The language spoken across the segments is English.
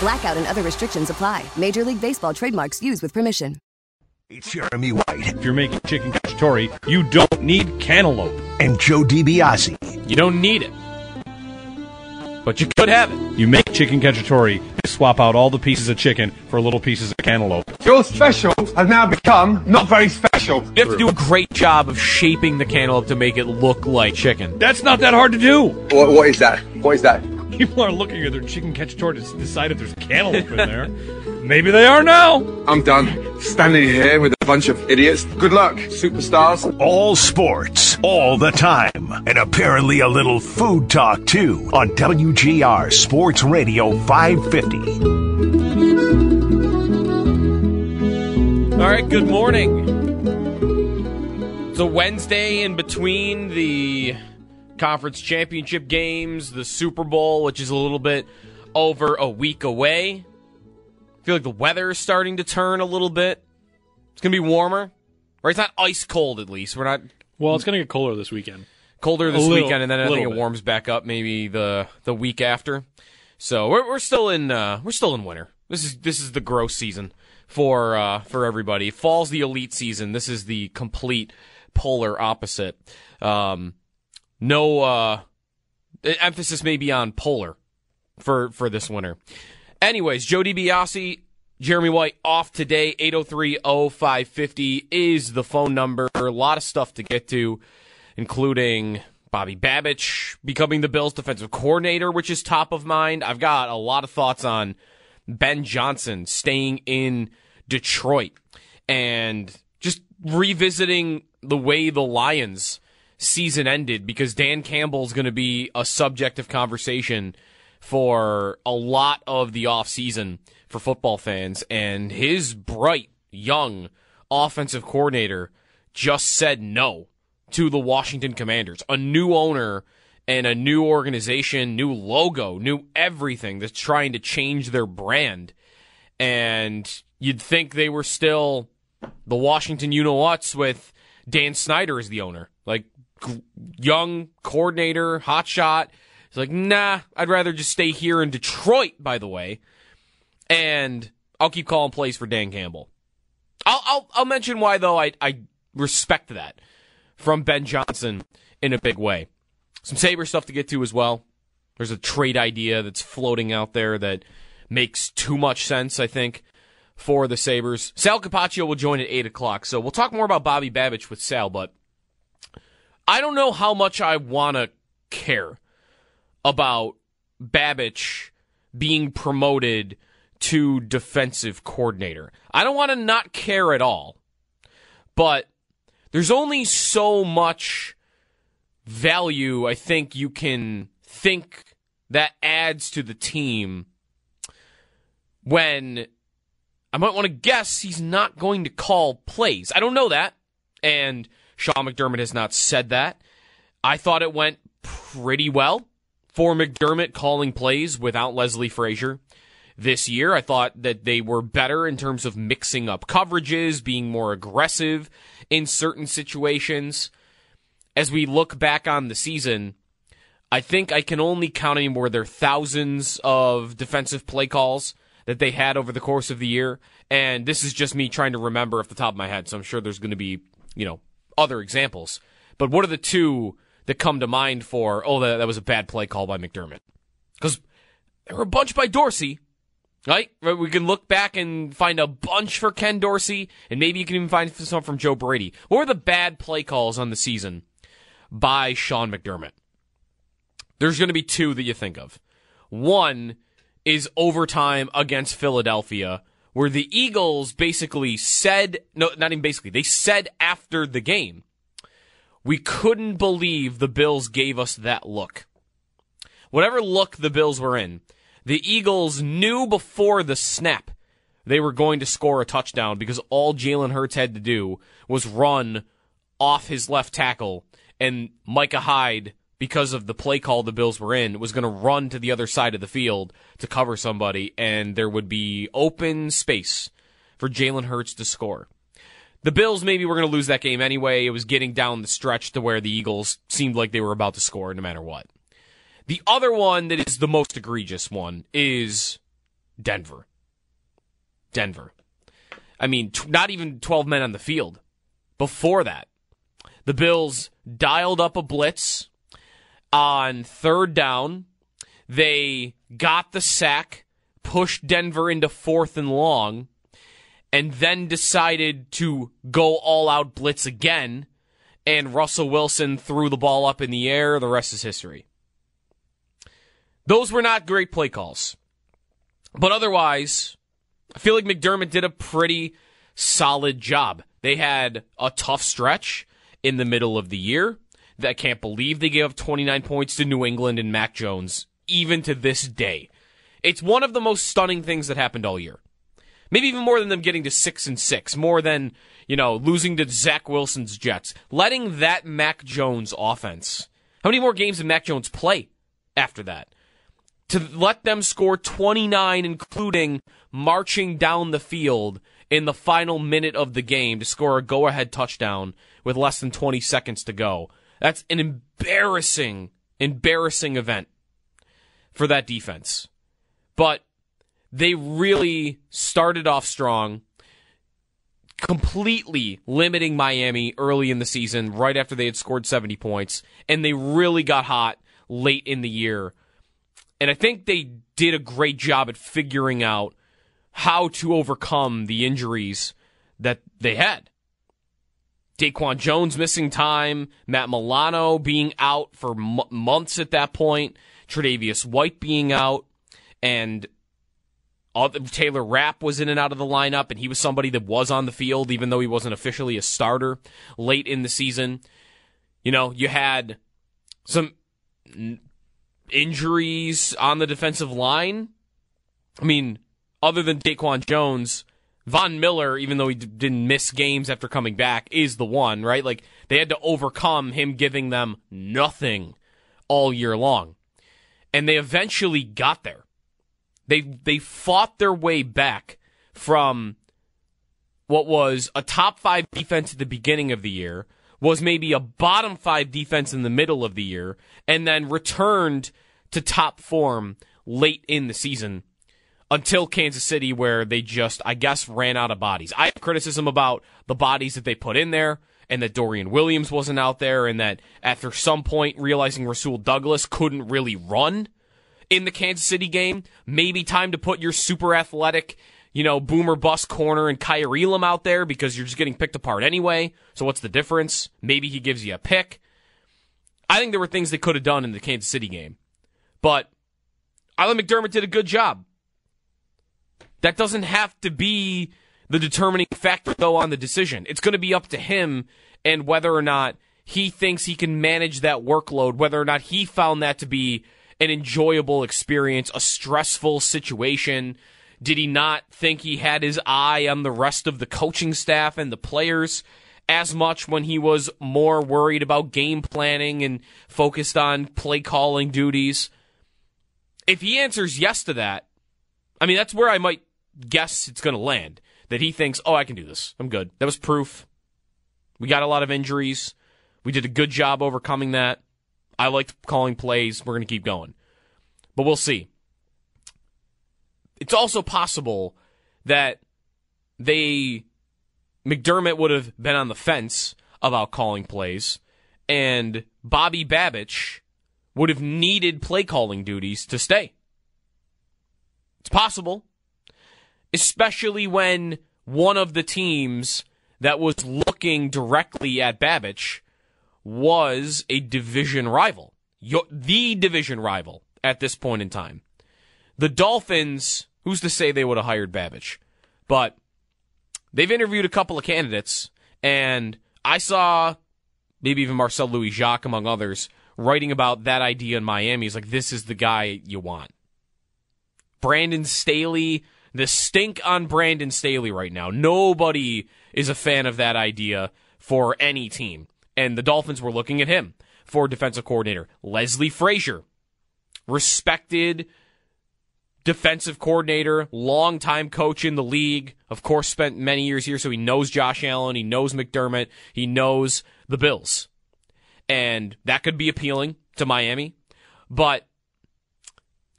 Blackout and other restrictions apply. Major League Baseball trademarks used with permission. It's Jeremy White If you're making chicken cacciatore, you don't need cantaloupe. and Joe DiBiase. You don't need it. But you could have it. You make chicken cacciatore, you swap out all the pieces of chicken for little pieces of cantaloupe. Your special has now become not very special. You have to do a great job of shaping the cantaloupe to make it look like chicken. That's not that hard to do. What, what is that? What is that? People are looking at their chicken cacciatore to decide if there's a cantaloupe in there. Maybe they are now. I'm done. Standing here with a bunch of idiots. Good luck, superstars. All sports, all the time, and apparently a little food talk too on WGR Sports Radio 550. All right, good morning. It's a Wednesday in between the conference championship games, the Super Bowl, which is a little bit over a week away. I feel like the weather is starting to turn a little bit. It's going to be warmer. Right? It's not ice cold, at least. We're not Well, it's going to get colder this weekend. colder this little- weekend, and then I think it bit. warms back up maybe the the week after. So we're we're still in uh, we're still in winter. This is this is the gross season for uh, for everybody. Fall's the elite season. This is the complete polar opposite. Um, no uh, emphasis may be on polar for for this winter. Anyways, Joe DiBiase, Jeremy White off today. 803-0550 is the phone number. A lot of stuff to get to, including Bobby Babich becoming the Bills defensive coordinator, which is top of mind. I've got a lot of thoughts on Ben Johnson staying in Detroit and just revisiting the way the Lions season ended because Dan Campbell's going to be a subject of conversation for a lot of the offseason for football fans and his bright young offensive coordinator just said no to the Washington Commanders. A new owner and a new organization, new logo, new everything that's trying to change their brand. And you'd think they were still the Washington you know what's with Dan Snyder as the owner. Like young coordinator, hotshot. He's like, nah, I'd rather just stay here in Detroit, by the way. And I'll keep calling plays for Dan Campbell. I'll I'll, I'll mention why though I I respect that from Ben Johnson in a big way. Some Sabre stuff to get to as well. There's a trade idea that's floating out there that makes too much sense, I think, for the Sabres. Sal Capaccio will join at 8 o'clock, so we'll talk more about Bobby Babich with Sal, but I don't know how much I want to care about Babich being promoted to defensive coordinator. I don't want to not care at all, but there's only so much value I think you can think that adds to the team when I might want to guess he's not going to call plays. I don't know that. And Sean McDermott has not said that. I thought it went pretty well for McDermott calling plays without Leslie Frazier this year. I thought that they were better in terms of mixing up coverages, being more aggressive in certain situations. As we look back on the season, I think I can only count anymore their thousands of defensive play calls that they had over the course of the year. And this is just me trying to remember off the top of my head. So I'm sure there's going to be, you know, other examples. But what are the two that come to mind for, oh, that, that was a bad play call by McDermott? Because there were a bunch by Dorsey, Right? We can look back and find a bunch for Ken Dorsey, and maybe you can even find some from Joe Brady. What were the bad play calls on the season by Sean McDermott? There's going to be two that you think of. One is overtime against Philadelphia, where the Eagles basically said, no, not even basically, they said after the game, we couldn't believe the Bills gave us that look. Whatever look the Bills were in, the Eagles knew before the snap they were going to score a touchdown because all Jalen Hurts had to do was run off his left tackle, and Micah Hyde, because of the play call the Bills were in, was going to run to the other side of the field to cover somebody, and there would be open space for Jalen Hurts to score. The Bills maybe were going to lose that game anyway. It was getting down the stretch to where the Eagles seemed like they were about to score no matter what. The other one that is the most egregious one is Denver. Denver. I mean, t- not even 12 men on the field. Before that, the Bills dialed up a blitz on third down. They got the sack, pushed Denver into fourth and long, and then decided to go all out blitz again. And Russell Wilson threw the ball up in the air. The rest is history. Those were not great play calls. But otherwise, I feel like McDermott did a pretty solid job. They had a tough stretch in the middle of the year. I can't believe they gave up 29 points to New England and Mac Jones, even to this day. It's one of the most stunning things that happened all year. Maybe even more than them getting to six and six, more than, you know, losing to Zach Wilson's Jets. Letting that Mac Jones offense. How many more games did Mac Jones play after that? To let them score 29, including marching down the field in the final minute of the game to score a go ahead touchdown with less than 20 seconds to go. That's an embarrassing, embarrassing event for that defense. But they really started off strong, completely limiting Miami early in the season, right after they had scored 70 points, and they really got hot late in the year. And I think they did a great job at figuring out how to overcome the injuries that they had. Daquan Jones missing time, Matt Milano being out for m- months at that point, Tre'Davious White being out, and Taylor Rapp was in and out of the lineup, and he was somebody that was on the field, even though he wasn't officially a starter late in the season. You know, you had some injuries on the defensive line. I mean, other than Daquan Jones, Von Miller, even though he d- didn't miss games after coming back, is the one, right? Like, they had to overcome him giving them nothing all year long. And they eventually got there. They they fought their way back from what was a top five defense at the beginning of the year, was maybe a bottom five defense in the middle of the year, and then returned to top form late in the season until Kansas City, where they just, I guess, ran out of bodies. I have criticism about the bodies that they put in there, and that Dorian Williams wasn't out there, and that after some point realizing Rasul Douglas couldn't really run in the Kansas City game, maybe time to put your super athletic, you know, boomer bust corner and Kaiir Elam out there because you're just getting picked apart anyway. So what's the difference? Maybe he gives you a pick. I think there were things they could have done in the Kansas City game, but Alan McDermott did a good job. That doesn't have to be the determining factor, though, on the decision. It's going to be up to him and whether or not he thinks he can manage that workload, whether or not he found that to be an enjoyable experience, a stressful situation. Did he not think he had his eye on the rest of the coaching staff and the players as much when he was more worried about game planning and focused on play calling duties? If he answers yes to that, I mean, that's where I might guess it's going to land. That he thinks, oh, I can do this. I'm good. That was proof. We got a lot of injuries. We did a good job overcoming that. I liked calling plays. We're going to keep going. But we'll see. It's also possible that they, McDermott would have been on the fence about calling plays, and Bobby Babich would have needed play calling duties to stay. It's possible. Especially when one of the teams that was looking directly at Babich was a division rival, Yo- the division rival at this point in time. The Dolphins, who's to say they would have hired Babich? But they've interviewed a couple of candidates, and I saw maybe even Marcel Louis Jacques, among others, writing about that idea in Miami. He's like, this is the guy you want. Brandon Staley, the stink on Brandon Staley right now. Nobody is a fan of that idea for any team. And the Dolphins were looking at him for defensive coordinator. Leslie Frazier, respected defensive coordinator, longtime coach in the league. Of course, spent many years here, so he knows Josh Allen, he knows McDermott, he knows the Bills. And that could be appealing to Miami. But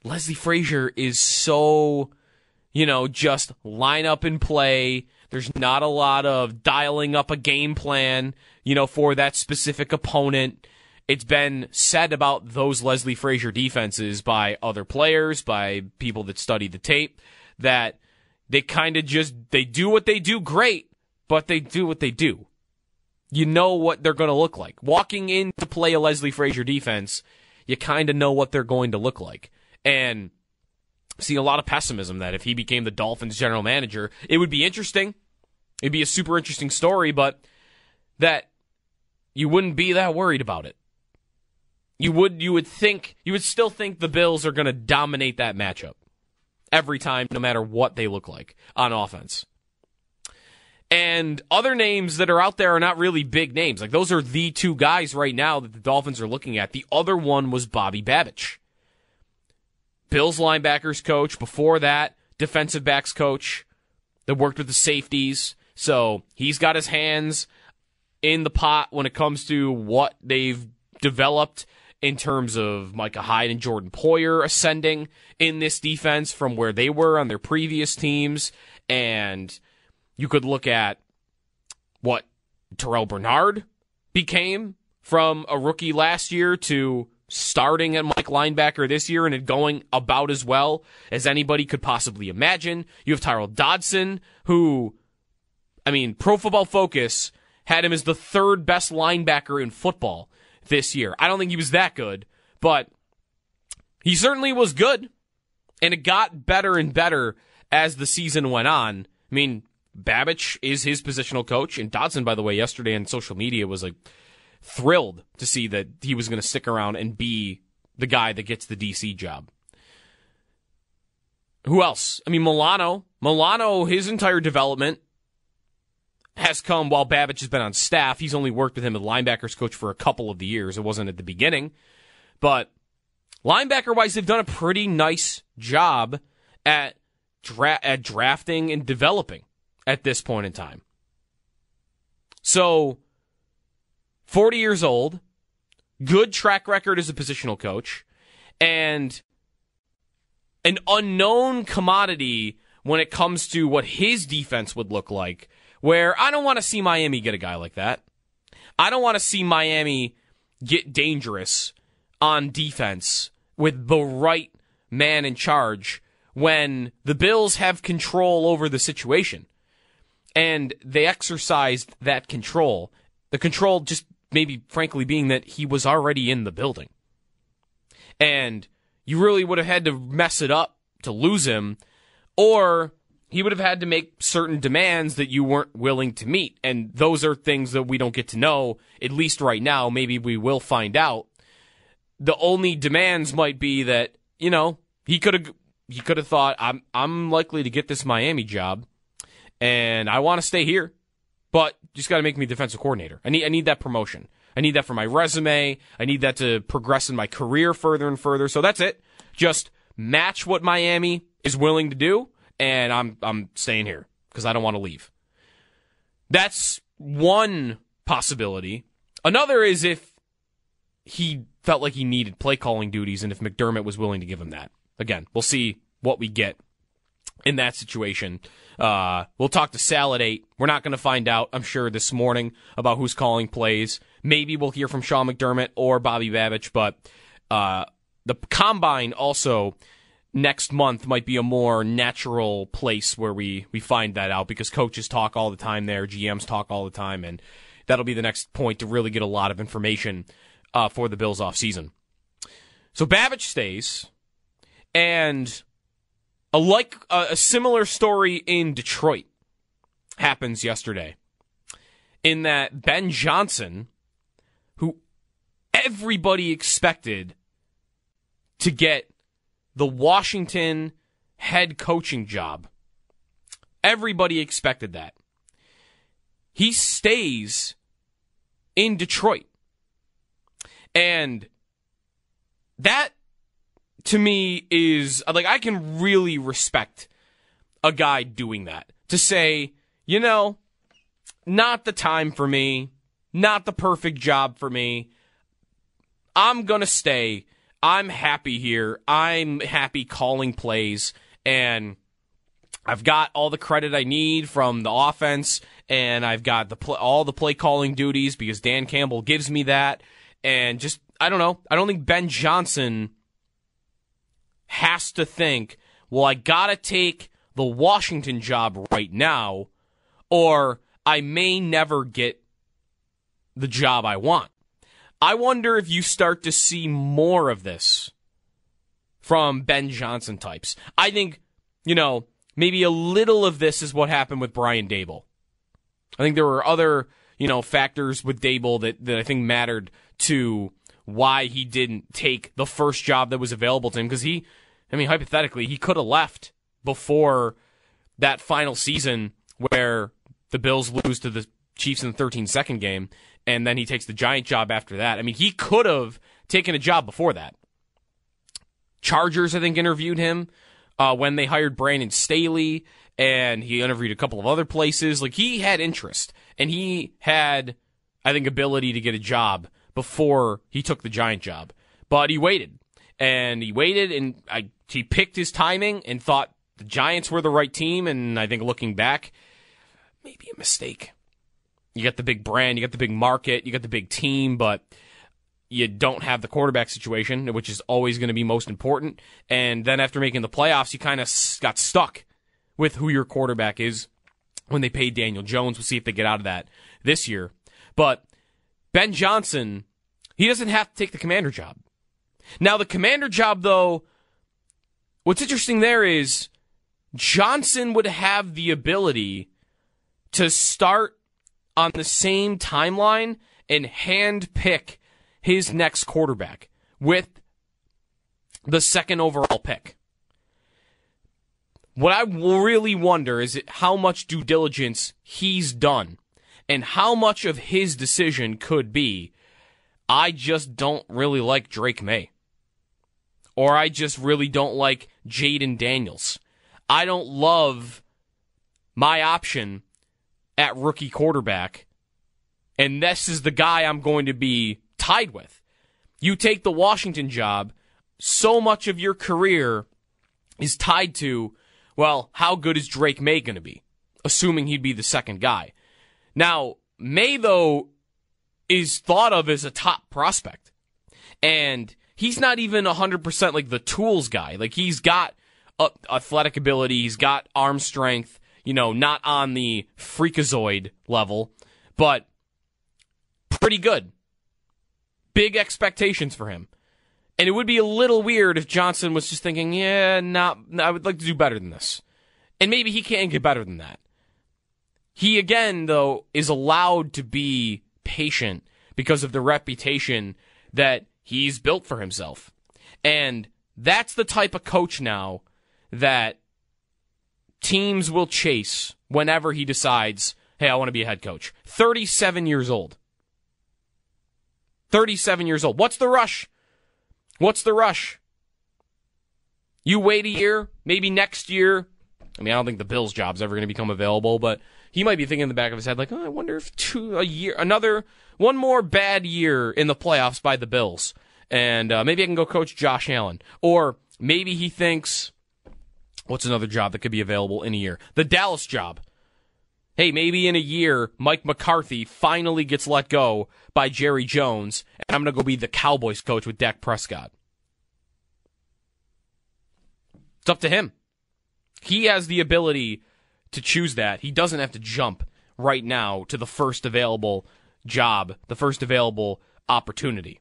Leslie Frazier is so, you know, just line up and play. There's not a lot of dialing up a game plan, you know, for that specific opponent. It's been said about those Leslie Frazier defenses by other players, by people that study the tape, that they kind of just they do what they do great, but they do what they do. You know what they're going to look like. Walking in to play a Leslie Frazier defense, you kind of know what they're going to look like. And see a lot of pessimism that if he became the Dolphins general manager, it would be interesting. It'd be a super interesting story, but that you wouldn't be that worried about it. You would you would think you would still think the Bills are going to dominate that matchup every time no matter what they look like on offense. And other names that are out there are not really big names. Like those are the two guys right now that the Dolphins are looking at. The other one was Bobby Babich. Bills linebackers coach, before that, defensive backs coach that worked with the safeties. So he's got his hands in the pot when it comes to what they've developed in terms of Micah Hyde and Jordan Poyer ascending in this defense from where they were on their previous teams. And you could look at what Terrel Bernard became from a rookie last year to starting at Mike linebacker this year and it going about as well as anybody could possibly imagine. You have Tyrel Dodson, who, I mean, Pro Football Focus had him as the third best linebacker in football this year. I don't think he was that good, but he certainly was good. And it got better and better as the season went on. I mean, Babich is his positional coach, and Dodson, by the way, yesterday on social media was like thrilled to see that he was going to stick around and be the guy that gets the DC job. Who else? I mean, Milano. Milano, his entire development has come while Babich has been on staff. He's only worked with him as linebackers coach for a couple of the years. It wasn't at the beginning. But linebacker wise, they've done a pretty nice job at, dra- at drafting and developing at this point in time. So, 40 years old, good track record as a positional coach, and an unknown commodity when it comes to what his defense would look like. Where I don't want to see Miami get a guy like that. I don't want to see Miami get dangerous on defense with the right man in charge when the Bills have control over the situation. And they exercised that control. The control just maybe frankly being that he was already in the building. And you really would have had to mess it up to lose him, or he would have had to make certain demands that you weren't willing to meet. And those are things that we don't get to know, at least right now. Maybe we will find out. The only demands might be that, you know, he could have he could have thought, I'm I'm likely to get this Miami job and I want to stay here. But just got to make me defensive coordinator. I need I need that promotion. I need that for my resume. I need that to progress in my career further and further. So that's it. Just match what Miami is willing to do, and I'm I'm staying here because I don't want to leave. That's one possibility. Another is if he felt like he needed play calling duties, and if McDermott was willing to give him that. Again, we'll see what we get in that situation. Uh, we'll talk to Sal at 8. We're not going to find out, I'm sure, this morning about who's calling plays. Maybe we'll hear from Sean McDermott or Bobby Babich, but uh, the combine also next month might be a more natural place where we, we find that out because coaches talk all the time there, GMs talk all the time, and that'll be the next point to really get a lot of information uh, for the Bills off season. So Babich stays, and a like a, a similar story in Detroit happens yesterday. In that Ben Johnson, who everybody expected to get the Washington head coaching job. Everybody expected that. He stays in Detroit. And that to me is like I can really respect a guy doing that. To say, you know, not the time for me, not the perfect job for me. I'm going to stay. I'm happy here. I'm happy calling plays and I've got all the credit I need from the offense and I've got the all the play calling duties because Dan Campbell gives me that and just I don't know. I don't think Ben Johnson has to think, well, I got to take the Washington job right now or I may never get the job I want. I wonder if you start to see more of this from Ben Johnson types. I think, you know, maybe a little of this is what happened with Brian Daboll. I think there were other, you know, factors with Daboll that, that I think mattered to why he didn't take the first job that was available to him. Because he, I mean, hypothetically, he could have left before that final season where the Bills lose to the Chiefs in the 13 second game and then he takes the Giant job after that. I mean, he could have taken a job before that. Chargers, I think, interviewed him uh, when they hired Brandon Staley, and he interviewed a couple of other places. Like he had interest, and he had, I think, ability to get a job before he took the Giant job. But he waited, and he waited, and I, he picked his timing and thought the Giants were the right team. And I think looking back, maybe a mistake. You got the big brand, you got the big market, you got the big team, but you don't have the quarterback situation, which is always going to be most important. And then after making the playoffs, you kind of got stuck with who your quarterback is when they paid Daniel Jones. We'll see if they get out of that this year. But Ben Johnson, he doesn't have to take the commander job. Now, the commander job, though, what's interesting there is Johnson would have the ability to start on the same timeline and hand pick his next quarterback with the second overall pick. What I really wonder is how much due diligence he's done and how much of his decision could be I just don't really like Drake Maye. Or I just really don't like Jayden Daniels. I don't love my option at rookie quarterback, and this is the guy I'm going to be tied with. You take the Washington job, so much of your career is tied to, well, how good is Drake Maye going to be? Assuming he'd be the second guy. Now, Maye, though, is thought of as a top prospect. And he's not even 100% like the tools guy. Like, he's got athletic ability, he's got arm strength, you know, not on the freakazoid level, but pretty good. Big expectations for him. And it would be a little weird if Johnson was just thinking, yeah, not, I would like to do better than this. And maybe he can get better than that. He, again, though, is allowed to be patient because of the reputation that he's built for himself. And that's the type of coach now that teams will chase whenever he decides, hey, I want to be a head coach. 37 years old. 37 years old. What's the rush? What's the rush? You wait a year, maybe next year. I mean, I don't think the Bills' job's ever going to become available, but he might be thinking in the back of his head, like, oh, I wonder if two a year, another one more bad year in the playoffs by the Bills, and uh, maybe I can go coach Josh Allen, or maybe he thinks, What's another job that could be available in a year? The Dallas job. Hey, maybe in a year, Mike McCarthy finally gets let go by Jerry Jones, and I'm going to go be the Cowboys coach with Dak Prescott. It's up to him. He has the ability to choose that. He doesn't have to jump right now to the first available job, the first available opportunity.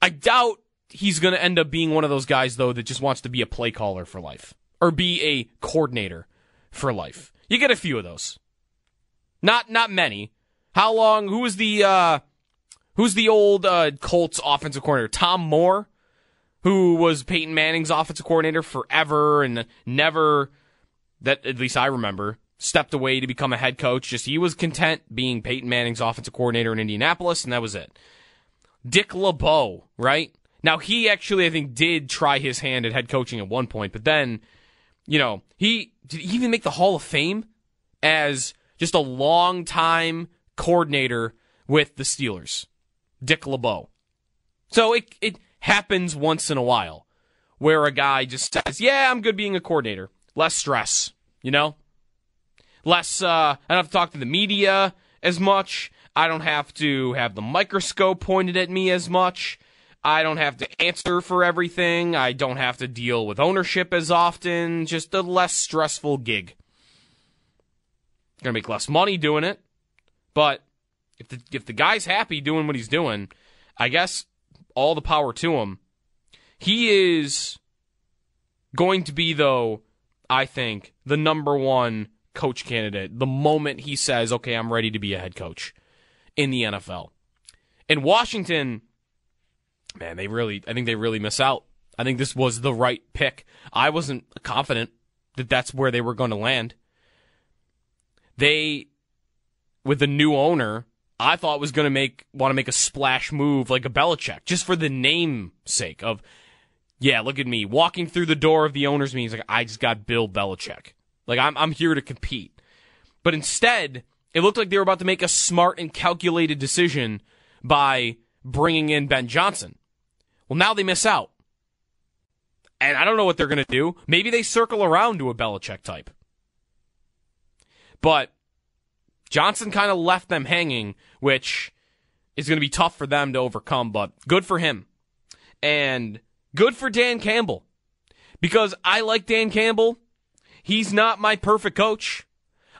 I doubt he's going to end up being one of those guys, though, that just wants to be a play caller for life or be a coordinator for life. You get a few of those. Not not many. How long? Who was the uh, who's the old uh, Colts offensive coordinator? Tom Moore, who was Peyton Manning's offensive coordinator forever and never that at least I remember stepped away to become a head coach. Just he was content being Peyton Manning's offensive coordinator in Indianapolis, and that was it. Dick LeBeau, right? Now he actually I think did try his hand at head coaching at one point, but then, you know, he did he even make the Hall of Fame as just a long time coordinator with the Steelers. Dick LeBeau. So it it happens once in a while where a guy just says, "Yeah, I'm good being a coordinator. Less stress, you know? Less uh I don't have to talk to the media as much. I don't have to have the microscope pointed at me as much. I don't have to answer for everything. I don't have to deal with ownership as often. Just a less stressful gig. Gonna make less money doing it, but if the if the guy's happy doing what he's doing, I guess all the power to him. He is going to be though, I think, the number one coach candidate the moment he says, "Okay, I'm ready to be a head coach in the NFL." In Washington, man, they really I think they really miss out. I think this was the right pick. I wasn't confident that that's where they were going to land. They with the new owner, I thought was going to make want to make a splash move like a Belichick, just for the name sake of, yeah, look at me walking through the door of the owner's meeting. Like I just got Bill Belichick. Like I'm I'm here to compete, but instead it looked like they were about to make a smart and calculated decision by bringing in Ben Johnson. Well, now they miss out, and I don't know what they're going to do. Maybe they circle around to a Belichick type, but Johnson kind of left them hanging, which is going to be tough for them to overcome, but good for him. And good for Dan Campbell. Because I like Dan Campbell. He's not my perfect coach.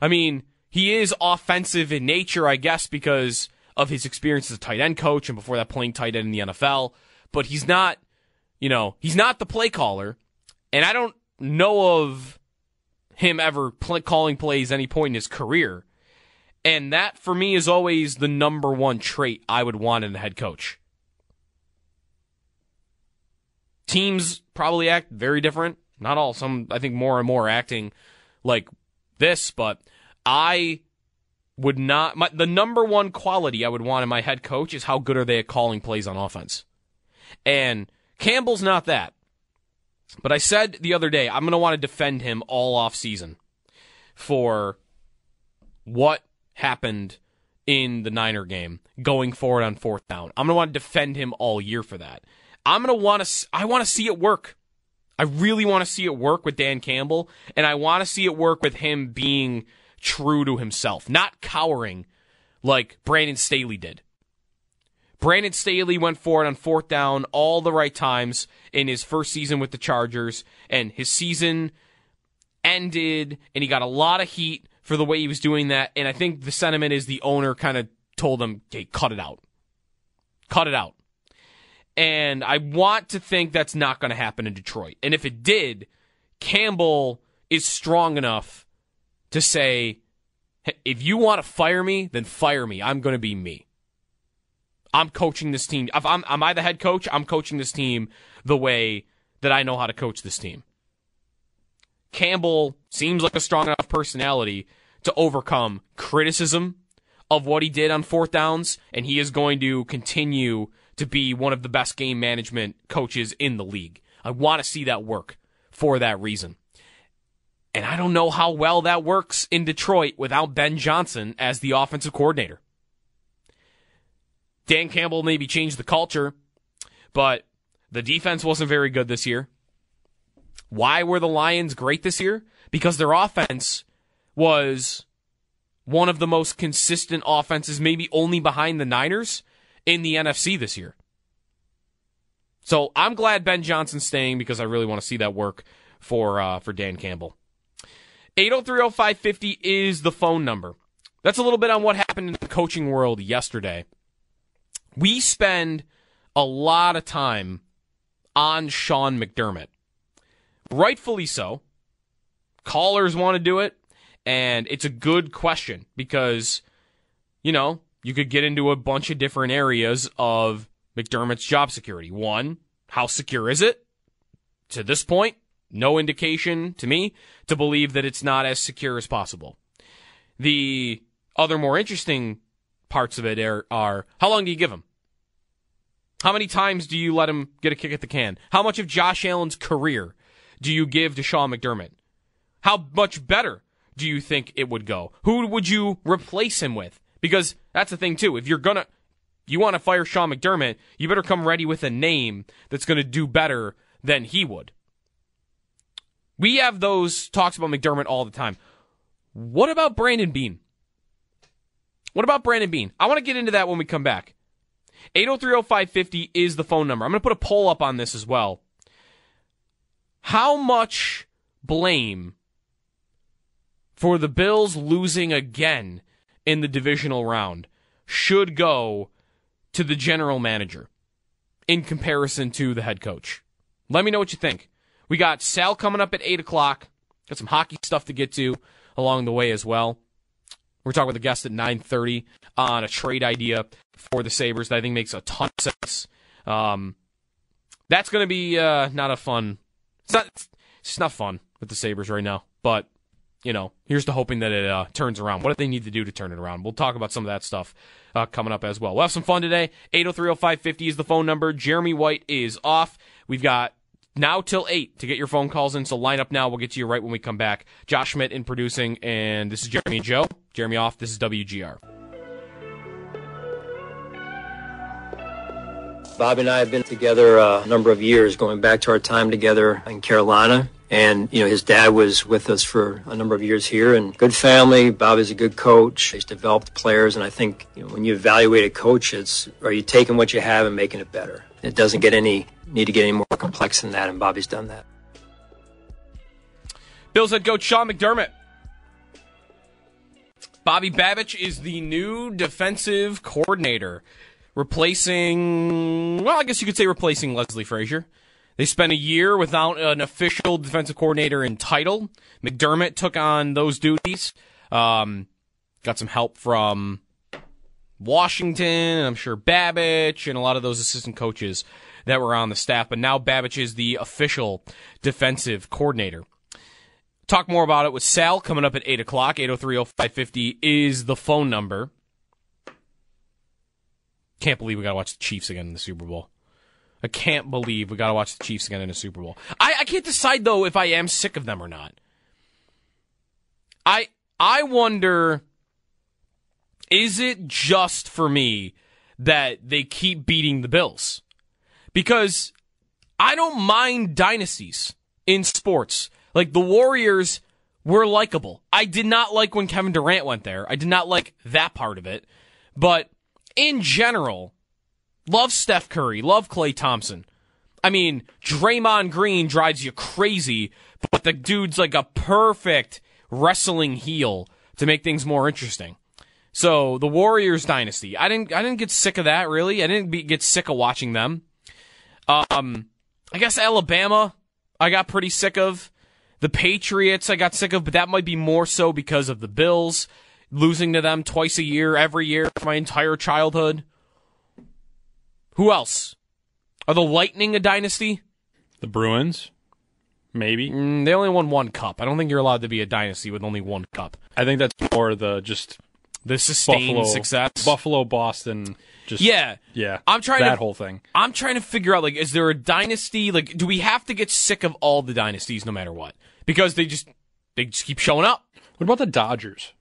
I mean, he is offensive in nature, I guess, because of his experience as a tight end coach and before that playing tight end in the NFL. But he's not, you know, he's not the play caller. And I don't know of him ever play, calling plays any point in his career. And that for me is always the number one trait I would want in a head coach. Teams probably act very different. Not all. Some, I think, more and more acting like this, but I would not. My, the number one quality I would want in my head coach is how good are they at calling plays on offense. And Campbell's not that. But I said the other day, I'm going to want to defend him all off season for what happened in the Niner game going forward on fourth down. I'm going to want to defend him all year for that. I'm going to want to I want to see it work. I really want to see it work with Dan Campbell and I want to see it work with him being true to himself, not cowering like Brandon Staley did. Brandon Staley went for it on fourth down all the right times in his first season with the Chargers, and his season ended, and he got a lot of heat for the way he was doing that. And I think the sentiment is the owner kind of told him, "Okay, cut it out, cut it out." And I want to think that's not going to happen in Detroit. And if it did, Campbell is strong enough to say, if you want to fire me, then fire me. I'm going to be me. I'm coaching this team. If I'm, am I the head coach? I'm coaching this team the way that I know how to coach this team. Campbell seems like a strong enough personality to overcome criticism of what he did on fourth downs, and he is going to continue to be one of the best game management coaches in the league. I want to see that work for that reason. And I don't know how well that works in Detroit without Ben Johnson as the offensive coordinator. Dan Campbell maybe changed the culture, but the defense wasn't very good this year. Why were the Lions great this year? Because their offense was one of the most consistent offenses, maybe only behind the Niners in the NFC this year. So I'm glad Ben Johnson's staying because I really want to see that work for uh, for Dan Campbell. 8030550 is the phone number. That's a little bit on what happened in the coaching world yesterday. We spend a lot of time on Sean McDermott. Rightfully so. Callers want to do it, and it's a good question because, you know, you could get into a bunch of different areas of McDermott's job security. One, how secure is it? To this point, no indication to me to believe that it's not as secure as possible. The other more interesting parts of it are, are how long do you give him? How many times do you let him get a kick at the can? How much of Josh Allen's career do you give to Sean McDermott? How much better do you think it would go? Who would you replace him with? Because that's the thing too. If you're gonna, you want to fire Sean McDermott, you better come ready with a name that's gonna do better than he would. We have those talks about McDermott all the time. What about Brandon Beane? What about Brandon Beane? I want to get into that when we come back. 8030550 is the phone number. I'm going to put a poll up on this as well. How much blame for the Bills losing again in the divisional round should go to the general manager in comparison to the head coach? Let me know what you think. We got Sal coming up at 8 o'clock. Got some hockey stuff to get to along the way as well. We're talking with a guest at 9.30 on a trade idea for the Sabres that I think makes a ton of sense. Um, that's going to be uh, not a fun. It's not. It's not fun with the Sabres right now. But you know, here's to hoping that it uh, turns around. What do they need to do to turn it around? We'll talk about some of that stuff uh, coming up as well. We'll have some fun today. 8030550 is the phone number. Jeremy White is off. We've got now till 8 to get your phone calls in. So line up now. We'll get to you right when we come back. Josh Schmidt in producing, and this is Jeremy and Joe. Jeremy off. This is WGR. Bob and I have been together uh, a number of years, going back to our time together in Carolina. And, you know, his dad was with us for a number of years here and good family. Bob is a good coach. He's developed players. And I think, you know, when you evaluate a coach, it's, are you taking what you have and making it better? It doesn't get any, need to get any more complex than that. And Bobby's done that. Bills head coach Sean McDermott. Bobby Babich is the new defensive coordinator, replacing, well, I guess you could say replacing Leslie Frazier. They spent a year without an official defensive coordinator in title. McDermott took on those duties. Um, got some help from Washington, and I'm sure Babich, and a lot of those assistant coaches that were on the staff. But now Babich is the official defensive coordinator. Talk more about it with Sal coming up at 8 o'clock. 8030550 is the phone number. Can't believe we got to watch the Chiefs again in the Super Bowl. I can't believe we got to watch the Chiefs again in a Super Bowl. I, I can't decide though if I am sick of them or not. I I wonder is it just for me that they keep beating the Bills? Because I don't mind dynasties in sports. Like the Warriors were likable. I did not like when Kevin Durant went there. I did not like that part of it. But in general, love Steph Curry, love Klay Thompson. I mean, Draymond Green drives you crazy, but the dude's like a perfect wrestling heel to make things more interesting. So the Warriors dynasty, I didn't, I didn't get sick of that really. I didn't be, get sick of watching them. Um, I guess Alabama, I got pretty sick of. The Patriots, I got sick of, but that might be more so because of the Bills losing to them twice a year, every year my entire childhood. Who else? Are the Lightning a dynasty? The Bruins, maybe. Mm, they only won one cup. I don't think you're allowed to be a dynasty with only one cup. I think that's more the just The sustained Buffalo success. Buffalo, Boston. Just Yeah. yeah. I'm trying that to- whole thing. I'm trying to figure out like, is there a dynasty? Like, do we have to get sick of all the dynasties no matter what? Because they just they just keep showing up. What about the Dodgers?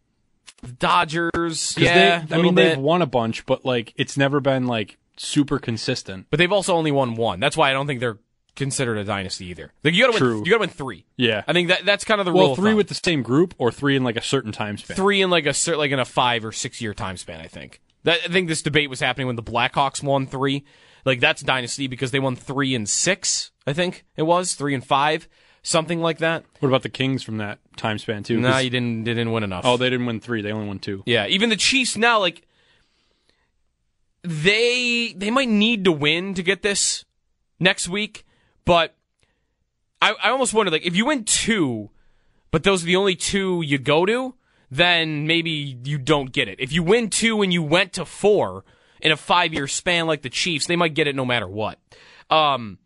The Dodgers, yeah, they, I mean bit. they've won a bunch, but like it's never been like super consistent. but they've also only won one. That's why I don't think they're considered a dynasty either. Like you gotta True. win, you gotta win three. Yeah. I think that that's kind of the rule. Well, of three with the same group or three in like a certain time span. three in like a cer- like in a five or six year time span. I think that I think this debate was happening when the Blackhawks won three. like that's dynasty because they won three and six. I think it was three and five, something like that. What about the Kings from that time span too? No, 'Cause- you didn't they didn't win enough. oh, they didn't win three. They only won two. Yeah, even the Chiefs now, like they they might need to win to get this next week, but I, I almost wonder like if you win two, but those are the only two you go to, then maybe you don't get it. If you win two and you went to four in a five year span like the Chiefs, they might get it no matter what. Um,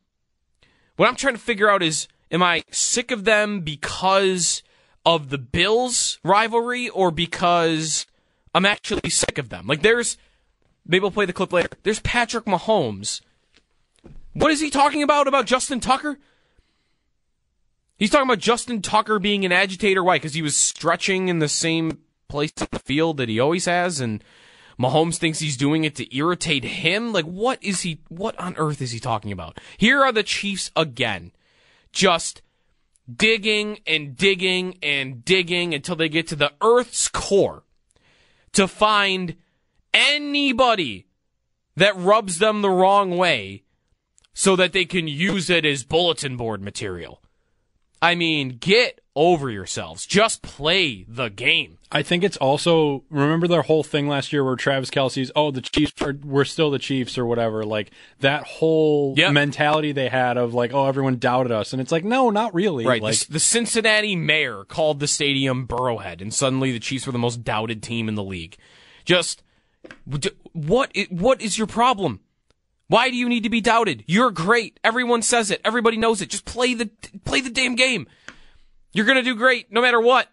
what I'm trying to figure out is, am I sick of them because of the Bills rivalry or because I'm actually sick of them? Like, there's, maybe we'll play the clip later. There's Patrick Mahomes. What is he talking about about Justin Tucker? He's talking about Justin Tucker being an agitator. Why? Because he was stretching in the same place on the field that he always has, and Mahomes thinks he's doing it to irritate him. Like, what is he? What on earth is he talking about? Here are the Chiefs again, just digging and digging and digging until they get to the Earth's core to find anybody that rubs them the wrong way so that they can use it as bulletin board material. I mean, get over yourselves. Just play the game. I think it's also remember their whole thing last year where Travis Kelce's oh the Chiefs are we're still the Chiefs or whatever like that whole Yep. mentality they had of like oh everyone doubted us and it's like no not really Right. like the, the Cincinnati mayor called the stadium Burrowhead, and suddenly the Chiefs were the most doubted team in the league. Just what? i- What is your problem? Why do you need to be doubted? You're great. Everyone says it. Everybody knows it. Just play the play the damn game. You're gonna do great no matter what.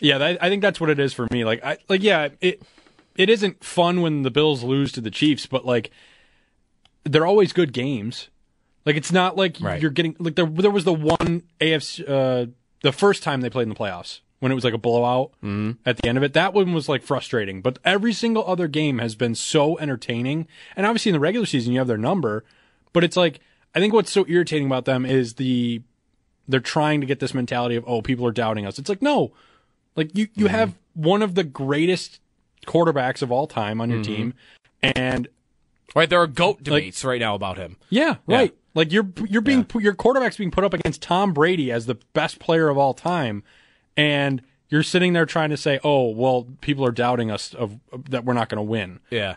yeah that, I think that's what it is for me like I like yeah it it isn't fun when the Bills lose to the Chiefs but like they're always good games like it's not like Right. you're getting like there there was the one AFC uh the first time they played in the playoffs when it was like a blowout mm-hmm. at the end of it. That one was like frustrating, but every single other game has been so entertaining. And obviously in the regular season you have their number, but it's like I think what's so irritating about them is the they're trying to get this mentality of oh people are doubting us. It's like no, like you you mm-hmm. have one of the greatest quarterbacks of all time on your mm-hmm. team, and Right, there are goat debates right now about him. yeah, Yeah. right. Like you're you're being your quarterback's being put up against Tom Brady as the best player of all time, and you're sitting there trying to say, "Oh, well, people are doubting us of, of- that we're not going to win." Yeah.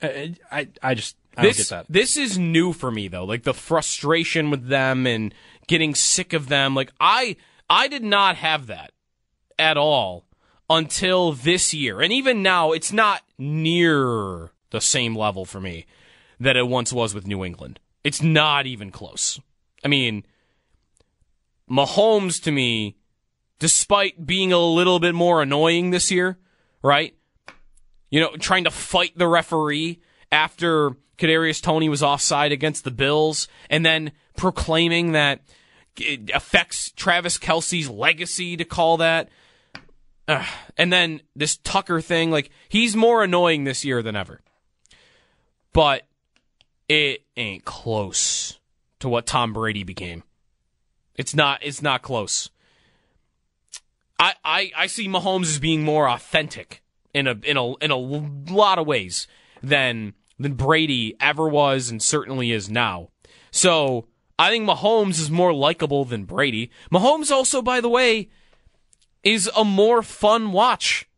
I I, I just I this, don't get that. This is new for me though. Like the frustration with them and getting sick of them. Like I I did not have that at all until this year. And even now it's not near the same level for me that it once was with New England. It's not even close. I mean, Mahomes to me, despite being a little bit more annoying this year, right? you know, trying to fight the referee after Kadarius Toney was offside against the Bills, and then proclaiming that it affects Travis Kelce's legacy to call that. And then this Tucker thing, like he's more annoying this year than ever. But it ain't close to what Tom Brady became. It's not. It's not close. I, I, I see Mahomes as being more authentic in a in a in a lot of ways than than Brady ever was and certainly is now. So I think Mahomes is more likable than Brady. Mahomes also, by the way, is a more fun watch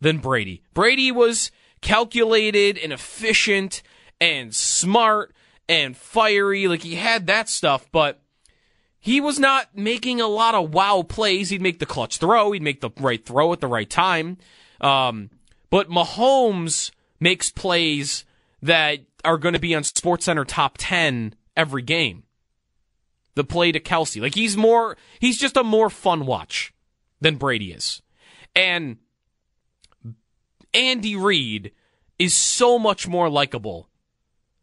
than Brady. Brady was calculated and efficient and smart and fiery. Like he had that stuff, but he was not making a lot of wow plays. He'd make the clutch throw. He'd make the right throw at the right time. Um, but Mahomes makes plays that are going to be on SportsCenter top 10 every game. The play to Kelce. Like he's more, he's just a more fun watch than Brady is. And Andy Reid is so much more likable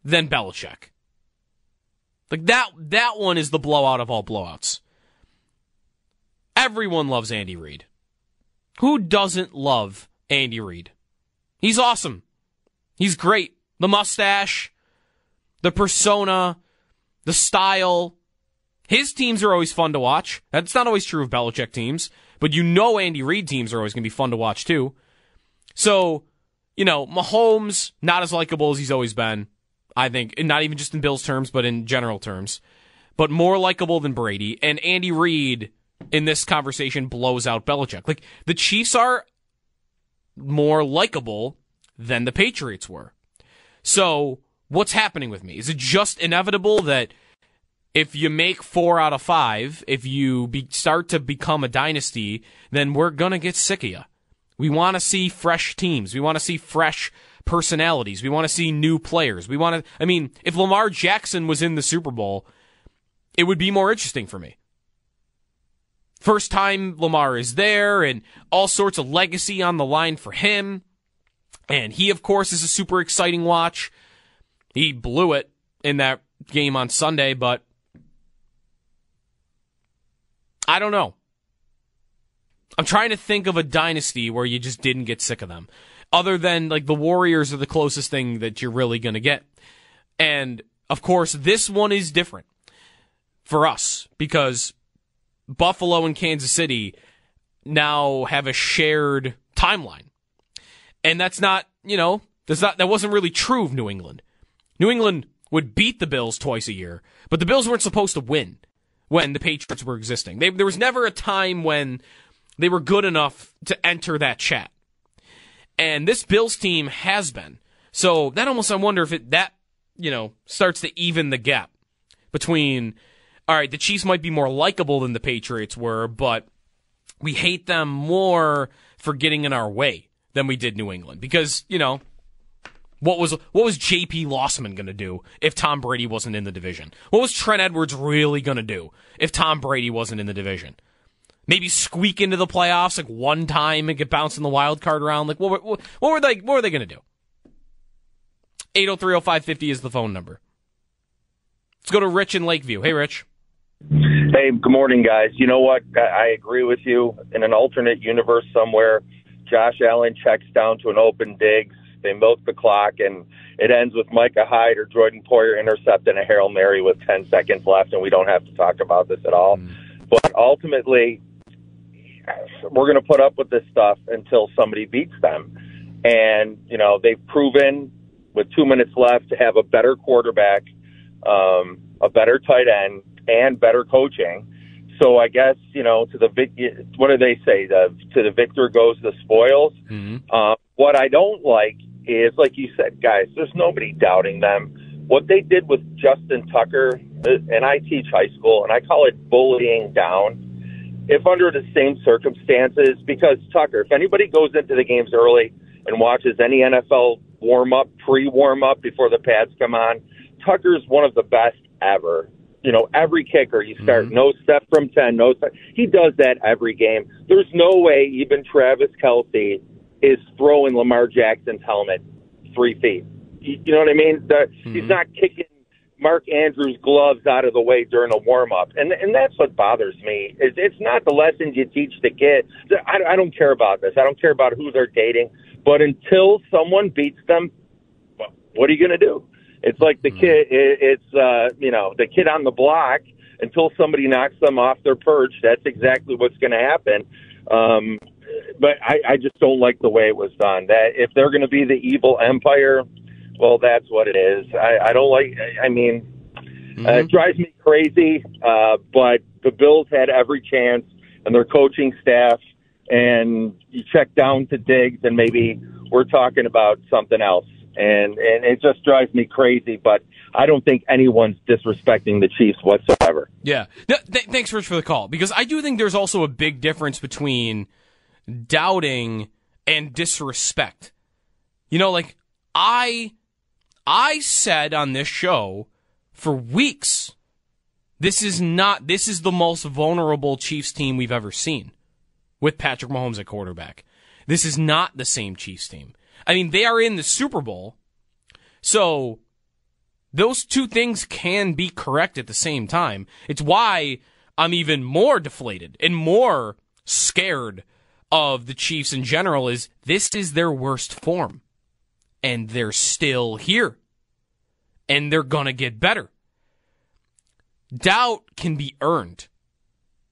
than Belichick. Like that that one is the blowout of all blowouts. Everyone loves Andy Reid. Who doesn't love Andy Reid? He's awesome. He's great. The mustache, the persona, the style. His teams are always fun to watch. That's not always true of Belichick teams, but you know Andy Reid teams are always going to be fun to watch too. So, you know, Mahomes, not as likable as he's always been. I think, not even just in Bills terms, but in general terms, but more likable than Brady. And Andy Reid in this conversation blows out Belichick. Like the Chiefs are more likable than the Patriots were. So what's happening with me? Is it just inevitable that if you make four out of five, if you be, start to become a dynasty, then we're to get sick of you. We want to see fresh teams. We want to see fresh personalities. We want to see new players. We want to, I mean, if Lamar Jackson was in the Super Bowl, it would be more interesting for me. First time Lamar is there and all sorts of legacy on the line for him. And he, of course, is a super exciting watch. He blew it in that game on Sunday, but I don't know. I'm trying to think of a dynasty where you just didn't get sick of them. Other than like the Warriors are the closest thing that you're really going to get. And of course, this one is different for us because Buffalo and Kansas City now have a shared timeline. And that's not, you know, that's not, that wasn't really true of New England. New England would beat the Bills twice a year, but the Bills weren't supposed to win when the Patriots were existing. They, there was never a time when they were good enough to enter that chat. And this Bills team has been. So that almost I wonder if it that, you know, starts to even the gap between all right, the Chiefs might be more likable than the Patriots were, but we hate them more for getting in our way than we did New England. Because, you know, what was what was JP Losman going to do if Tom Brady wasn't in the division? What was Trent Edwards really going to do if Tom Brady wasn't in the division? Maybe squeak into the playoffs like one time and get bounced in the wild card round. Like what, what, what were they what were they going to do? 8030550 is the phone number. Let's go to Rich in Lakeview. Hey Rich. Hey, good morning, guys. You know what? I agree with you. In an alternate universe somewhere, Josh Allen checks down to an open Diggs. They milk the clock, and it ends with Micah Hyde or Jordan Poyer intercepting a Hail Mary with 10 seconds left, and we don't have to talk about this at all. Mm. But ultimately, we're going to put up with this stuff until somebody beats them. And, you know, they've proven with two minutes left to have a better quarterback, um, a better tight end, and better coaching. So I guess you know to the what do they say? The to the victor goes the spoils. Mm-hmm. Uh, what I don't like is, like you said, guys. There's nobody doubting them. What they did with Justin Tucker, uh, and I teach high school, and I call it bullying down. If under the same circumstances, because Tucker, if anybody goes into the games early and watches any NFL warm up, pre warm up before the pads come on, Tucker's one of the best ever you know, every kicker you start mm-hmm. no step from 10, no step. He does that every game. There's no way even Travis Kelce is throwing Lamar Jackson's helmet three feet. You, you know what I mean? The, mm-hmm. He's not kicking Mark Andrews' gloves out of the way during a warm up, and and that's what bothers me. Is it's not the lessons you teach the kid. I, I don't care about this. I don't care about who they're dating. But until someone beats them, what are you going to do? It's like the mm-hmm. kid. It's uh, you know the kid on the block until somebody knocks them off their perch. That's exactly what's going to happen. Um, but I, I just don't like the way it was done. That if they're going to be the evil empire, well, that's what it is. I, I don't like. I mean, mm-hmm. uh, it drives me crazy. Uh, but the Bills had every chance, and their coaching staff. And you check down to Diggs, and maybe we're talking about something else and and it just drives me crazy. But I don't think anyone's disrespecting the Chiefs whatsoever. Yeah, no, th- thanks, Rich, for the call because I do think there's also a big difference between doubting and disrespect. You know, like I I said on this show for weeks. This is not this is the most vulnerable Chiefs team we've ever seen with Patrick Mahomes at quarterback. This is not the same Chiefs team. I mean, they are in the Super Bowl. So those two things can be correct at the same time. It's why I'm even more deflated and more scared of the Chiefs in general is this is their worst form. And they're still here. And they're going to get better. Doubt can be earned.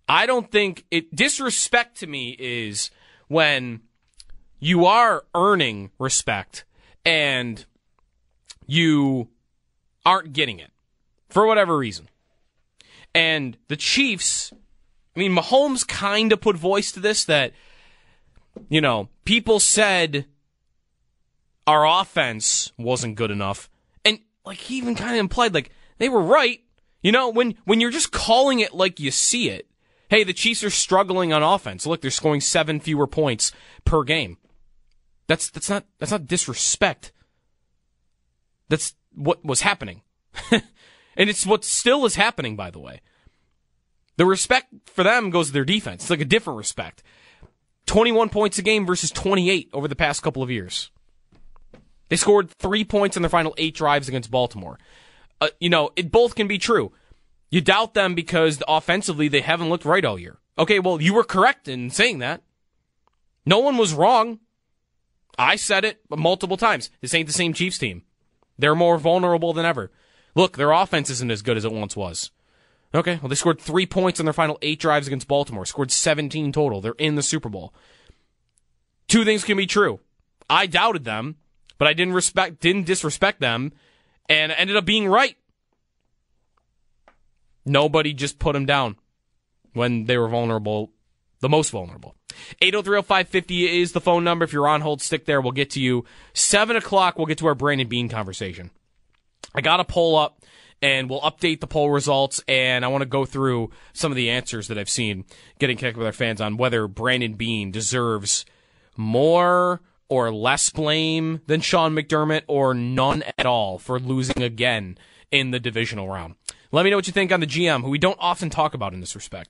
I don't think it disrespect to me is when you are earning respect and you aren't getting it for whatever reason. And the Chiefs, I mean, Mahomes kind of put voice to this that, you know, people said our offense wasn't good enough. And like he even kind of implied like they were right. You know, when when you're just calling it like you see it. Hey, the Chiefs are struggling on offense. Look, they're scoring 7 fewer points per game. That's that's not that's not disrespect. That's what was happening. and it's what still is happening by the way. The respect for them goes to their defense. It's like a different respect. 21 points a game versus 28 over the past couple of years. They scored three points in their final eight drives against Baltimore. Uh, you know, it both can be true. You doubt them because offensively they haven't looked right all year. Okay, well, you were correct in saying that. No one was wrong. I said it multiple times. This ain't the same Chiefs team. They're more vulnerable than ever. Look, their offense isn't as good as it once was. Okay, well, they scored three points in their final eight drives against Baltimore, scored 17 total. They're in the Super Bowl. Two things can be true. I doubted them but I didn't respect, didn't disrespect them, and ended up being right. Nobody just put them down when they were vulnerable, the most vulnerable. 8030550 is the phone number. If you're on hold, stick there. We'll get to you. 7 o'clock, we'll get to our Brandon Beane conversation. I got a poll up and we'll update the poll results. And I want to go through some of the answers that I've seen getting connected with our fans on whether Brandon Beane deserves more or less blame than Sean McDermott or none at all for losing again in the divisional round. Let me know what you think on the GM, who we don't often talk about in this respect.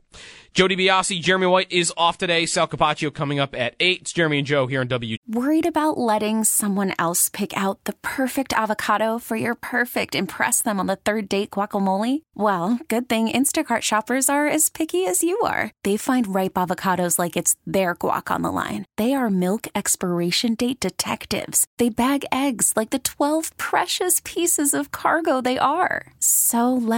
Jody DiBiase, Jeremy White is off today. Sal Capaccio coming up at 8. It's Jeremy and Joe here on W. Worried about letting someone else pick out the perfect avocado for your perfect impress them on the third date guacamole? Well, good thing Instacart shoppers are as picky as you are. They find ripe avocados like it's their guac on the line. They are milk expiration date detectives. They bag eggs like the 12 precious pieces of cargo they are. So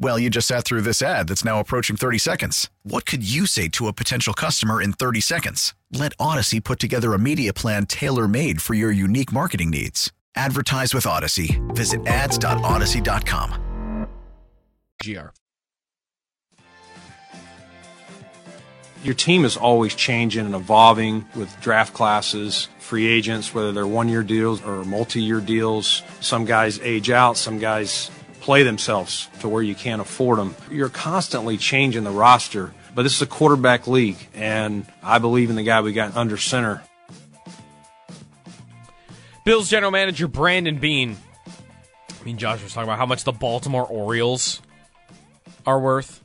Well, you just sat through this ad that's now approaching 30 seconds. What could you say to a potential customer in 30 seconds? Let Audacy put together a media plan tailor made for your unique marketing needs. Advertise with Audacy. Visit ads.audacy.com. GR. Your team is always changing and evolving with draft classes, free agents, whether they're one year deals or multi year deals. Some guys age out, some guys play themselves to where you can't afford them. You're constantly changing the roster, but this is a quarterback league, and I believe in the guy we got under center. Bills general manager Brandon Beane. I mean, Josh was talking about how much the Baltimore Orioles are worth.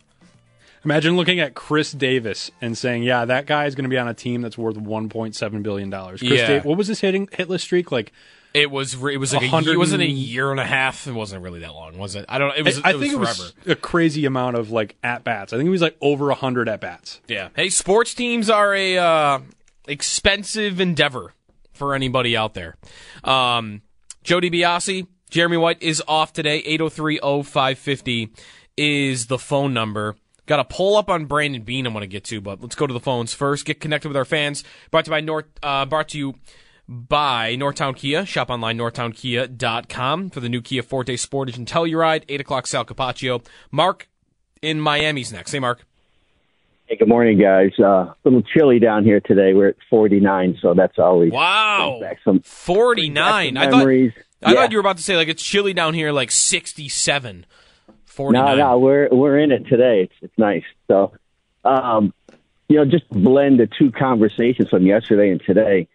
Imagine looking at Chris Davis and saying, "Yeah, that guy is going to be on a team that's worth 1.7 billion dollars." Chris Yeah. Davis, what was his hitting hitless streak like? It was it was like a, hundred it wasn't a year and a half. It wasn't really that long, was it? I don't. It was. I it think was it was a crazy amount of like at bats. I think it was like over hundred at bats. Yeah. Hey, sports teams are a uh, expensive endeavor for anybody out there. Um, Joe DiBiase, Jeremy White is off today. 803-0550 is the phone number. Got a pull up on Brandon Beane I want to get to, but let's go to the phones first. Get connected with our fans. Brought to you by North, uh, brought to you by Northtown Kia. Shop online, northtownkia.com for the new Kia Forte Sportage and Telluride. 8 o'clock, Sal Capaccio. Mark in Miami's next. Hey, Mark. Hey, good morning, guys. Uh, a little chilly down here today. We're at 49, so that's always Wow. some 49. brings back I some thought memories. I Yeah. thought you were about to say like it's chilly down here like 67. 49. No, no, we're we're in it today. It's it's nice. So, um, you know, just blend the two conversations from yesterday and today.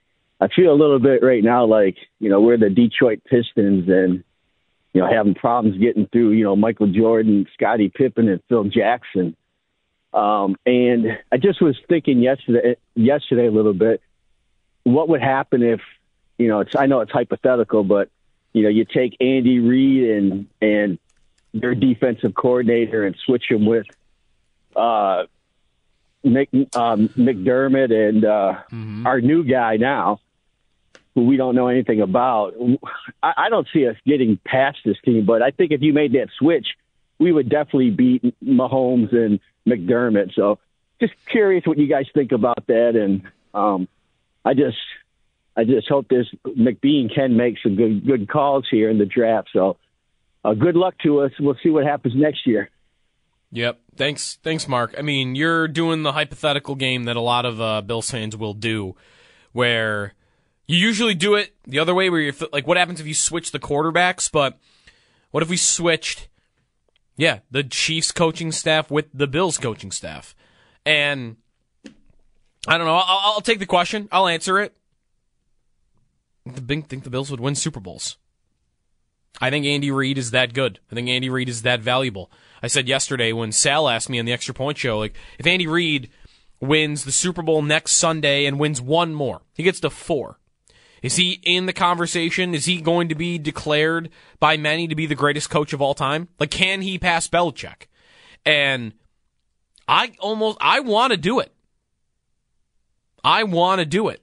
I feel a little bit right now like you know we're the Detroit Pistons and you know having problems getting through. You know, Michael Jordan, Scottie Pippen, and Phil Jackson. Um, and I just was thinking yesterday, yesterday a little bit, what would happen if, you know, it's, I know it's hypothetical, but you know, you take Andy Reid and and their defensive coordinator and switch him with uh, Nick, um, McDermott and uh, our new guy now, who we don't know anything about. I, I don't see us getting past this team, but I think if you made that switch, we would definitely beat Mahomes and McDermott. So, just curious what you guys think about that, and um, I just, I just hope this McBean can make some good good calls here in the draft. So, uh, good luck to us. We'll see what happens next year. Yep. Thanks, thanks, Mark. I mean, you're doing the hypothetical game that a lot of uh, Bills fans will do, where you usually do it the other way, where you're like, what happens if you switch the quarterbacks? But what if we switched, yeah, the Chiefs coaching staff with the Bills coaching staff? And I don't know. I'll, I'll take the question. I'll answer it. The think the Bills would win Super Bowls. I think Andy Reid is that good. I think Andy Reid is that valuable. I said yesterday when Sal asked me on the Extra Point Show, like, if Andy Reid wins the Super Bowl next Sunday and wins one more, he gets to four. Is he in the conversation? Is he going to be declared by many to be the greatest coach of all time? Like, can he pass Belichick? And I almost, I want to do it. I want to do it.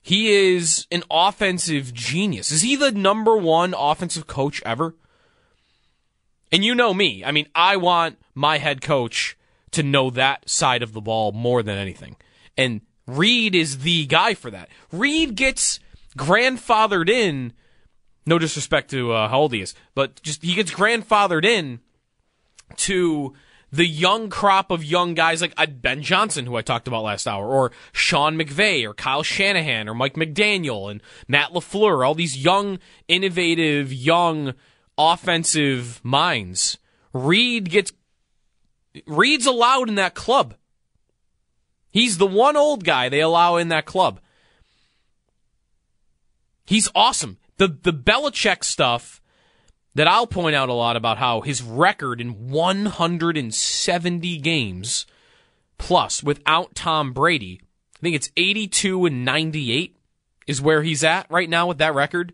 He is an offensive genius. Is he the number one offensive coach ever? And you know me. I mean, I want my head coach to know that side of the ball more than anything. And Reid is the guy for that. Reid gets grandfathered in. No disrespect to uh, how old he is, but just he gets grandfathered in to the young crop of young guys like uh, Ben Johnson, who I talked about last hour, or Sean McVay, or Kyle Shanahan, or Mike McDaniel, and Matt LaFleur, all these young, innovative, young offensive minds. Reid gets Reid's allowed in that club. He's the one old guy they allow in that club. He's awesome. The the Belichick stuff that I'll point out a lot about how his record in 170 games plus without Tom Brady, I think it's 82 and 98 is where he's at right now with that record.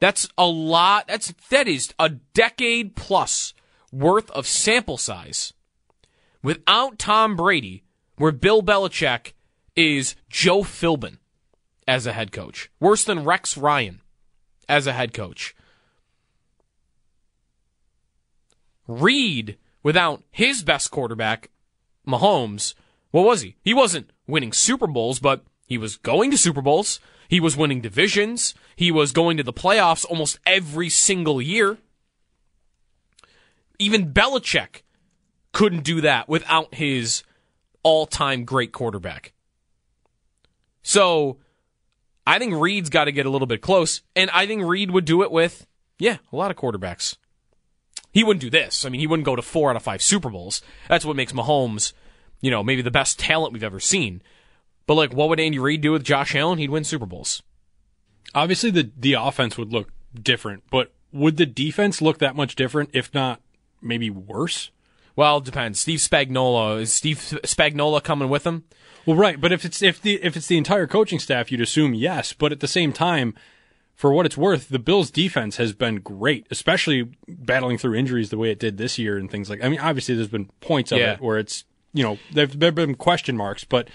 That's a lot. That's that is a decade plus worth of sample size. Without Tom Brady, where Bill Belichick is Joe Philbin as a head coach, worse than Rex Ryan as a head coach. Reid, without his best quarterback, Mahomes, what was he? He wasn't winning Super Bowls, but he was going to Super Bowls. He was winning divisions. He was going to the playoffs almost every single year. Even Belichick couldn't do that without his all time great quarterback. So I think Reid's got to get a little bit close, and I think Reid would do it with, yeah, a lot of quarterbacks. He wouldn't do this. I mean, he wouldn't go to four out of five Super Bowls. That's what makes Mahomes, you know, maybe the best talent we've ever seen. But like, what would Andy Reid do with Josh Allen? He'd win Super Bowls. Obviously, the the offense would look different, but would the defense look that much different? If not, maybe worse. Well, it depends. Steve Spagnuolo is Steve Spagnuolo coming with him? Well, right, but if it's if the if it's the entire coaching staff, you'd assume yes. But at the same time, for what it's worth, the Bills' defense has been great, especially battling through injuries the way it did this year and things like. I mean, obviously, there's been points of Yeah. it where it's you know there've, there've been question marks, but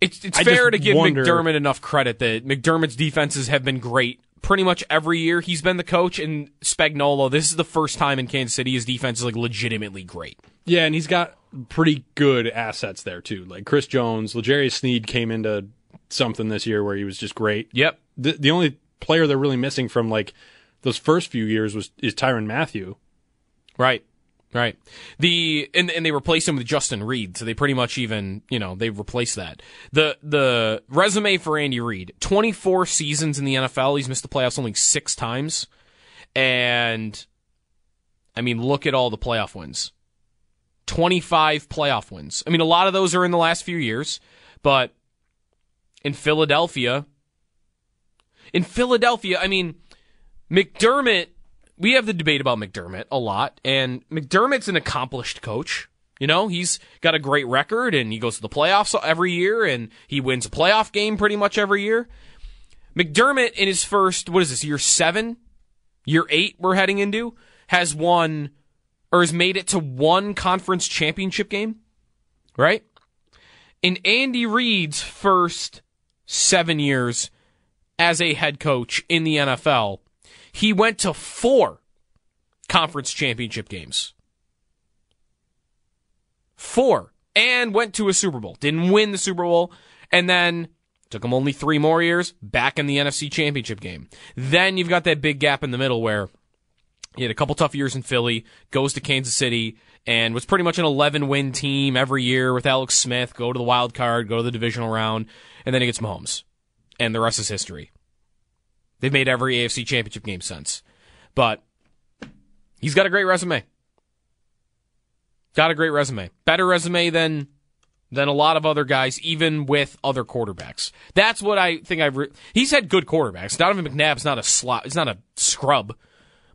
It's it's I fair to give wonder- McDermott enough credit that McDermott's defenses have been great pretty much every year he's been the coach. And Spagnuolo, this is the first time in Kansas City his defense is like legitimately great. Yeah, and he's got pretty good assets there too. Like Chris Jones, L'Jarius Sneed came into something this year where he was just great. Yep. The the only player they're really missing from like those first few years was is Tyrann Mathieu. Right. Right. The and and they replaced him with Justin Reid, so they pretty much even you know they replaced that. The the resume for Andy Reid: twenty four seasons in the NFL. He's missed the playoffs only six times, and I mean look at all the playoff wins. Twenty five playoff wins. I mean a lot of those are in the last few years, but in Philadelphia, in Philadelphia, I mean McDermott we have the debate about McDermott a lot, and McDermott's an accomplished coach. You know, he's got a great record, and he goes to the playoffs every year, and he wins a playoff game pretty much every year. McDermott in his first, what is this, year seven, year eight, we're heading into. has won or has made it to one conference championship game, right? In Andy Reid's first seven years as a head coach in the NFL, he went to four conference championship games. Four. And went to a Super Bowl. Didn't win the Super Bowl. And then took him only three more years back in the NFC championship game. Then you've got that big gap in the middle where he had a couple tough years in Philly, goes to Kansas City, and was pretty much an 11 win team every year with Alex Smith, go to the wild card, go to the divisional round, and then he gets Mahomes. And the rest is history. They've made every AFC championship game since. But he's got a great resume. Got a great resume. Better resume than than a lot of other guys, even with other quarterbacks. That's what I think I've. Re- he's had good quarterbacks. Donovan McNabb's not a slot. He's not a scrub.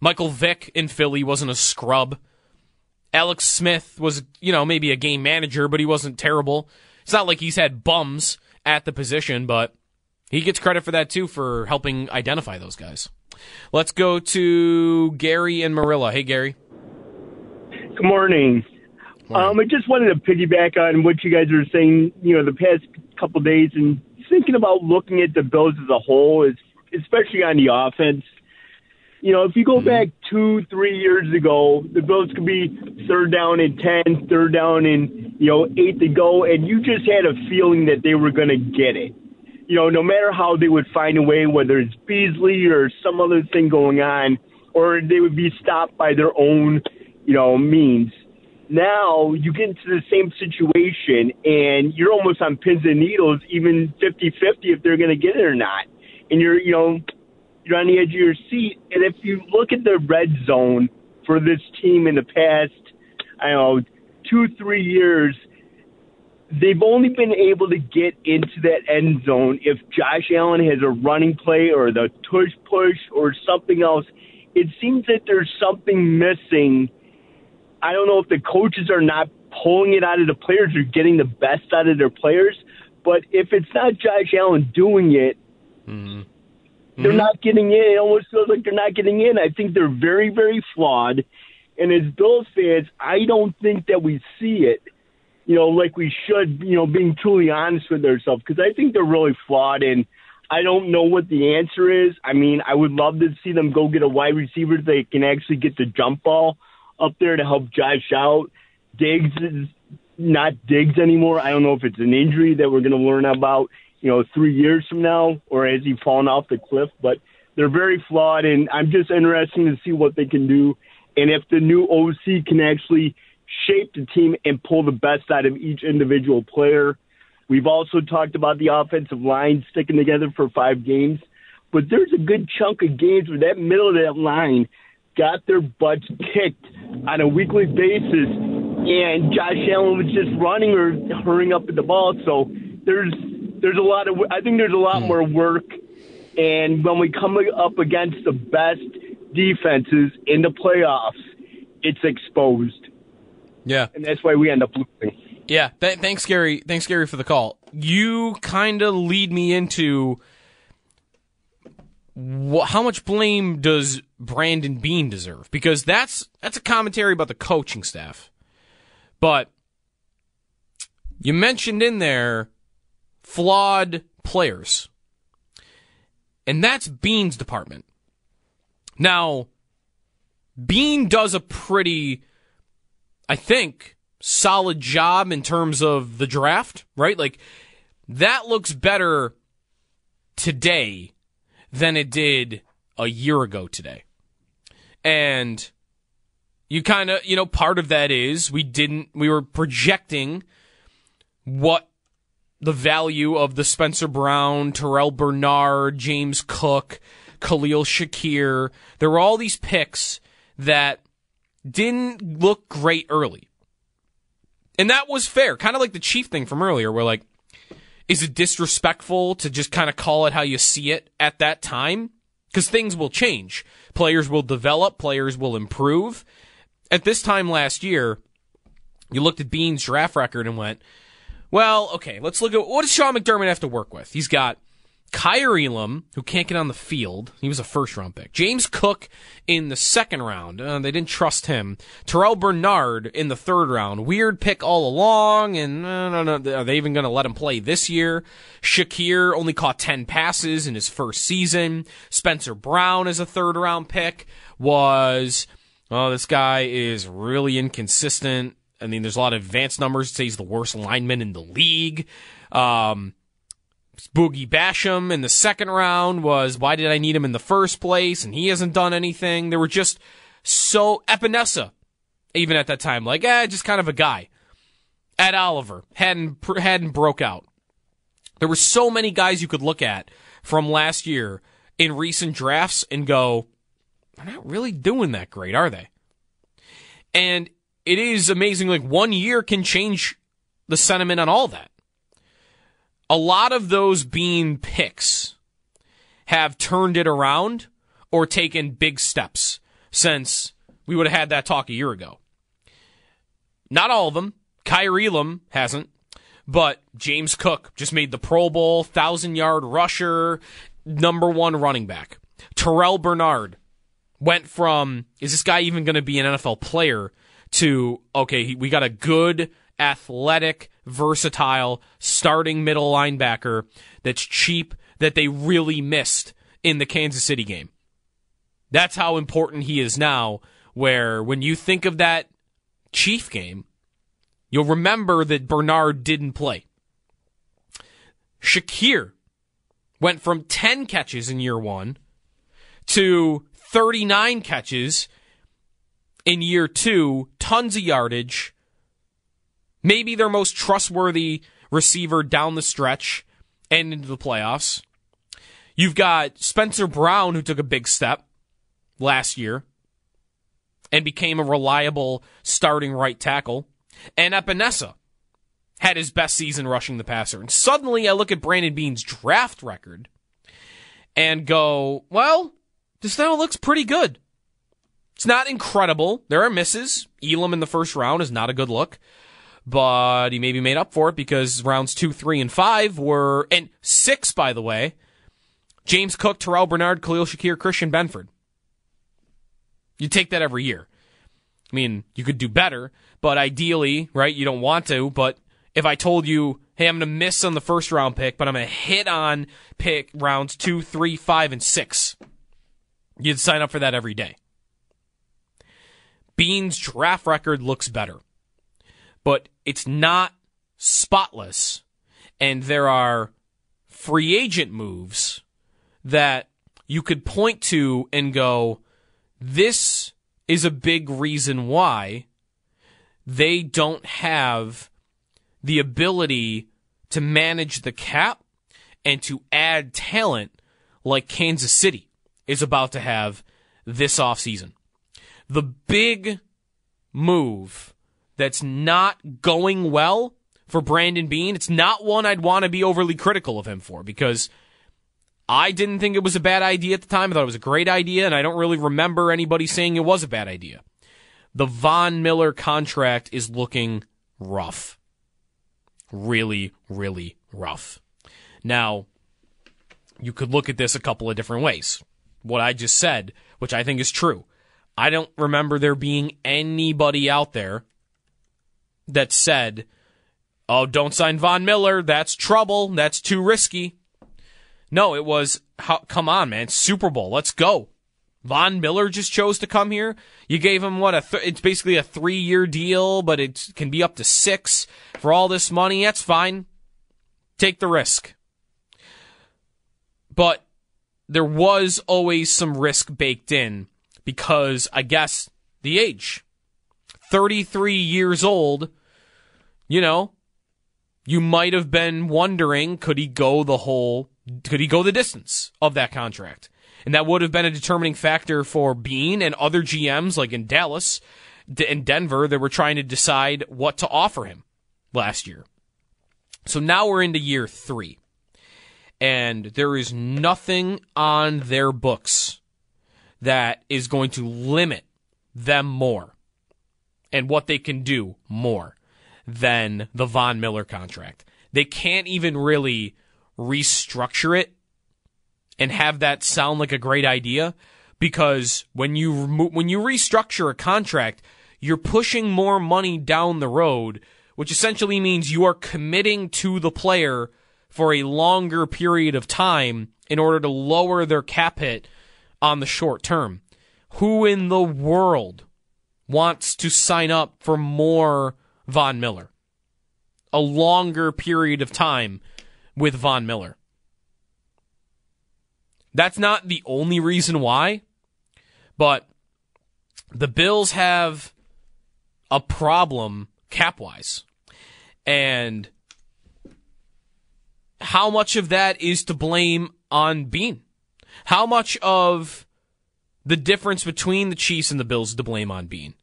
Michael Vick in Philly wasn't a scrub. Alex Smith was, you know, maybe a game manager, but he wasn't terrible. It's not like he's had bums at the position, but he gets credit for that too for helping identify those guys. Let's go to Gary and Marilla. Hey, Gary. Good morning. Um, I just wanted to piggyback on what you guys were saying, you know, the past couple days and thinking about looking at the Bills as a whole, is especially on the offense. You know, if you go back two, three years ago, the Bills could be third down and ten, third down and you know eight to go, and you just had a feeling that they were going to get it. You know, no matter how they would find a way, whether it's Beasley or some other thing going on, or they would be stopped by their own, you know, means. Now you get into the same situation, and you're almost on pins and needles, even 50-50 if they're going to get it or not. And you're, you know, you're on the edge of your seat. And if you look at the red zone for this team in the past, I don't know, two, three years, they've only been able to get into that end zone if Josh Allen has a running play or the tush push or something else. It seems that there's something missing. I don't know if the coaches are not pulling it out of the players or getting the best out of their players, but if it's not Josh Allen doing it, mm-hmm. they're not getting in. It almost feels like they're not getting in. I think they're very, very flawed. And as Bills fans, I don't think that we see it, you know, like we should, you know, being truly honest with ourselves, because I think they're really flawed. And I don't know what the answer is. I mean, I would love to see them go get a wide receiver that can actually get the jump ball up there to help Josh out. Diggs is not Diggs anymore. I don't know if it's an injury that we're going to learn about, you know, three years from now, or has he fallen off the cliff? But they're very flawed, and I'm just interested to see what they can do, and if the new OC can actually shape the team and pull the best out of each individual player. We've also talked about the offensive line sticking together for five games, but there's a good chunk of games where that middle of that line got their butts kicked on a weekly basis, and Josh Allen was just running or hurrying up at the ball. So there's there's a lot of I think there's a lot more work, and when we come up against the best defenses in the playoffs, it's exposed, Yeah. and that's why we end up losing. Yeah. Th- thanks, Gary. Thanks, Gary, for the call. You kind of lead me into wh- how much blame does Brandon Beane deserve? Because that's that's a commentary about the coaching staff. But you mentioned in there flawed players. And that's Beane's department. Now, Beane does a pretty, I think, solid job in terms of the draft, right? Like, that looks better today than it did a year ago today. And you kind of, you know, part of that is we didn't, we were projecting what the value of the Spencer Brown, Terrel Bernard, James Cook, Khalil Shakir. There were all these picks that didn't look great early. And that was fair. Kind of like the Chief thing from earlier, where like, is it disrespectful to just kind of call it how you see it at that time? Because things will change. Players will develop, players will improve. At this time last year, you looked at Beane's draft record and went, well, okay, let's look at what does Sean McDermott have to work with? He's got Kaiir Elam, who can't get on the field, he was a first round pick. James Cook in the second round, uh, they didn't trust him. Terrel Bernard in the third round, weird pick all along, and uh, no, no, are they even going to let him play this year? Shakir only caught 10 passes in his first season. Spencer Brown as a third round pick was, oh, this guy is really inconsistent. I mean, there's a lot of advanced numbers say he's the worst lineman in the league. Um, Boogie Basham in the second round was why did I need him in the first place? And he hasn't done anything. There were just so Epenesa, even at that time, like eh, just kind of a guy. Ed Oliver hadn't hadn't broke out. There were so many guys you could look at from last year in recent drafts and go, they're not really doing that great, are they? And it is amazing. Like one year can change the sentiment on all that a lot of those Beane picks have turned it around or taken big steps since we would have had that talk a year ago. Not all of them. Kaiir Elam hasn't, but James Cook just made the Pro Bowl, thousand yard rusher, number one running back. Terrel Bernard went from, is this guy even going to be an NFL player to, okay, we got a good athletic, versatile, starting middle linebacker that's cheap that they really missed in the Kansas City game. That's how important he is now, where when you think of that Chief game, you'll remember that Bernard didn't play. Shakir went from 10 catches in year one to 39 catches in year two, tons of yardage, maybe their most trustworthy receiver down the stretch and into the playoffs. You've got Spencer Brown, who took a big step last year and became a reliable starting right tackle. And Epenesa had his best season rushing the passer. And suddenly I look at Brandon Beane's draft record and go, well, this now looks pretty good. It's not incredible. There are misses. Elam in the first round is not a good look but he maybe made up for it because rounds two, three, and five were, and six, by the way, James Cook, Terrel Bernard, Khalil Shakir, Christian Benford. You take that every year. I mean, you could do better, but ideally, right, you don't want to, but if I told you, hey, I'm going to miss on the first round pick, but I'm going to hit on pick rounds two, three, five, and six, you'd sign up for that every day. Beane's draft record looks better but it's not spotless. And there are free agent moves that you could point to and go, this is a big reason why they don't have the ability to manage the cap and to add talent like Kansas City is about to have this offseason. The big move that's not going well for Brandon Beane, it's not one I'd want to be overly critical of him for because I didn't think it was a bad idea at the time. I thought it was a great idea, and I don't really remember anybody saying it was a bad idea. The Von Miller contract is looking rough. Really, really rough. Now, you could look at this a couple of different ways. What I just said, which I think is true. I don't remember there being anybody out there that said, "Oh, don't sign Von Miller. That's trouble. That's too risky." No, it was, how, "Come on, man, Super Bowl. Let's go." Von Miller just chose to come here. You gave him what a th- it's basically a 3-year deal, but it can be up to 6 for all this money. That's fine. Take the risk. But there was always some risk baked in because I guess the age. 33 years old you know, you might have been wondering could he go the whole, could he go the distance of that contract? And that would have been a determining factor for Beane and other GMs like in Dallas and Denver that were trying to decide what to offer him last year. So now we're into year three. And there is nothing on their books that is going to limit them more and what they can do more than the Von Miller contract. They can't even really restructure it and have that sound like a great idea because when you when you restructure a contract, you're pushing more money down the road, which essentially means you are committing to the player for a longer period of time in order to lower their cap hit on the short term. Who in the world wants to sign up for more Von Miller? A longer period of time with Von Miller. That's not the only reason why, but the Bills have a problem cap wise. And how much of that is to blame on Beane? How much of the difference between the Chiefs and the Bills is to blame on Beane?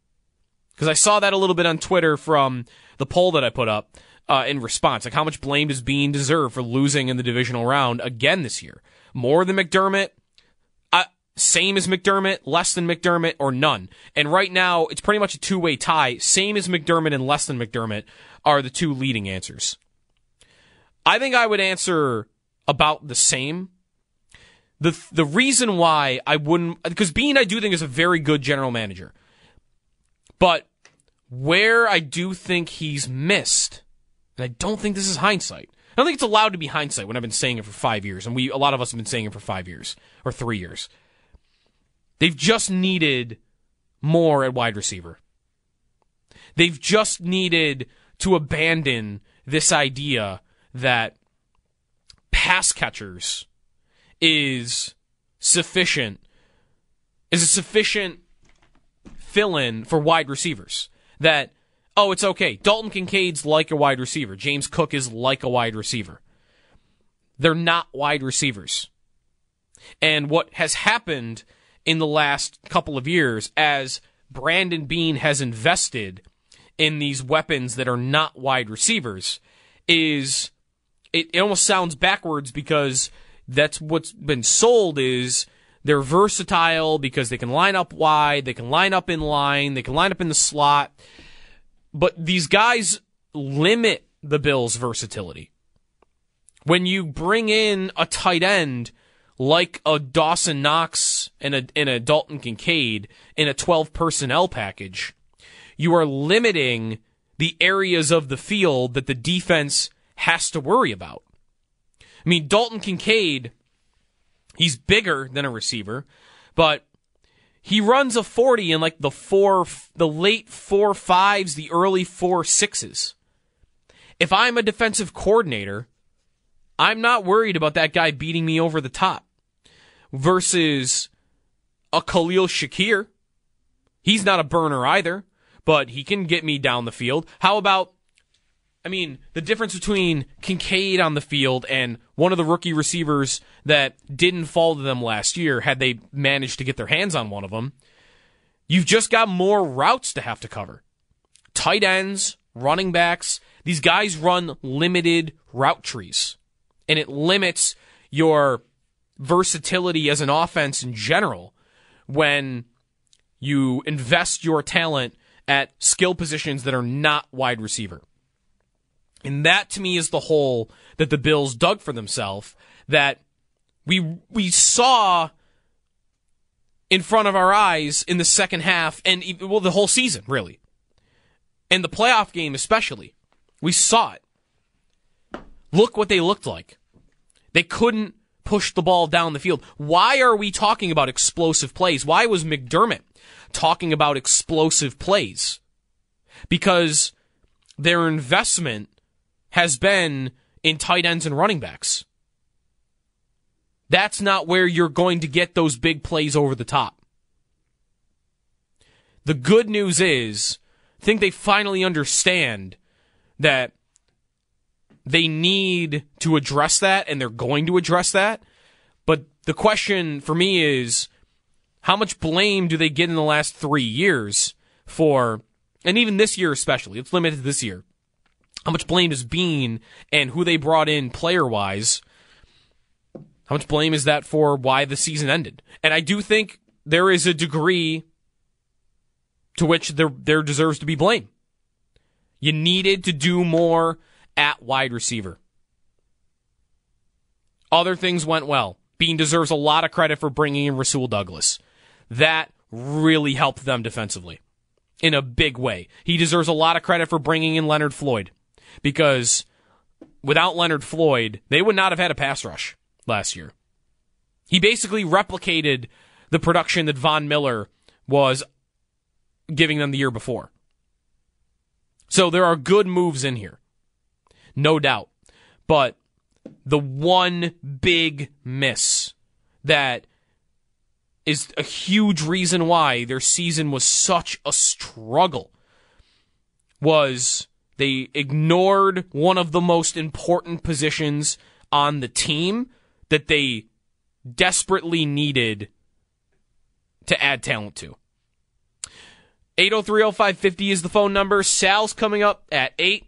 Because I saw that a little bit on Twitter from the poll that I put up uh, in response. Like, how much blame does Beane deserve for losing in the divisional round again this year? More than McDermott? Uh, same as McDermott, less than McDermott, or none. And right now, it's pretty much a two way tie. Same as McDermott and less than McDermott are the two leading answers. I think I would answer about the same. The the reason why I wouldn't because Beane I do think is a very good general manager. But where I do think he's missed, and I don't think this is hindsight. I don't think it's allowed to be hindsight when I've been saying it for five years, and we a lot of us have been saying it for five years or three years. They've just needed more at wide receiver. They've just needed to abandon this idea that pass catchers is sufficient is a sufficient fill in for wide receivers. That oh, it's okay. Dalton Kincaid's like a wide receiver. James Cook is like a wide receiver. They're not wide receivers. And what has happened in the last couple of years as Brandon Beane has invested in these weapons that are not wide receivers is it, it almost sounds backwards because that's what's been sold is they're versatile because they can line up wide, they can line up in line, they can line up in the slot. But these guys limit the Bills' versatility. When you bring in a tight end like a Dawson Knox and a, and a Dalton Kincaid in a 12 personnel package, you are limiting the areas of the field that the defense has to worry about. I mean, Dalton Kincaid, he's bigger than a receiver, but he runs a 40 in like the four, the late four fives, the early four sixes. If I'm a defensive coordinator, I'm not worried about that guy beating me over the top versus a Khalil Shakir. He's not a burner either, but he can get me down the field. How about I mean, the difference between Kincaid on the field and one of the rookie receivers that didn't fall to them last year, had they managed to get their hands on one of them, you've just got more routes to have to cover. Tight ends, running backs, these guys run limited route trees, and it limits your versatility as an offense in general when you invest your talent at skill positions that are not wide receiver. And that to me is the hole that the Bills dug for themselves that we we saw in front of our eyes in the second half and well the whole season really. And the playoff game especially. We saw it. Look what they looked like. They couldn't push the ball down the field. Why are we talking about explosive plays? Why was McDermott talking about explosive plays? Because their investment has been in tight ends and running backs. That's not where you're going to get those big plays over the top. The good news is, I think they finally understand that they need to address that and they're going to address that. But the question for me is, how much blame do they get in the last three years for, and even this year especially, it's limited this year, how much blame is Beane and who they brought in player wise? How much blame is that for why the season ended? And I do think there is a degree to which there there deserves to be blame. You needed to do more at wide receiver. Other things went well. Beane deserves a lot of credit for bringing in Rasul Douglas. That really helped them defensively in a big way. He deserves a lot of credit for bringing in Leonard Floyd because without Leonard Floyd, they would not have had a pass rush last year. He basically replicated the production that Von Miller was giving them the year before. So there are good moves in here. No doubt. But the one big miss that is a huge reason why their season was such a struggle was they ignored one of the most important positions on the team that they desperately needed to add talent to. 8030550 is the phone number. Sal's coming up at 8.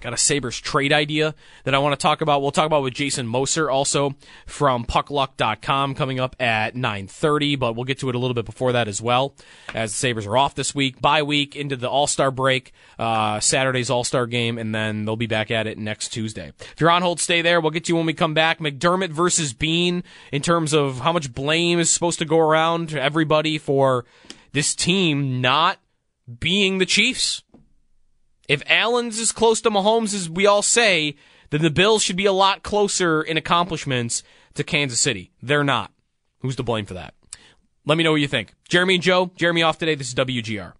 Got a Sabres trade idea that I want to talk about. We'll talk about with Jason Moser also from puckluck.com coming up at 9:30, but we'll get to it a little bit before that as well. As the Sabres are off this week, bye week into the All-Star break, uh, Saturday's All-Star game and then they'll be back at it next Tuesday. If you're on hold, stay there. We'll get to you when we come back. McDermott versus Beane in terms of how much blame is supposed to go around to everybody for this team not being the Chiefs. If Allen's as close to Mahomes as we all say, then the Bills should be a lot closer in accomplishments to Kansas City. They're not. Who's to blame for that? Let me know what you think. Jeremy and Joe, Jeremy off today. This is WGR.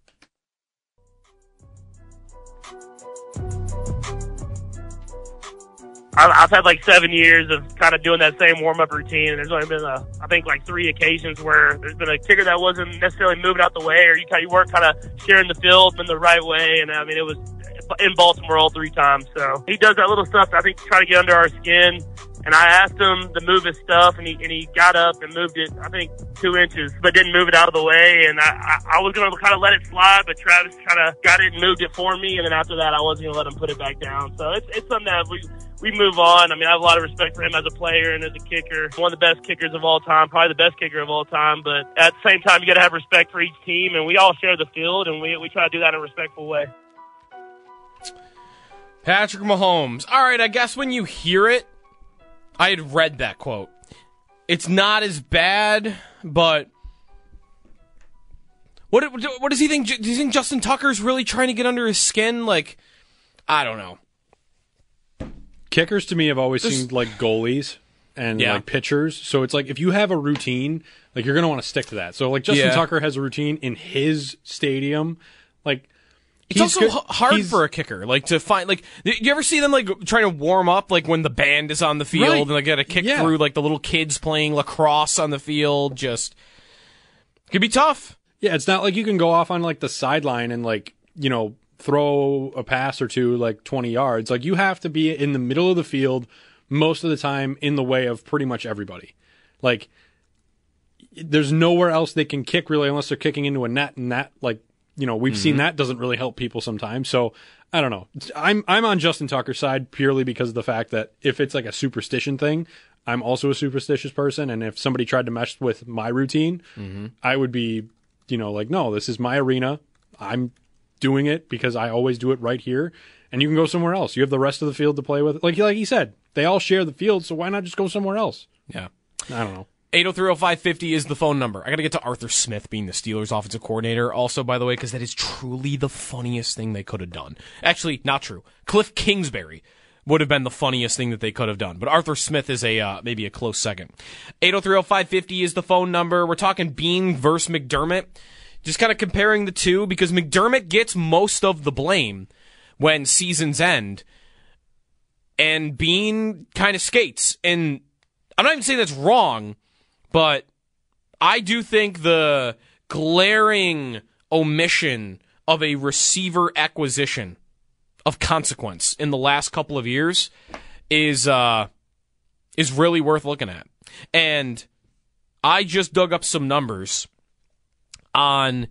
I've had like seven years of kind of doing that same warm up routine, and there's only been, a, I think, like three occasions where there's been a kicker that wasn't necessarily moving out the way, or you kind you weren't kind of sharing the field in the right way, and I mean it was in Baltimore all three times. So he does that little stuff I think to try to get under our skin. And I asked him to move his stuff, and he and he got up and moved it. I think two inches, but didn't move it out of the way. And I I, I was gonna kind of let it slide, but Travis kind of got it and moved it for me. And then after that, I wasn't gonna let him put it back down. So it's it's something that we we move on. I mean, I have a lot of respect for him as a player and as a kicker. One of the best kickers of all time, probably the best kicker of all time. But at the same time, you got to have respect for each team, and we all share the field, and we we try to do that in a respectful way. Patrick Mahomes. All right, I guess when you hear it, I had read that quote. It's not as bad, but what what does he think? Do you think Justin Tucker's really trying to get under his skin? Like, I don't know. Kickers to me have always There's, seemed like goalies and yeah. like pitchers. So it's like if you have a routine, like you're gonna want to stick to that. So like Justin yeah. Tucker has a routine in his stadium, like. It's also good. hard for a kicker, like to find. Like, you ever see them like trying to warm up, like when the band is on the field right. and they got to kick yeah. through, like the little kids playing lacrosse on the field? Just could be tough. Yeah, it's not like you can go off on like the sideline and like you know throw a pass or two like 20 yards. Like you have to be in the middle of the field most of the time in the way of pretty much everybody. Like there's nowhere else they can kick really unless they're kicking into a net and that like you know we've mm-hmm. seen that doesn't really help people sometimes. So I don't know. I'm I'm on Justin Tucker's side purely because of the fact that if it's like a superstition thing, I'm also a superstitious person, and if somebody tried to mess with my routine, mm-hmm. I would be, you know, like, no, this is my arena. I'm doing it because I always do it right here. And you can go somewhere else. You have the rest of the field to play with. Like like he said, they all share the field, so why not just go somewhere else? Yeah. I don't know. 8030550 is the phone number. I got to get to Arthur Smith being the Steelers offensive coordinator also by the way cuz that is truly the funniest thing they could have done. Actually, not true. Cliff Kingsbury would have been the funniest thing that they could have done. But Arthur Smith is a uh, maybe a close second. 8030550 is the phone number. We're talking Beane versus McDermott just kind of comparing the two because McDermott gets most of the blame when seasons end, and Beane kind of skates. And I'm not even saying that's wrong, but I do think the glaring omission of a receiver acquisition of consequence in the last couple of years is uh, is really worth looking at. And I just dug up some numbers on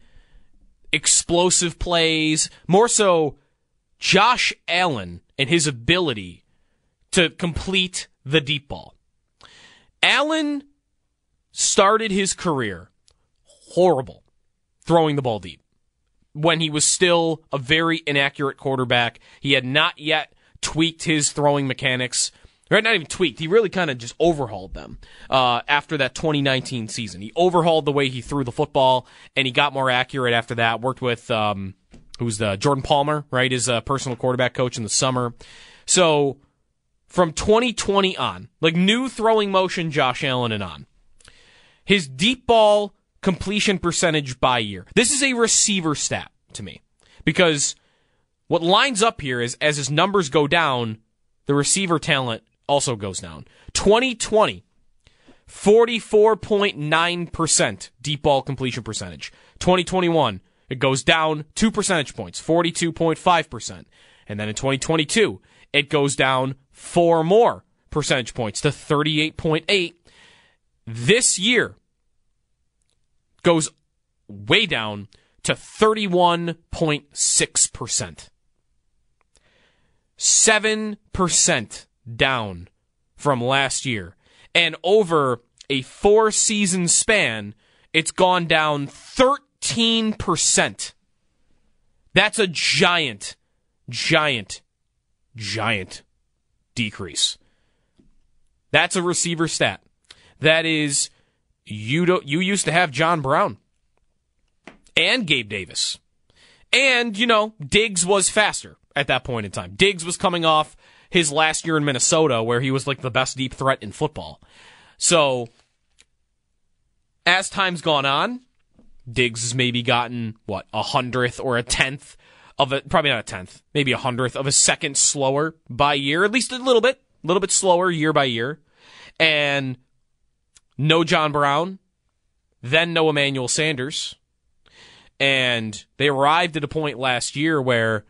explosive plays, more so Josh Allen and his ability to complete the deep ball. Allen started his career horrible throwing the ball deep when he was still a very inaccurate quarterback. He had not yet tweaked his throwing mechanics Right, not even tweaked. He really kind of just overhauled them uh, after that 2019 season. He overhauled the way he threw the football, and he got more accurate after that. Worked with um, who's the Jordan Palmer, right? His uh, personal quarterback coach in the summer. So from 2020 on, like new throwing motion, Josh Allen and on, his deep ball completion percentage by year. This is a receiver stat to me because what lines up here is as his numbers go down, the receiver talent also goes down. 2020, 44.9% deep ball completion percentage. 2021, it goes down two percentage points, 42.5%. And then in 2022, it goes down four more percentage points to 38.8. This year goes way down to 31.6%. 7% down from last year. And over a four season span, it's gone down 13%. That's a giant, giant, giant decrease. That's a receiver stat. That is, you don't, you used to have John Brown and Gabe Davis. And, you know, Diggs was faster at that point in time. Diggs was coming off his last year in Minnesota where he was like the best deep threat in football. So, as time's gone on, Diggs has maybe gotten, what, a hundredth or a tenth of a probably not a tenth, maybe a hundredth of a second slower by year, at least a little bit, a little bit slower year by year. And no John Brown, then no Emmanuel Sanders. And they arrived at a point last year where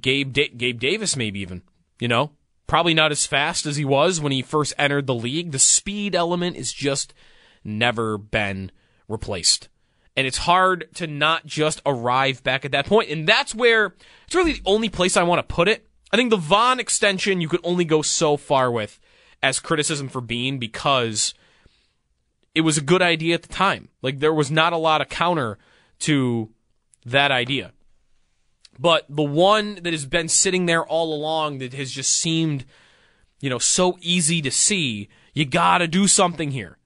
Gabe da- Gabe Davis maybe even, you know, probably not as fast as he was when he first entered the league. The speed element is just never been replaced. And it's hard to not just arrive back at that point. And that's where it's really the only place I want to put it. I think the Von extension you could only go so far with as criticism for Beane because it was a good idea at the time. Like there was not a lot of counter to that idea. But the one that has been sitting there all along that has just seemed, you know, so easy to see, you gotta do something here,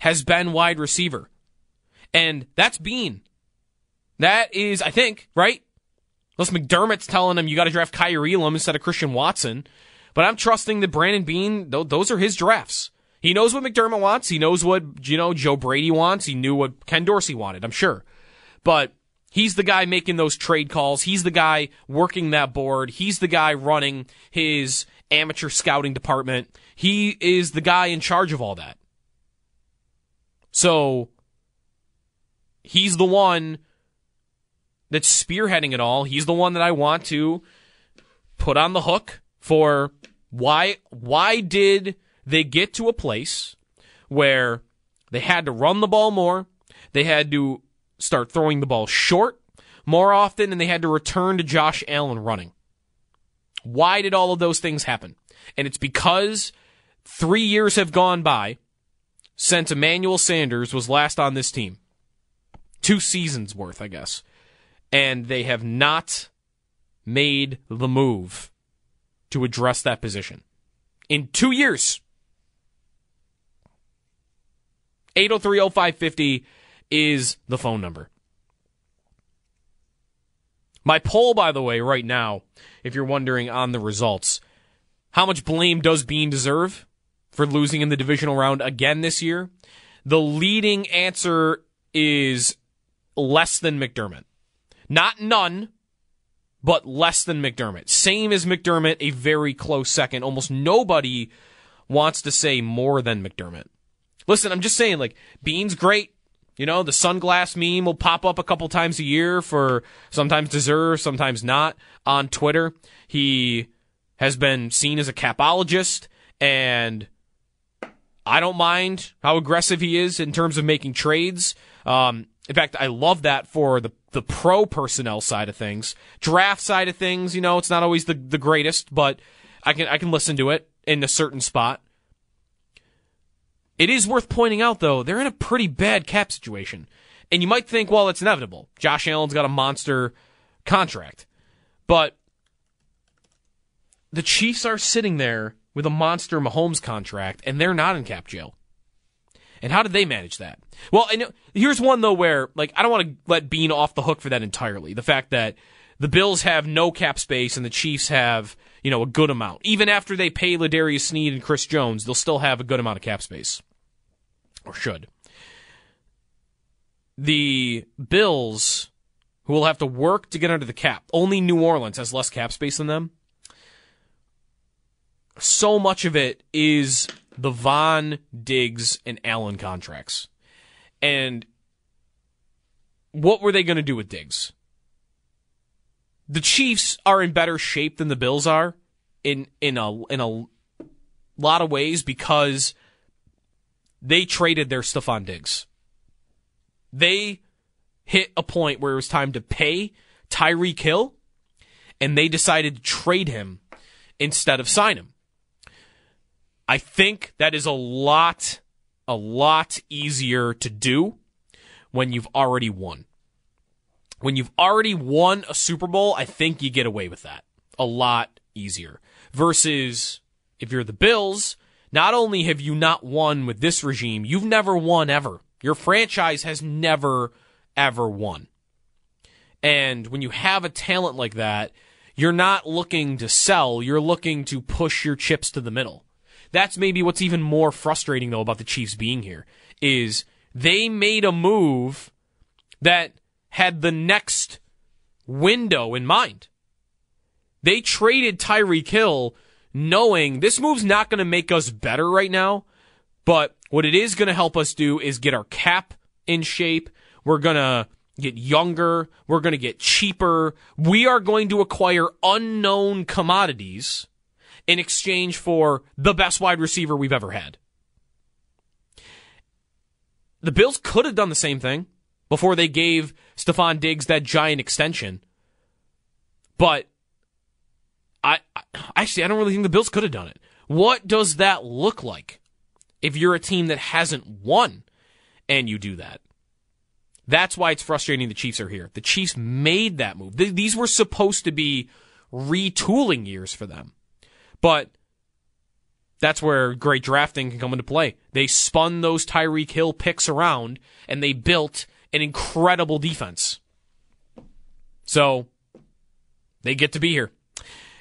has been wide receiver. And that's Beane. That is, I think, right? Unless McDermott's telling him you gotta draft Kaiir Elam instead of Christian Watson. But I'm trusting that Brandon Beane, those are his drafts. He knows what McDermott wants. He knows what, you know, Joe Brady wants. He knew what Ken Dorsey wanted, I'm sure. But he's the guy making those trade calls. He's the guy working that board. He's the guy running his amateur scouting department. He is the guy in charge of all that. So he's the one that's spearheading it all. He's the one that I want to put on the hook for why why did they get to a place where they had to run the ball more, they had to start throwing the ball short more often, and they had to return to Josh Allen running. Why did all of those things happen? And it's because three years have gone by since Emmanuel Sanders was last on this team. Two seasons worth, I guess. And they have not made the move to address that position. In two years. 8030550 is the phone number. My poll, by the way, right now, if you're wondering on the results, how much blame does Beane deserve for losing in the divisional round again this year? The leading answer is less than McDermott. Not none, but less than McDermott. Same as McDermott, a very close second. Almost nobody wants to say more than McDermott. Listen, I'm just saying, like, Beane's great. You know, the sunglass meme will pop up a couple times a year for sometimes deserve, sometimes not on Twitter. He has been seen as a capologist, and I don't mind how aggressive he is in terms of making trades. Um, in fact, I love that for the the pro personnel side of things. Draft side of things, you know, it's not always the, the greatest, but I can I can listen to it in a certain spot. It is worth pointing out, though, they're in a pretty bad cap situation. And you might think, well, it's inevitable. Josh Allen's got a monster contract. But the Chiefs are sitting there with a monster Mahomes contract, and they're not in cap jail. And how did they manage that? Well, know, here's one though where like I don't want to let Beane off the hook for that entirely. The fact that the Bills have no cap space and the Chiefs have you know a good amount. Even after they pay L'Jarius Sneed and Chris Jones, they'll still have a good amount of cap space, or should. The Bills, who will have to work to get under the cap, only New Orleans has less cap space than them. So much of it is the Von, Diggs, and Allen contracts. And what were they going to do with Diggs? The Chiefs are in better shape than the Bills are in in a in a lot of ways because they traded their Stefon Diggs. They hit a point where it was time to pay Tyreek Hill, and they decided to trade him instead of sign him. I think that is a lot, a lot easier to do when you've already won. When you've already won a Super Bowl, I think you get away with that a lot easier. Versus if you're the Bills, not only have you not won with this regime, you've never won ever. Your franchise has never, ever won. And when you have a talent like that, you're not looking to sell, you're looking to push your chips to the middle. That's maybe what's even more frustrating though about the Chiefs being here is they made a move that had the next window in mind. They traded Tyreek Hill knowing this move's not going to make us better right now, but what it is going to help us do is get our cap in shape. We're going to get younger. We're going to get cheaper. We are going to acquire unknown commodities in exchange for the best wide receiver we've ever had. The Bills could have done the same thing before they gave Stefon Diggs that giant extension. But actually I don't really think the Bills could have done it. What does that look like if you're a team that hasn't won and you do that? That's why it's frustrating the Chiefs are here. The Chiefs made that move. These were supposed to be retooling years for them. But that's where great drafting can come into play. They spun those Tyreek Hill picks around and they built an incredible defense. So they get to be here.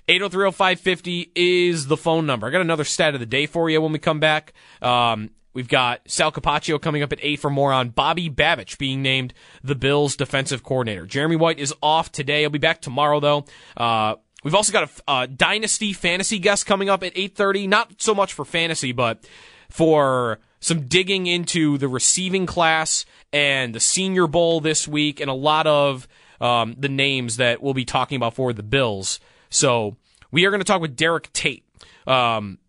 8030550 is the phone number. I got another stat of the day for you when we come back. Um, we've got Sal Capaccio coming up at 8 for more on Bobby Babich being named the Bills defensive coordinator. Jeremy White is off today. He'll be back tomorrow, though. Uh, We've also got a, a dynasty fantasy guest coming up at 8:30. Not so much for fantasy, but for some digging into the receiving class and the Senior Bowl this week, and a lot of um, the names that we'll be talking about for the Bills. So we are going to talk with Derek Tate. Um,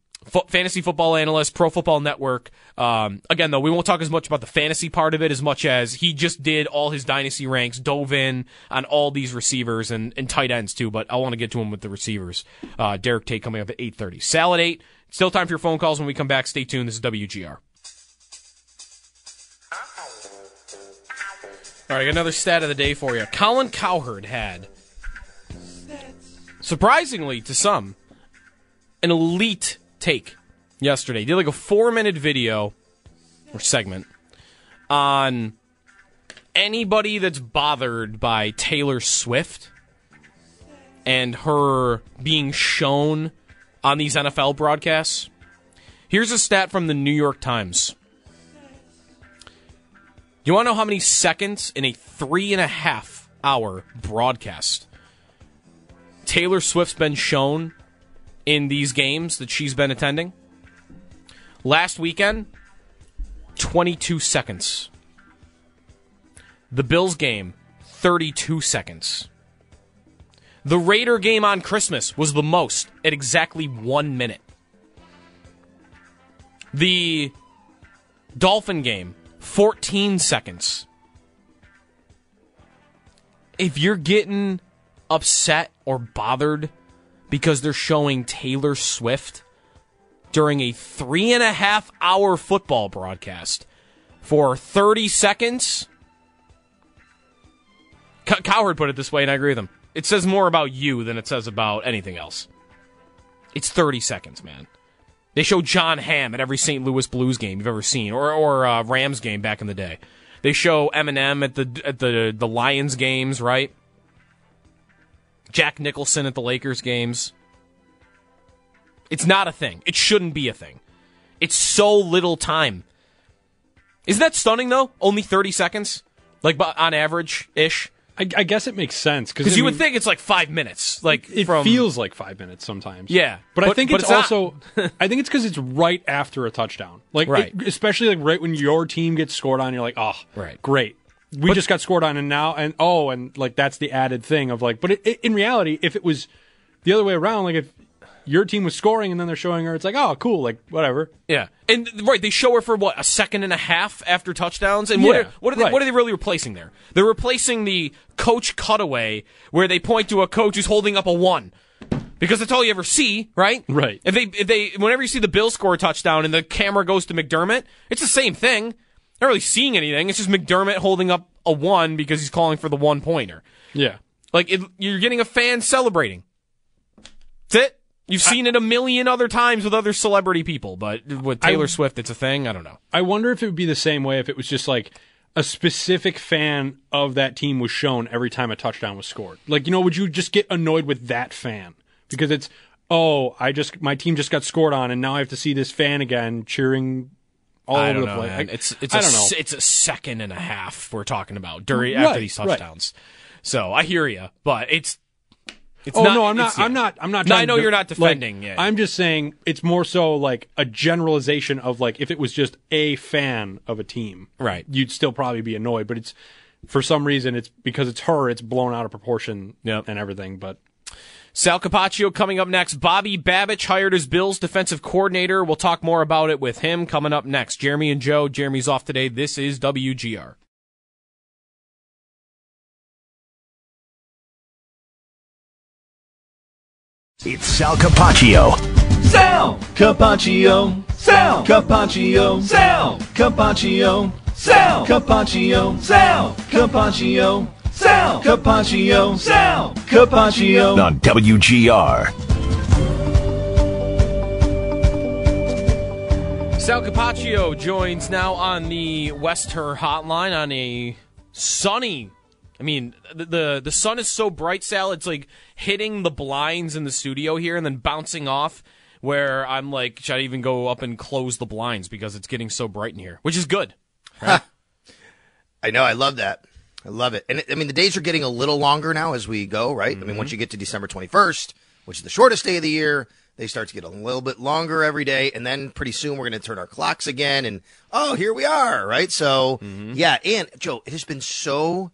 fantasy football analyst, Pro Football Network. Um, again, though, we won't talk as much about the fantasy part of it as much as he just did all his dynasty ranks, dove in on all these receivers and, and tight ends too. But I want to get to him with the receivers. Uh, Derek Tate coming up at eight thirty. Sal at eight. Still time for your phone calls when we come back. Stay tuned. This is WGR. All right, another stat of the day for you. Colin Cowherd had, surprisingly to some, an elite take yesterday. Did like a four minute video or segment on anybody that's bothered by Taylor Swift and her being shown on these NFL broadcasts. Here's a stat from the New York Times. You want to know how many seconds in a three and a half hour broadcast Taylor Swift's been shown in these games that she's been attending. Last weekend, 22 seconds. The Bills game, 32 seconds. The Raider game on Christmas was the most at exactly one minute. The Dolphin game, 14 seconds. If you're getting upset or bothered because they're showing Taylor Swift during a three and a half hour football broadcast for 30 seconds. C- Cowherd put it this way, and I agree with him. It says more about you than it says about anything else. It's 30 seconds, man. They show Jon Hamm at every St. Louis Blues game you've ever seen, or or uh, Rams game back in the day. They show Eminem at the at the the Lions games, right? Jack Nicholson at the Lakers games. It's not a thing. It shouldn't be a thing. It's so little time. Isn't that stunning though? Only 30 seconds? Like on average ish? I, I guess it makes sense Because you mean, would think it's like five minutes. Like it from, feels like five minutes sometimes. Yeah, but, I think but it's, it's also. I think it's because it's right after a touchdown. Like, it- Right. especially like right when your team gets scored on, you're like, oh, Right. great. We just got scored on, and now and oh, and like that's the added thing of like. But it, it, in reality, if it was the other way around, like if your team was scoring and then they're showing her, it's like, oh, cool, like whatever. Yeah, and right, they show her for what a second and a half after touchdowns, and what Yeah, are, what are they right. what are they really replacing there? They're replacing the coach cutaway where they point to a coach who's holding up a one. Because that's all you ever see, right? Right. If they, if they, whenever you see the Bills score a touchdown and the camera goes to McDermott, it's the same thing. Not really seeing anything. It's just McDermott holding up a one because he's calling for the one pointer. Yeah. Like it, you're getting a fan celebrating. That's it. You've seen it a million other times with other celebrity people, but with Taylor I- Swift, it's a thing. I don't know. I wonder if it would be the same way if it was just like a specific fan of that team was shown every time a touchdown was scored. Like, you know, would you just get annoyed with that fan because it's oh, I just my team just got scored on, and now I have to see this fan again cheering all I over don't the know, place. man. I- It's it's I a don't know. it's a second and a half we're talking about during Right, after these right. touchdowns. So I hear you, but it's it's oh not, no, I'm not. I'm not. I'm not. No, I know to- you're not like, defending. yeah, I'm just saying it's more so like a generalization of like if it was just a fan of a team, Right. You'd still probably be annoyed, but it's for some reason it's because it's her. It's blown out of proportion Yep. and everything. But Sal Capaccio coming up next. Bobby Babich hired as Bills defensive coordinator. We'll talk more about it with him coming up next. Jeremy and Joe. Jeremy's off today. This is WGR. It's Sal Capaccio. Sal Capaccio. Sal Capaccio. Sal Capaccio. Sal Capaccio. Sal Capaccio. Sal Capaccio. Sal Capaccio. On WGR. Sal Capaccio joins now on the West Herr hotline on a sunny. I mean, the, the the sun is so bright, Sal. It's like hitting the blinds in the studio here and then bouncing off. Where I'm like, should I even go up and close the blinds because it's getting so bright in here, which is good. I know. I love that. I love it. And it, I mean, the days are getting a little longer now as we go, right? I mean, once you get to December 21st, which is the shortest day of the year, they start to get a little bit longer every day. And then pretty soon we're going to turn our clocks again. And oh, here we are, right? So, yeah. And Joe, it has been so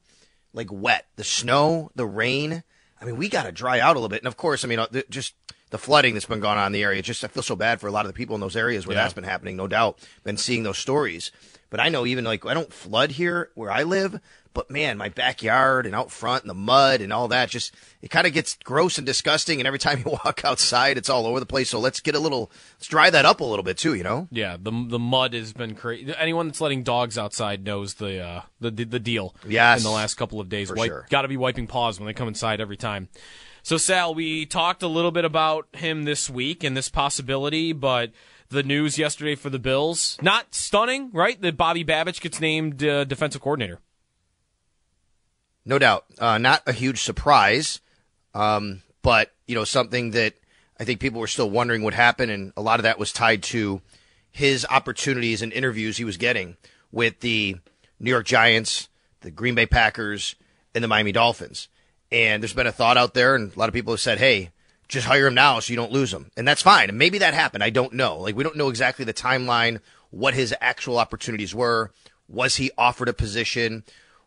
like wet. The snow, the rain. I mean, we got to dry out a little bit. And of course, I mean, uh, just the flooding that's been going on in the area. Just I feel so bad for a lot of the people in those areas where Yeah. that's been happening. No doubt, been seeing those stories. But I know even like I don't flood here where I live, but man, my backyard and out front and the mud and all that just it kind of gets gross and disgusting. And every time you walk outside, it's all over the place. So let's get a little, let's dry that up a little bit too. You know? Yeah, the the mud has been crazy. Anyone that's letting dogs outside knows the uh, the the the deal. Yes. in the last couple of days, Wipe, sure. got to be wiping paws when they come inside every time. So Sal, we talked a little bit about him this week and this possibility, but the news yesterday for the Bills not stunning, right? That Bobby Babich gets named uh, defensive coordinator. No doubt. Uh, not a huge surprise, um, but you know something that I think people were still wondering would happen, and a lot of that was tied to his opportunities and interviews he was getting with the New York Giants, the Green Bay Packers, and the Miami Dolphins. And there's been a thought out there, and a lot of people have said, "Hey, just hire him now so you don't lose him," and that's fine. And maybe that happened. I don't know. Like we don't know exactly the timeline, what his actual opportunities were. Was he offered a position?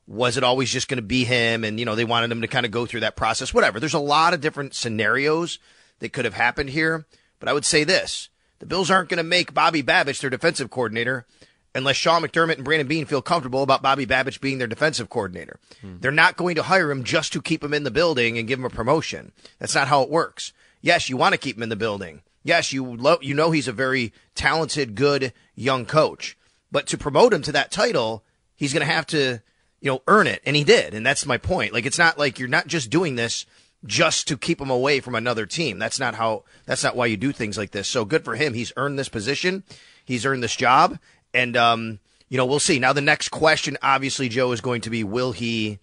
Was it always just going to be him? And, you know, they wanted him to kind of go through that process, whatever. There's a lot of different scenarios that could have happened here. But I would say this the Bills aren't going to make Bobby Babich their defensive coordinator unless Sean McDermott and Brandon Beane feel comfortable about Bobby Babich being their defensive coordinator. Hmm. They're not going to hire him just to keep him in the building and give him a promotion. That's not how it works. Yes, you want to keep him in the building. Yes, you lo- you know he's a very talented, good young coach. But to promote him to that title, he's going to have to, you know, earn it, and he did. And that's my point. Like it's not like you're not just doing this just to keep him away from another team. That's not how. That's not why you do things like this. So good for him. He's earned this position. He's earned this job, and um, you know we'll see. Now the next question, obviously, Joe is going to be: Will he,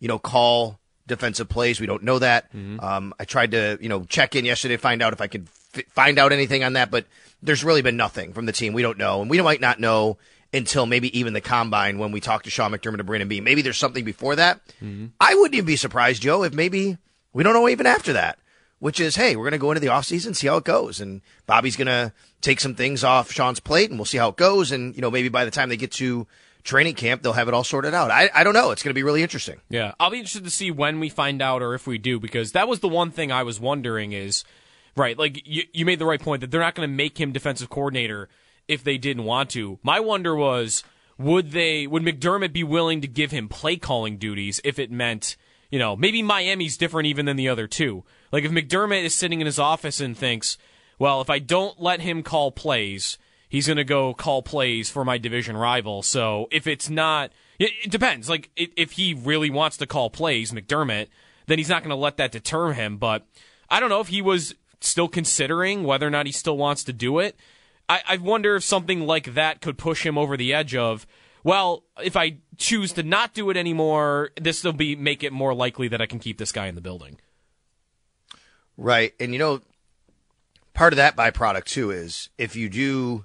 you know, call defensive plays? We don't know that. Um, I tried to you know check in yesterday to find out if I could f- find out anything on that, but there's really been nothing from the team. We don't know, and we might not know until maybe even the combine when we talk to Sean McDermott and Brandon B. Maybe there's something before that. I wouldn't even be surprised, Joe, if maybe we don't know even after that, which is, hey, we're going to go into the offseason, see how it goes. And Bobby's going to take some things off Sean's plate and we'll see how it goes. And, you know, maybe by the time they get to training camp, they'll have it all sorted out. I, I don't know. It's going to be really interesting. Yeah, I'll be interested to see when we find out or if we do, because that was the one thing I was wondering is, right, like you, you made the right point that they're not going to make him defensive coordinator if they didn't want to. My wonder was, would they, would McDermott be willing to give him play calling duties if it meant, you know, maybe Miami's different even than the other two. Like if McDermott is sitting in his office and thinks, well, if I don't let him call plays, he's going to go call plays for my division rival. So if it's not, it, it depends. Like if he really wants to call plays, McDermott, then he's not going to let that deter him. But I don't know if he was still considering whether or not he still wants to do it. I, I wonder if something like that could push him over the edge of, well, if I choose to not do it anymore, this will be make it more likely that I can keep this guy in the building. Right. And you know, part of that byproduct too is if you do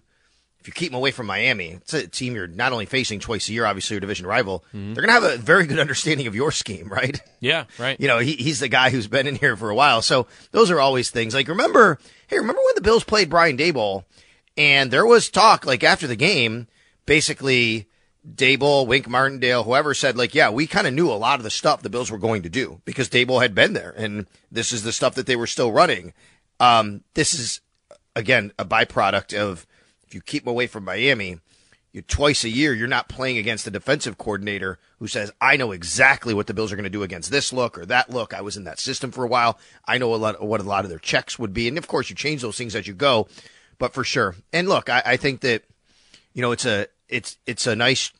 if you keep them away from Miami, it's a team you're not only facing twice a year, obviously your division rival, mm-hmm. they're gonna have a very good understanding of your scheme, right? Yeah, right. You know, he, he's the guy who's been in here for a while. So those are always things. Like remember hey, remember when the Bills played Brian Daboll and there was talk like after the game, basically Daboll, Wink Martindale, whoever said like, yeah, we kind of knew a lot of the stuff the Bills were going to do because Daboll had been there and this is the stuff that they were still running. Um, this is again a byproduct of if you keep away from Miami, you twice a year you're not playing against a defensive coordinator who says, "I know exactly what the Bills are going to do against this look or that look. I was in that system for a while. I know a lot what a lot of their checks would be." And of course, you change those things as you go, but for sure. And look, I, I think that you know it's a it's it's a nice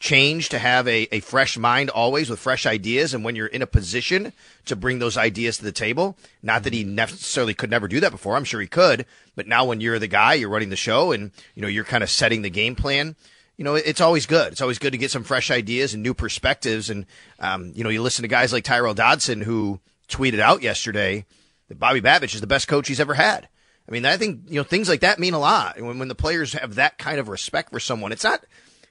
change to have a, a fresh mind always with fresh ideas and when you're in a position to bring those ideas to the table. Not that he necessarily could never do that before. I'm sure he could but now when you're the guy you're running the show and you know you're kind of setting the game plan you know it's always good. It's always good to get some fresh ideas and new perspectives. And um, you know you listen to guys like tyrel dodson who tweeted out yesterday that bobby babich is the best coach he's ever had. I mean, I think you know things like that mean a lot. When when the players have that kind of respect for someone, it's not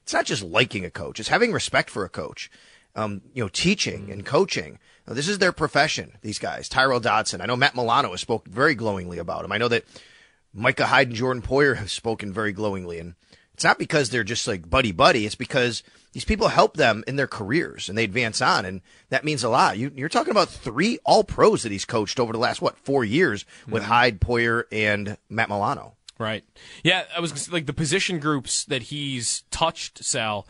it's not just liking a coach; it's having respect for a coach. Um, you know, teaching and coaching. Now, this is their profession. These guys, Tyrel Dodson. I know Matt Milano has spoken very glowingly about him. I know that Micah Hyde and Jordan Poyer have spoken very glowingly, and it's not because they're just like buddy buddy. It's because these people help them in their careers and they advance on, and that means a lot. You, you're talking about three All Pros that he's coached over the last what four years with Hyde, Poyer, and Matt Milano. Right. Yeah, I was like the position groups that he's touched, Sal.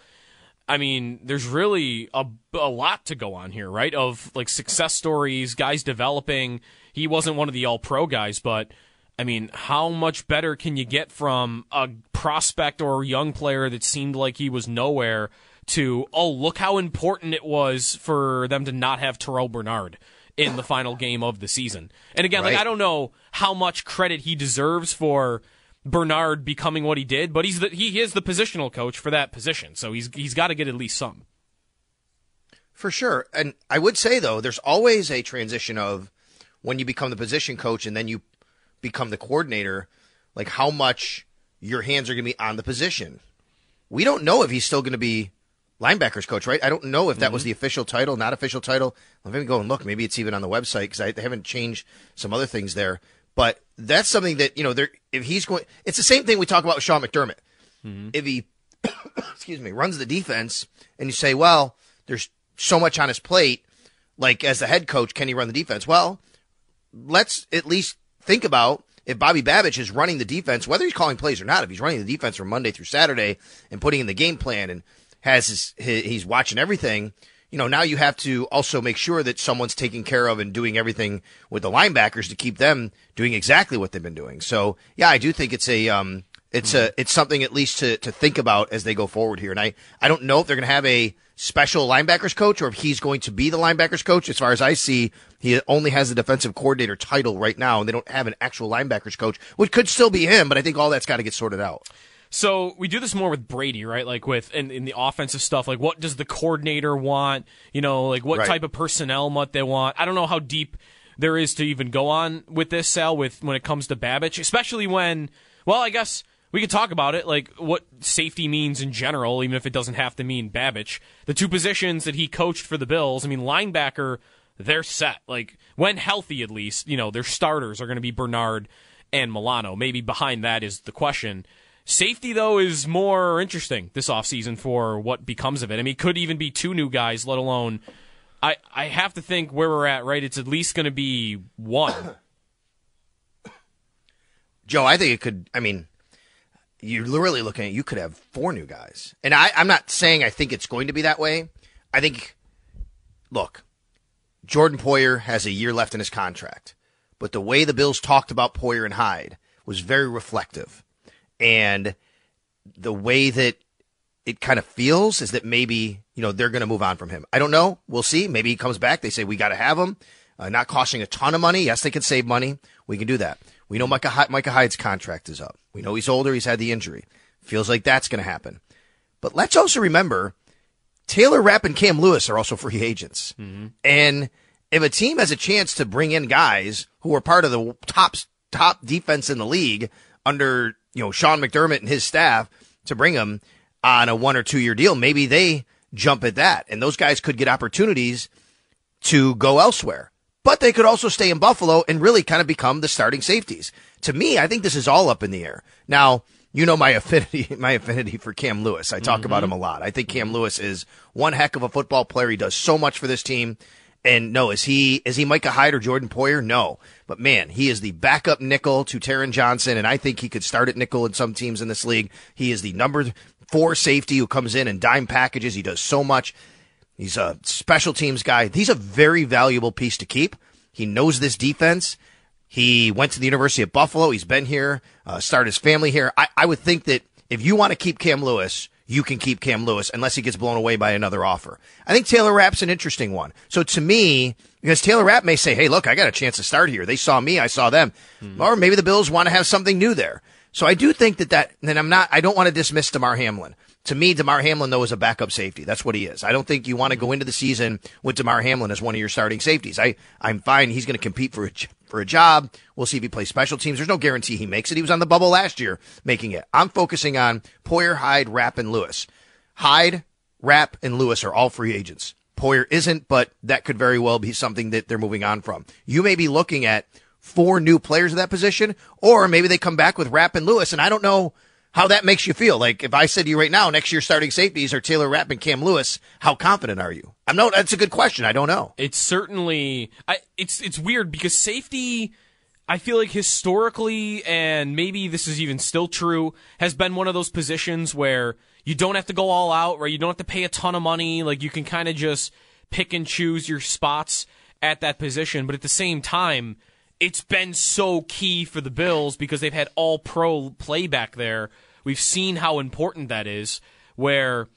I mean, there's really a, a lot to go on here, right? Of like success stories, guys developing. He wasn't one of the all pro guys, but I mean, how much better can you get from a prospect or a young player that seemed like he was nowhere to, oh, look how important it was for them to not have Terrel Bernard in the final game of the season. And again, like I don't know how much credit he deserves for Bernard becoming what he did, but he's the, he is the positional coach for that position, so he's he's got to get at least some. For sure. And I would say, though, there's always a transition of when you become the position coach and then you become the coordinator, like how much your hands are going to be on the position. We don't know if he's still going to be linebackers coach, right? I don't know if that was mm-hmm. the official title, not official title. Let me go and look. Maybe it's even on the website because I they haven't changed some other things there. But that's something that, you know, there, if he's going, it's the same thing we talk about with Sean McDermott. Mm-hmm. If he excuse me, runs the defense, and you say, well, there's so much on his plate. Like as the head coach, can he run the defense? Well, let's at least think about if Bobby Babich is running the defense, whether he's calling plays or not. If he's running the defense from Monday through Saturday and putting in the game plan and has his, his he's watching everything. You know, now you have to also make sure that someone's taking care of and doing everything with the linebackers to keep them doing exactly what they've been doing. So, yeah, I do think it's a um, it's a it's something at least to to think about as they go forward here. And I I don't know if they're going to have a special linebackers coach or if he's going to be the linebackers coach. As far as I see, he only has the defensive coordinator title right now, and they don't have an actual linebackers coach, which could still be him, but I think all that's got to get sorted out. So we do this more with Brady, right? Like with in, in the offensive stuff, like what does the coordinator want? You know, like what Right. type of personnel might they want? I don't know how deep there is to even go on with this Sal with when it comes to Babich, especially when well, I guess we could talk about it, like what safety means in general, even if it doesn't have to mean Babich. The two positions that he coached for the Bills, I mean, linebacker, they're set. Like when healthy, at least, you know, their starters are going to be Bernard and Milano. Maybe behind that is the question. Safety, though, is more interesting this offseason for what becomes of it. I mean, it could even be two new guys, let alone. I, I have to think where we're at, right? It's at least going to be one. Joe, I think it could. I mean, you're really looking at you could have four new guys, and I, I'm not saying I think it's going to be that way. I think, look, Jordan Poyer has a year left in his contract, but the way the Bills talked about Poyer and Hyde was very reflective, and the way that it kind of feels is that maybe you know they're going to move on from him. I don't know. We'll see. Maybe he comes back. They say we got to have him. Uh, not costing a ton of money. Yes, they can save money. We can do that. We know Micah, Hy- Micah Hyde's contract is up. We know he's older. He's had the injury. Feels like that's going to happen. But let's also remember Taylor Rapp and Cam Lewis are also free agents. And if a team has a chance to bring in guys who are part of the top top defense in the league under you know Sean McDermott and his staff to bring him on a one or two year deal, maybe they jump at that, and those guys could get opportunities to go elsewhere. But they could also stay in Buffalo and really kind of become the starting safeties. To me, I think this is all up in the air. Now, you know my affinity, my affinity for Cam Lewis. I talk about mm-hmm. him a lot. I think Cam Lewis is one heck of a football player. He does so much for this team. And no, is he is he Micah Hyde or Jordan Poyer? No, but man, he is the backup nickel to Taron Johnson, and I think he could start at nickel in some teams in this league. He is the number four safety who comes in and dime packages. He does so much. He's a special teams guy. He's a very valuable piece to keep. He knows this defense. He went to the University of Buffalo. He's been here, uh, started his family here. I, I would think that if you want to keep Cam Lewis, you can keep Cam Lewis unless he gets blown away by another offer. I think Taylor Rapp's an interesting one. So to me, because Taylor Rapp may say, hey, look, I got a chance to start here. They saw me, I saw them. Hmm. Or maybe the Bills want to have something new there. So I do think that that, and I'm not, I don't want to dismiss Damar Hamlin. To me, Damar Hamlin, though, is a backup safety. That's what he is. I don't think you want to go into the season with Damar Hamlin as one of your starting safeties. I, I'm fine. He's going to compete for a, for a job. We'll see if he plays special teams. There's no guarantee he makes it. He was on the bubble last year making it. I'm focusing on Poyer, Hyde, Rapp, and Lewis. Hyde, Rapp, and Lewis are all free agents. Poyer isn't, but that could very well be something that they're moving on from. You may be looking at four new players at that position, or maybe they come back with Rapp and Lewis, and I don't know how that makes you feel. Like if I said to you right now, next year starting safeties are Taylor Rapp and Cam Lewis, how confident are you? I'm no. That's a good question. I don't know. It's certainly I, it's it's weird because safety I feel like historically and maybe this is even still true has been one of those positions where you don't have to go all out, right? You don't have to pay a ton of money, like you can kind of just pick and choose your spots at that position, but at the same time it's been so key for the Bills because they've had all pro play back there. We've seen how important that is where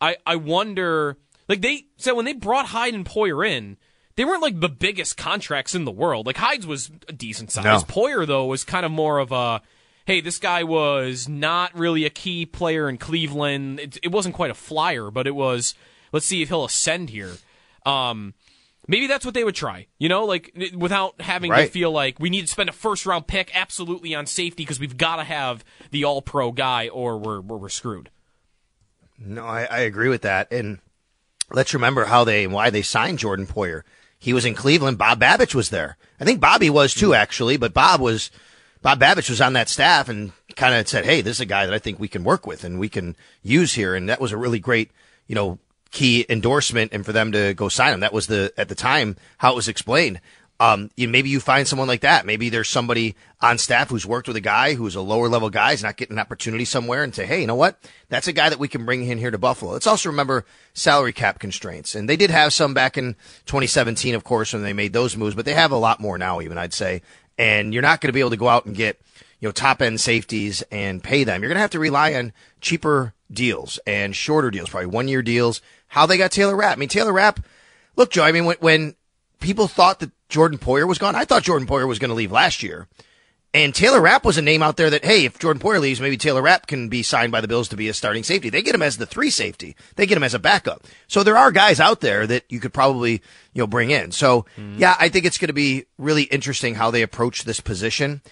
I I wonder like they said when they brought Hyde and Poyer in, they weren't like the biggest contracts in the world. Like Hyde's was a decent size. No. Poyer though was kind of more of a hey, this guy was not really a key player in Cleveland. It, it wasn't quite a flyer, but it was let's see if he'll ascend here. Um Maybe that's what they would try, you know, like without having to feel like we need to spend a first round pick absolutely on safety because we've got to have the all pro guy or we're, we're, we're screwed. No, I, I agree with that. And let's remember how they why they signed Jordan Poyer. He was in Cleveland. Bob Babich was there. I think Bobby was too, actually, but Bob was Bob Babich was on that staff and kind of said, "Hey, this is a guy that I think we can work with and we can use here." And that was a really great, you know, key endorsement and for them to go sign him. That was the at the time how it was explained. Um, you, maybe you find someone like that. Maybe there's somebody on staff who's worked with a guy who's a lower level guy, is not getting an opportunity somewhere, and say, hey, you know what? That's a guy that we can bring in here to Buffalo. Let's also remember salary cap constraints, and they did have some back in 2017, of course, when they made those moves, but they have a lot more now, even I'd say. And you're not going to be able to go out and get you know top end safeties and pay them. You're going to have to rely on cheaper deals and shorter deals, probably one year deals. How they got Taylor Rapp. I mean, Taylor Rapp, look, Joe, I mean, when, when people thought that Jordan Poyer was gone, I thought Jordan Poyer was going to leave last year. And Taylor Rapp was a name out there that, hey, if Jordan Poyer leaves, maybe Taylor Rapp can be signed by the Bills to be a starting safety. They get him as the three safety. They get him as a backup. So there are guys out there that you could probably, you know, bring in. So mm-hmm. yeah, I think it's going to be really interesting how they approach this position.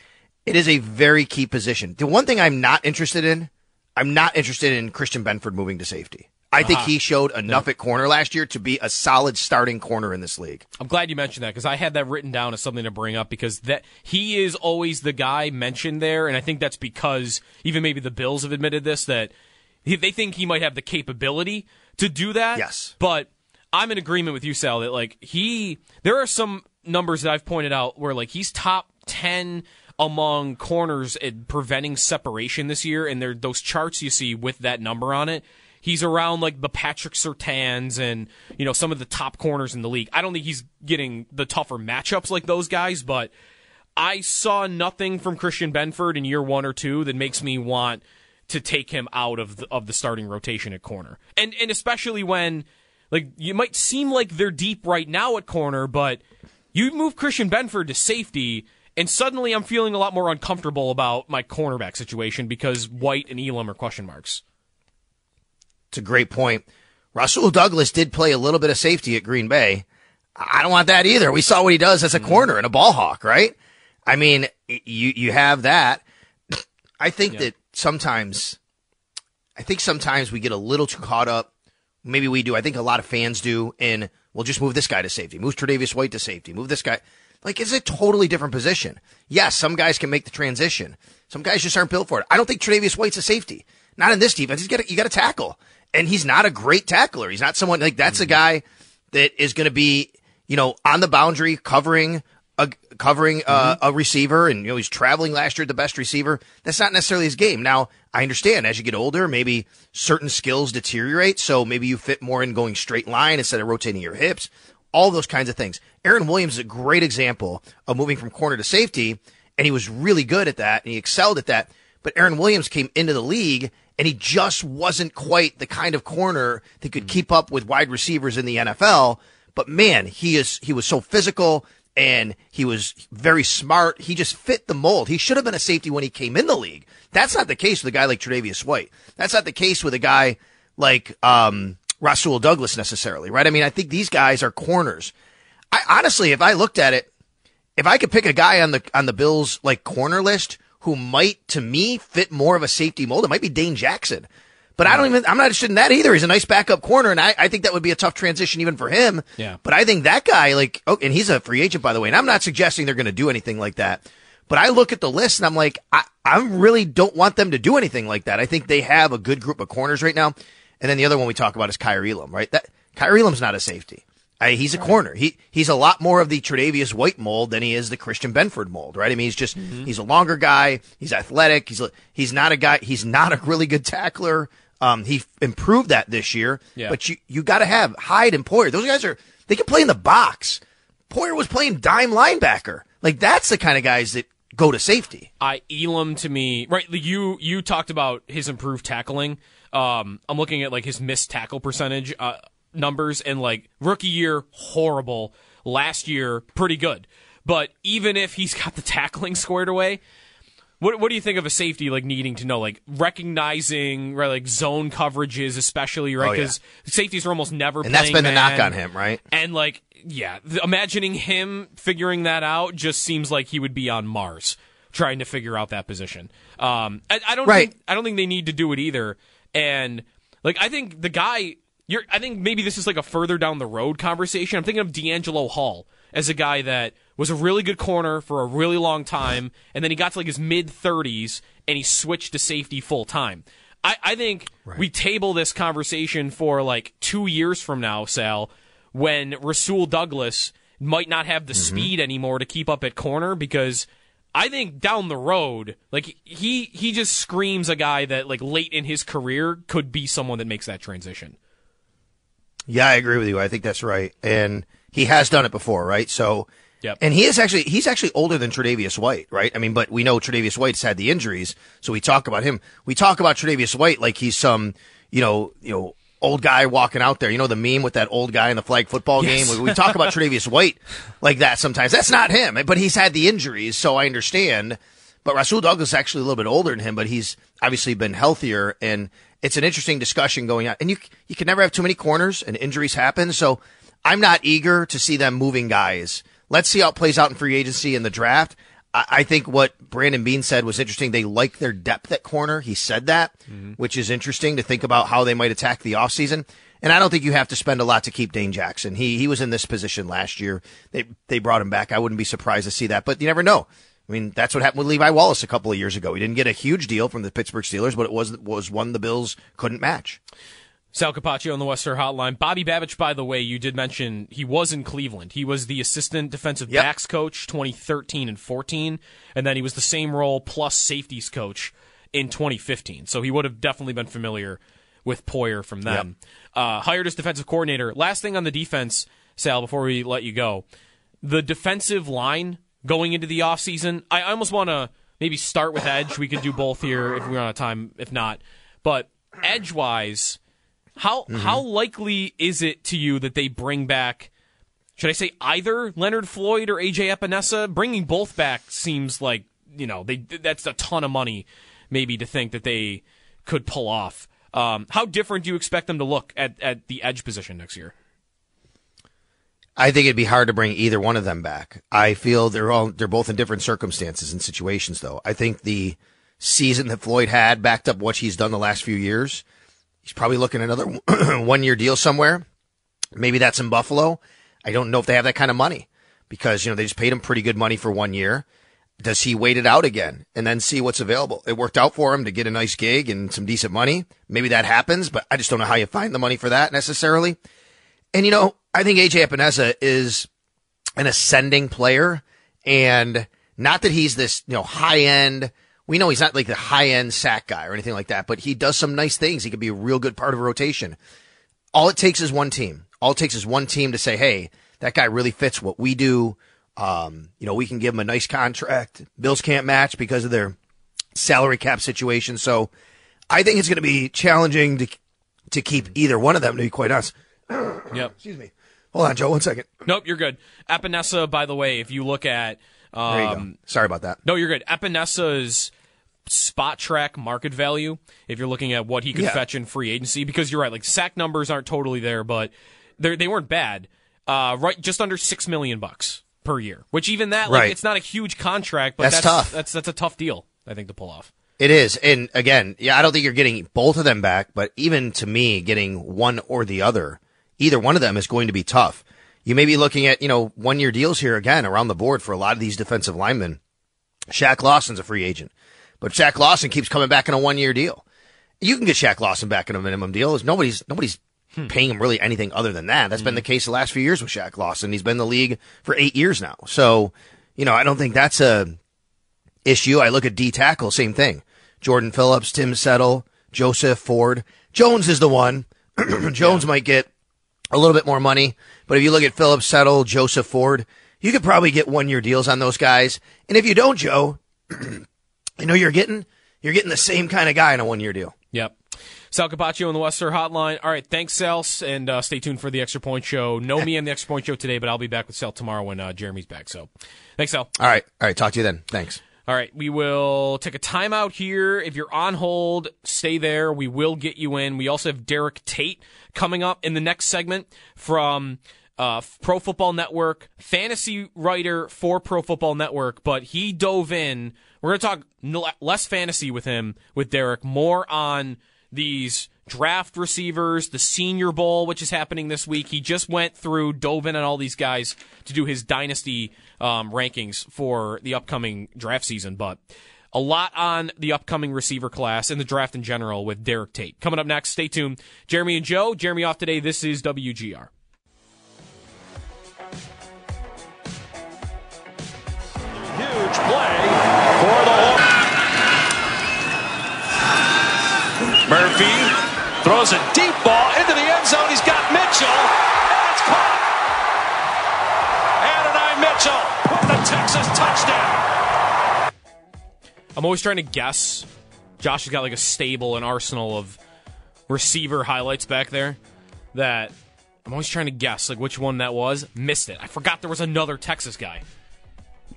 It is a very key position. The one thing I'm not interested in, I'm not interested in Christian Benford moving to safety. I think Ah. he showed enough at corner last year to be a solid starting corner in this league. I'm glad you mentioned that because I had that written down as something to bring up because that he is always the guy mentioned there, and I think that's because even maybe the Bills have admitted this that he, they think he might have the capability to do that. Yes, but I'm in agreement with you, Sal, that like he there are some numbers that I've pointed out where like he's top ten among corners in preventing separation this year, and there those charts you see with that number on it. He's around like the Patrick Surtains and you know some of the top corners in the league. I don't think he's getting the tougher matchups like those guys, but I saw nothing from Christian Benford in year one or two that makes me want to take him out of the, of the starting rotation at corner, and and especially when like you might seem like they're deep right now at corner, but you move Christian Benford to safety. And suddenly, I'm feeling a lot more uncomfortable about my cornerback situation because White and Elam are question marks. It's a great point. Rasul Douglas did play a little bit of safety at Green Bay. I don't want that either. We saw what he does as a mm-hmm. corner and a ball hawk, right? I mean, you you have that. I think that sometimes, I think sometimes we get a little too caught up. Maybe we do. I think a lot of fans do. In we'll just move this guy to safety, move Tre'Davious White to safety, move this guy. Like it's a totally different position. Yes, some guys can make the transition. Some guys just aren't built for it. I don't think Tre'Davious White's a safety. Not in this defense. He's got you got to tackle, and he's not a great tackler. He's not someone like that's a guy that is going to be you know on the boundary covering a covering uh, a receiver, and you know he's traveling last year the best receiver. That's not necessarily his game. Now I understand as you get older, maybe certain skills deteriorate, so maybe you fit more in going straight line instead of rotating your hips. All those kinds of things. Aaron Williams is a great example of moving from corner to safety, and he was really good at that, and he excelled at that. But Aaron Williams came into the league and he just wasn't quite the kind of corner that could keep up with wide receivers in the NFL. But man, he is he was so physical and he was very smart. He just fit the mold. He should have been a safety when he came in the league. That's not the case with a guy like Tre'Davious White. That's not the case with a guy like um, Rasul Douglas necessarily, right? I mean, I think these guys are corners. I honestly, if I looked at it, if I could pick a guy on the on the Bills like corner list who might to me fit more of a safety mold, it might be Dane Jackson. But I don't even I'm not interested in that either. He's a nice backup corner, and I, I think that would be a tough transition even for him. Yeah. But I think that guy, like, oh, and he's a free agent by the way, and I'm not suggesting they're going to do anything like that. But I look at the list and I'm like, I, I really don't want them to do anything like that. I think they have a good group of corners right now. And then the other one we talk about is Kaiir Elam, right? That Kaiir Elam's not a safety. I, he's a corner. He he's a lot more of the Tre'Davious White mold than he is the Christian Benford mold, right? I mean, he's just he's a longer guy. He's athletic. He's he's not a guy. He's not a really good tackler. Um, he improved that this year. Yeah. But you you got to have Hyde and Poyer. Those guys are they can play in the box. Poyer was playing dime linebacker. Like that's the kind of guys that go to safety. I Elam to me right. You you talked about his improved tackling. Um, I'm looking at like his missed tackle percentage uh, numbers and like rookie year horrible. Last year pretty good. But even if he's got the tackling squared away, what what do you think of a safety like needing to know like recognizing right like zone coverages especially right Oh, yeah. because safeties are almost never And that's been the knock on him, right? And like, yeah, imagining him figuring that out just seems like he would be on Mars trying to figure out that position. Um, I, I don't Right. think I don't think they need to do it either. And like, I think the guy, you're, I think maybe this is like a further down the road conversation. I'm thinking of DeAngelo Hall as a guy that was a really good corner for a really long time, and then he got to like his mid 30s and he switched to safety full time. I, I think we table this conversation for like two years from now, Sal, when Rasul Douglas might not have the mm-hmm. speed anymore to keep up at corner because I think down the road, like he he just screams a guy that like late in his career could be someone that makes that transition. Yeah, I agree with you. I think that's right. And he has done it before, right? So, Yep. and he is actually, he's actually older than Tre'Davious White, right? I mean, but we know Tre'Davious White's had the injuries. So we talk about him. We talk about Tre'Davious White like he's some, you know, you know, old guy walking out there. You know the meme with that old guy in the flag football Yes. game. We talk about Tre'Davious White like that sometimes. That's not him, but he's had the injuries, so I understand. But Rasul Douglas is actually a little bit older than him, but he's obviously been healthier, and it's an interesting discussion going on. And you you can never have too many corners, and injuries happen. So I'm not eager to see them moving guys. Let's see how it plays out in free agency and the draft. I, I think what Brandon Beane said was interesting. They like their depth at corner. He said that, mm-hmm. which is interesting to think about how they might attack the offseason. And I don't think you have to spend a lot to keep Dane Jackson. He he was in this position last year. They they brought him back. I wouldn't be surprised to see that, but you never know. I mean, that's what happened with Levi Wallace a couple of years ago. He didn't get a huge deal from the Pittsburgh Steelers, but it was was one the Bills couldn't match. Sal Capaccio on the West Herr Hotline. Bobby Babich, by the way, you did mention he was in Cleveland. He was the assistant defensive Yep. backs coach 2013 and 14, and then he was the same role plus safeties coach in 2015. So he would have definitely been familiar with Poyer from them. Uh, hired as defensive coordinator. Last thing on the defense, Sal, before we let you go. The defensive line going into the offseason, I I almost want to maybe start with edge. We could do both here if we're on a time, if not. But edge wise, how how likely is it to you that they bring back? Should I say either Leonard Floyd or AJ Epenesa? Bringing both back seems like you know they that's a ton of money, maybe to think that they could pull off. Um, how different do you expect them to look at, at the edge position next year? I think it'd be hard to bring either one of them back. I feel they're all they're both in different circumstances and situations though. I think the season that Floyd had backed up what he's done the last few years. He's probably looking at another one year deal somewhere. Maybe that's in Buffalo. I don't know if they have that kind of money because, you know, they just paid him pretty good money for one year. Does he wait it out again and then see what's available? It worked out for him to get a nice gig and some decent money. Maybe that happens, but I just don't know how you find the money for that necessarily. And you know, I think AJ Epenesa is an ascending player and not that he's this, you know, high end. We know he's not like the high end sack guy or anything like that, but he does some nice things. He could be a real good part of a rotation. All it takes is one team. All it takes is one team to say, Hey, that guy really fits what we do. Um, you know, we can give him a nice contract. Bills can't match because of their salary cap situation. So I think it's going to be challenging to, to keep either one of them, to be quite honest. Yep. Excuse me. Hold on, Joe. One second. Nope, you're good. Epenesa, by the way, if you look at um, you. Sorry about that. No, you're good. Epenesa's spot track market value, if you're looking at what he could Yeah. fetch in free agency, because you're right, like sack numbers aren't totally there, but they they weren't bad. Uh, right, just under six million bucks per year, which even that, like, Right. it's not a huge contract, but That's that's, tough. That's that's a tough deal, I think, to pull off. It is. And again, yeah, I don't think you're getting both of them back, but even to me, getting one or the other, either one of them is going to be tough. You may be looking at, you know, one year deals here again around the board for a lot of these defensive linemen. Shaq Lawson's a free agent, but Shaq Lawson keeps coming back in a one year deal. You can get Shaq Lawson back in a minimum deal. Nobody's, nobody's hmm. paying him really anything other than that. That's been the hmm. case the last few years with Shaq Lawson. He's been in the league for eight years now. So, you know, I don't think that's a, issue. I look at D tackle, same thing. Jordan Phillips, Tim Settle, Joseph Ford. Jones is the one. Jones might get a little bit more money, but if you look at Phillips, Settle, Joseph Ford, you could probably get one year deals on those guys. And if you don't, Joe, you know you're getting you're getting the same kind of guy in a one year deal. Yep. Sal Capaccio on the West Herr Hotline. All right, thanks, Sal, and uh, stay tuned for the Extra Point Show. No me on the Extra Point Show today, but I'll be back with Sal tomorrow when uh, Jeremy's back. So, thanks, Sal. All right, all right. Talk to you then. Thanks. All right, we will take a timeout here. If you're on hold, stay there. We will get you in. We also have Derek Tate coming up in the next segment from uh, Pro Football Network, fantasy writer for Pro Football Network, but he dove in. We're going to talk less fantasy with him, with Derek, more on these draft receivers, the Senior Bowl, which is happening this week. He just went through, dove in on all these guys to do his dynasty um, rankings for the upcoming draft season. But a lot on the upcoming receiver class and the draft in general with Derek Tate. Coming up next, stay tuned. Jeremy and Joe. Jeremy off today. This is WGR. Huge play for the Murphy throws a deep ball into the end zone. He's got Mitchell, and it's caught. Adonai Mitchell with the Texas touchdown. I'm always trying to guess. Josh has got like a stable, and arsenal of receiver highlights back there that I'm always trying to guess like which one that was. Missed it. I forgot there was another Texas guy.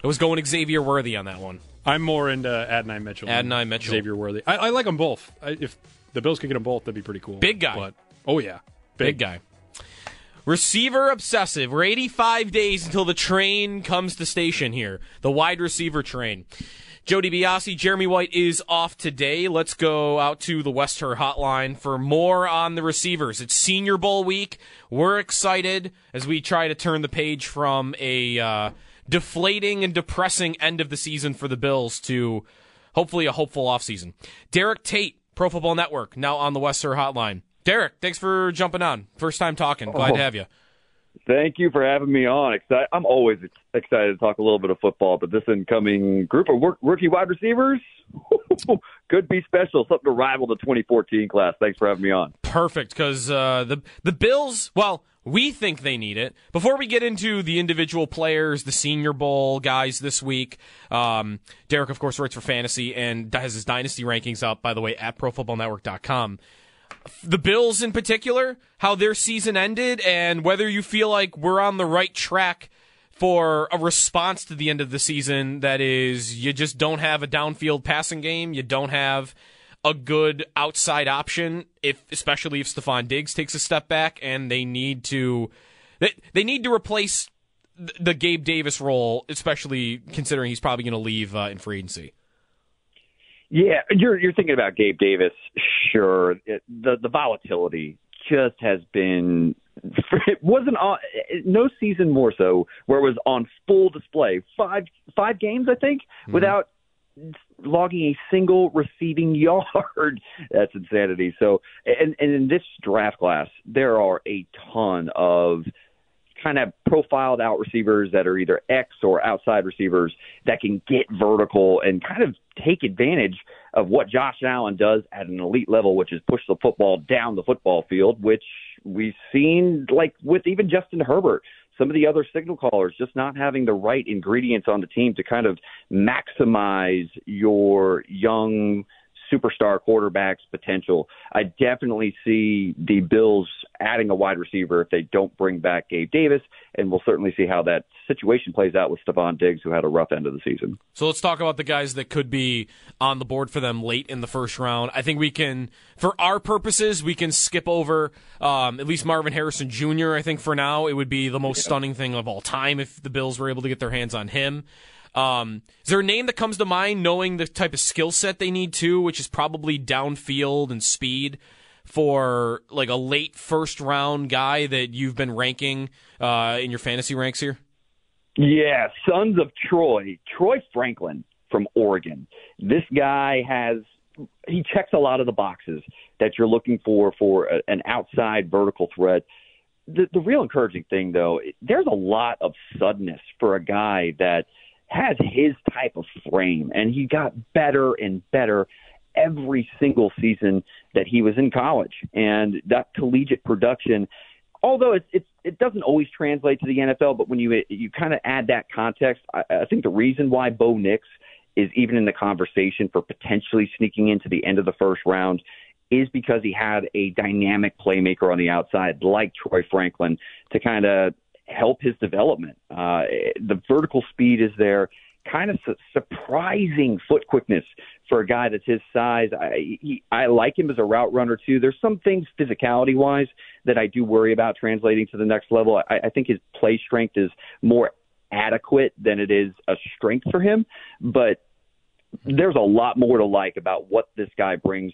It was going Xavier Worthy on that one. I'm more into Adonai Mitchell. than Adonai Mitchell. Xavier Worthy. I, I like them both. I, if the Bills could get them both, that'd be pretty cool. Big guy. But, oh yeah, Big guy. Receiver obsessive. We're 85 days until the train comes to station here. The wide receiver train. Joe Buscaglia, Jeremy White is off today. Let's go out to the West Herr hotline for more on the receivers. It's Senior Bowl week. We're excited as we try to turn the page from a uh, deflating and depressing end of the season for the Bills to hopefully a hopeful offseason. Derek Tate, Pro Football Network, now on the West Herr hotline. Derek, thanks for jumping on. First time talking. Glad Oh. to have you. Thank you for having me on. I'm always excited to talk a little bit of football, but this incoming group of rookie wide receivers could be special, something to rival the 2014 class. Thanks for having me on. Perfect, because uh, the the Bills. Well, we think they need it. Before we get into the individual players, the Senior Bowl guys this week, um, Derek, of course, writes for fantasy and has his dynasty rankings up. By the way, at ProFootballNetwork.com. The Bills, in particular, how their season ended, and whether you feel like we're on the right track for a response to the end of the season that is you just don't have a downfield passing game, you don't have a good outside option if especially if Stefon Diggs takes a step back and they need to they, they need to replace the Gabe Davis role, especially considering he's probably going to leave uh, in free agency. Yeah, you're you're thinking about Gabe Davis. Sure, it, the the volatility just has been. It wasn't on no season more so where it was on full display. Five five games, I think, without logging a single receiving yard. That's insanity. So, and and in this draft class, there are a ton of kind of profiled out receivers that are either X or outside receivers that can get vertical and kind of take advantage of what Josh Allen does at an elite level, which is push the football down the football field, which we've seen like with even Justin Herbert. Some of the other signal callers just not having the right ingredients on the team to kind of maximize your young superstar quarterback's potential. I definitely see the Bills adding a wide receiver if they don't bring back Gabe Davis, and we'll certainly see how that situation plays out with Stefon Diggs, who had a rough end of the season. So let's talk about the guys that could be on the board for them late in the first round. I think we can, for our purposes, we can skip over um, at least Marvin Harrison Jr. I think for now it would be the most stunning thing of all time if the Bills were able to get their hands on him. Um, is there a name that comes to mind, knowing the type of skill set they need too, which is probably downfield and speed for like a late first round guy that you've been ranking uh, in your fantasy ranks here? Yeah, Sons of Troy, Troy Franklin from Oregon. This guy has he checks a lot of the boxes that you're looking for for a, an outside vertical threat. The, the real encouraging thing, though, there's a lot of suddenness for a guy that has his type of frame, and he got better and better every single season that he was in college. And that collegiate production, although it it, it doesn't always translate to the NFL, but when you you kind of add that context, I, I think the reason why Bo Nix is even in the conversation for potentially sneaking into the end of the first round is because he had a dynamic playmaker on the outside like Troy Franklin to kind of help his development. Uh, the vertical speed is there. Kind of su- surprising foot quickness for a guy that's his size. I he, I like him as a route runner too. There's some things physicality wise that I do worry about translating to the next level. I, I think his play strength is more adequate than it is a strength for him, but there's a lot more to like about what this guy brings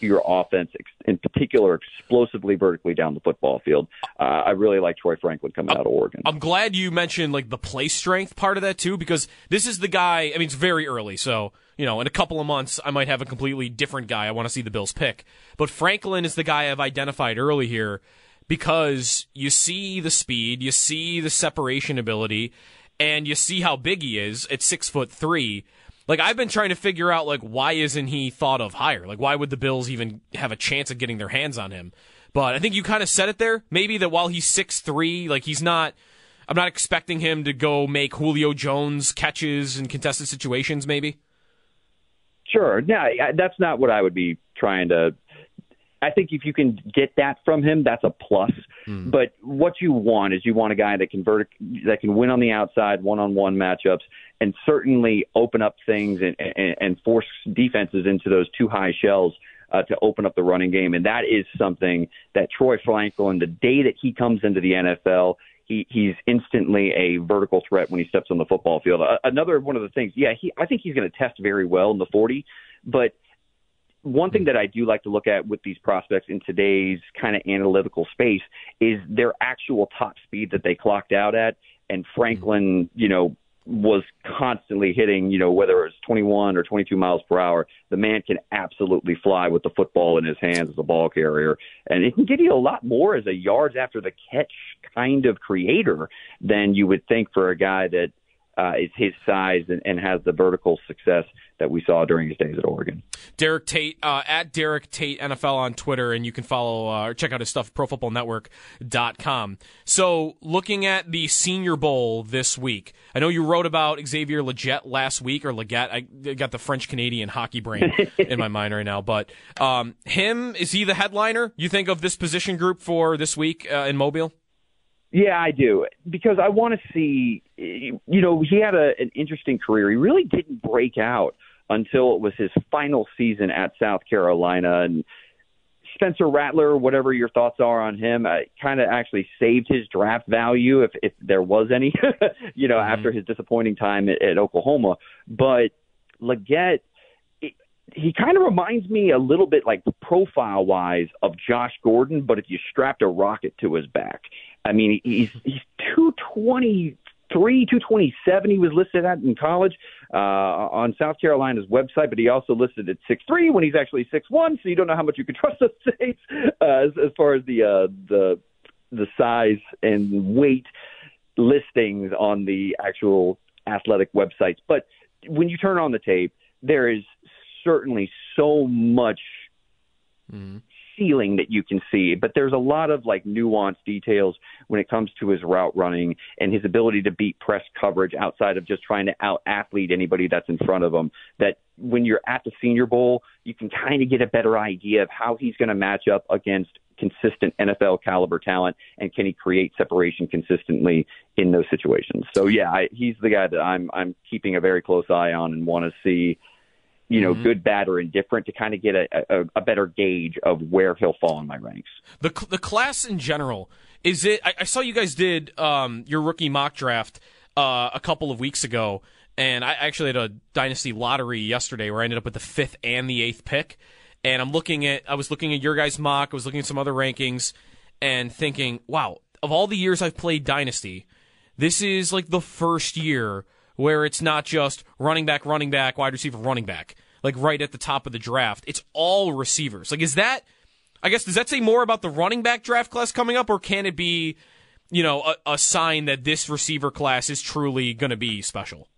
to your offense, in particular, explosively vertically down the football field. Uh, I really like Troy Franklin coming out of Oregon. I'm glad you mentioned like the play strength part of that too, because this is the guy. I mean, it's very early, so you know, in a couple of months, I might have a completely different guy I want to see the Bills pick. But Franklin is the guy I've identified early here because you see the speed, you see the separation ability, and you see how big he is at six foot three. Like I've been trying to figure out like why isn't he thought of higher? Like why would the Bills even have a chance of getting their hands on him? But I think you kind of said it there. Maybe that while he's six three, like he's not. I'm not expecting him to go make Julio Jones catches in contested situations. Maybe. Sure. No, that's not what I would be trying to I think if you can get that from him, that's a plus. Hmm. But what you want is you want a guy that can vertic- that can win on the outside, one on one matchups, and certainly open up things and, and, and force defenses into those two high shells uh, to open up the running game. And that is something that Troy Franklin, the day that he comes into the NFL, he, he's instantly a vertical threat when he steps on the football field. Uh, another one of the things, yeah, he, I think he's going to test very well in the 40, but one thing that I do like to look at with these prospects in today's kind of analytical space is their actual top speed that they clocked out at. And Franklin, you know, was constantly hitting, you know, whether it's 21 or 22 miles per hour. The man can absolutely fly with the football in his hands as a ball carrier. And it can give you a lot more as a yards after the catch kind of creator than you would think for a guy that uh, is his size and, and has the vertical success that we saw during his days at Oregon. Derek Tate uh, at Derek Tate NFL on Twitter, and you can follow uh, or check out his stuff ProFootballNetwork.com. So, looking at the Senior Bowl this week, I know you wrote about Xavier Legette last week, or Leggett. I got the French Canadian hockey brain in my mind right now, but um, him is he the headliner? You think of this position group for this week uh, in Mobile? Yeah, I do because I want to see. You know, he had a, an interesting career. He really didn't break out until it was his final season at South Carolina, and Spencer Rattler, whatever your thoughts are on him, uh, kind of actually saved his draft value if if there was any. you know, after his disappointing time at, at Oklahoma, but Legette he kind of reminds me a little bit like profile wise of Josh Gordon, but if you strapped a rocket to his back. I mean, he's he's two twenty three, two twenty seven. He was listed at in college uh, on South Carolina's website, but he also listed at six three when he's actually six one. So you don't know how much you can trust those things uh, as, as far as the uh, the the size and weight listings on the actual athletic websites. But when you turn on the tape, there is certainly so much ceiling that you can see, but there's a lot of like nuanced details when it comes to his route running and his ability to beat press coverage outside of just trying to out athlete anybody that's in front of him. That when you're at the Senior Bowl, you can kind of get a better idea of how he's going to match up against consistent NFL caliber talent and can he create separation consistently in those situations. So yeah, I, he's the guy that I'm I'm keeping a very close eye on and want to see you know, Mhm. good, bad, or indifferent to kind of get a, a, a better gauge of where he'll fall in my ranks. The the class in general is it? I, I saw you guys did um, your rookie mock draft uh, a couple of weeks ago, and I actually had a dynasty lottery yesterday where I ended up with the fifth and the eighth pick. And I'm looking at I was looking at your guys' mock, I was looking at some other rankings, and thinking, wow, of all the years I've played dynasty, this is like the first year where it's not just running back, running back, wide receiver, running back, like right at the top of the draft. It's all receivers. Like, is that? I guess does that say more about the running back draft class coming up, or can it be, you know, a, a sign that this receiver class is truly going to be special?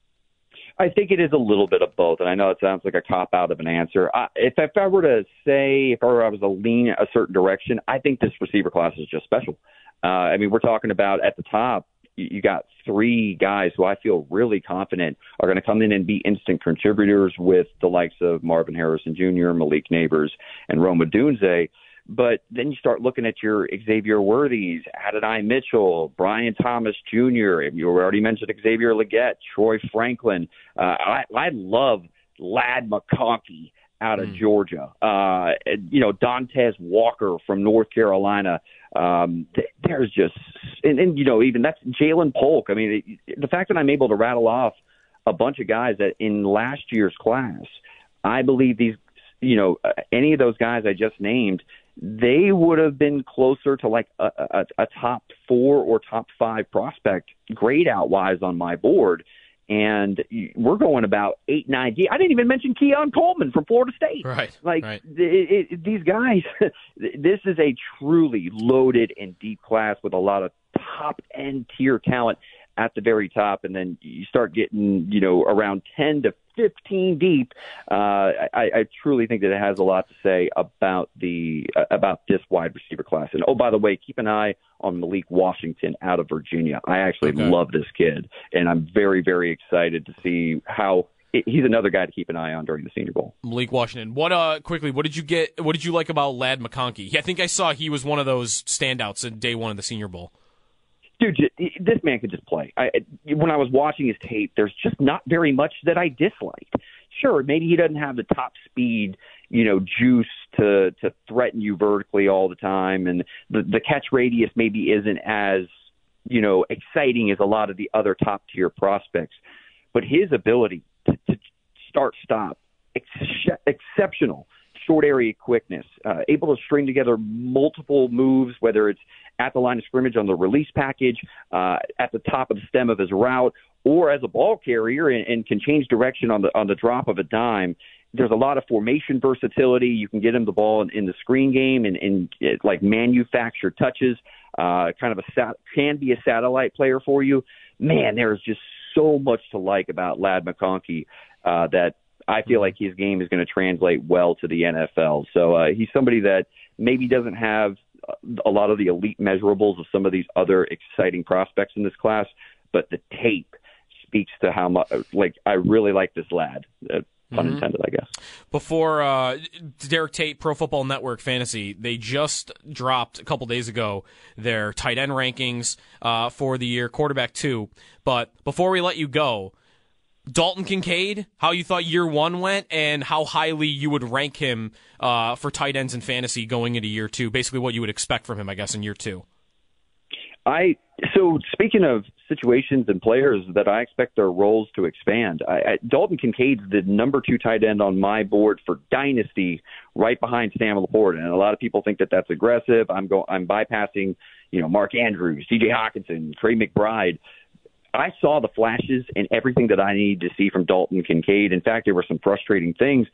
I think it is a little bit of both, and I know it sounds like a cop out of an answer. I, if if I were to say if I were I was to lean a certain direction, I think this receiver class is just special. Uh, I mean, we're talking about at the top, you, got three guys who I feel really confident are going to come in and be instant contributors with the likes of Marvin Harrison Jr., Malik Nabers, and Rome Odunze. But then you start looking at your Xavier Worthies, Adonai Mitchell, Brian Thomas Jr. You already mentioned Xavier Legette, Troy Franklin. Uh, I, I love Ladd McConkey out of Georgia. Uh, you know, Devontez Walker from North Carolina. Um, there's just, and, and you know, even that's Ja'Lynn Polk. I mean, it, the fact that I'm able to rattle off a bunch of guys that in last year's class, I believe these, you know, uh, any of those guys I just named, they would have been closer to like a, a, a top four or top five prospect grade out wise on my board. And we're going about eight, nine. deep. I didn't even mention Keon Coleman from Florida State. Right. Like right. it, it, these guys, this is a truly loaded and deep class with a lot of top end tier talent at the very top, and then you start getting you know around ten to fifteen deep. Uh, I, I truly think that it has a lot to say about the uh, about this wide receiver class. And oh, by the way, keep an eye on Malik Washington out of Virginia. I actually Okay. love this kid, and I'm very very excited to see how he's another guy to keep an eye on during the Senior Bowl. Malik Washington. What uh quickly, what did you get what did you like about Ladd McConkey? I think I saw he was one of those standouts in day one of the Senior Bowl. Dude, this man could just play. I, when I was watching his tape, there's just not very much that I disliked. Sure, maybe he doesn't have the top speed, you know, juice to to threaten you vertically all the time, and the the catch radius maybe isn't as you know exciting as a lot of the other top tier prospects. But his ability to, to start stop ex- exceptional short area quickness, uh, able to string together multiple moves, whether it's at the line of scrimmage on the release package, uh, at the top of the stem of his route, or as a ball carrier and, and can change direction on the on the drop of a dime. There's a lot of formation versatility. You can get him the ball in, in the screen game and, and it, like manufactured touches. Uh, kind of a can be a satellite player for you. Man, there's just so much to like about Ladd McConkey uh, that I feel like his game is going to translate well to the NFL. So uh, he's somebody that maybe doesn't have a lot of the elite measurables of some of these other exciting prospects in this class, but the tape speaks to how much. Like I really like this lad. Uh, pun Mhm. intended, I guess. Before uh, Derek Tate, Pro Football Network Fantasy, they just dropped a couple days ago their tight end rankings uh, for the year, quarterback two. But before we let you go, Dalton Kincaid, how you thought year one went, and how highly you would rank him uh, for tight ends in fantasy going into year two. Basically, what you would expect from him, I guess, in year two. I so speaking of situations and players that I expect their roles to expand. I, I, Dalton Kincaid's the number two tight end on my board for dynasty, right behind Sam LaPorta, and a lot of people think that that's aggressive. I'm go I'm bypassing, you know, Mark Andrews, T.J. Hockenson, Trey McBride. I saw the flashes and everything that I needed to see from Dalton Kincaid. In fact, there were some frustrating things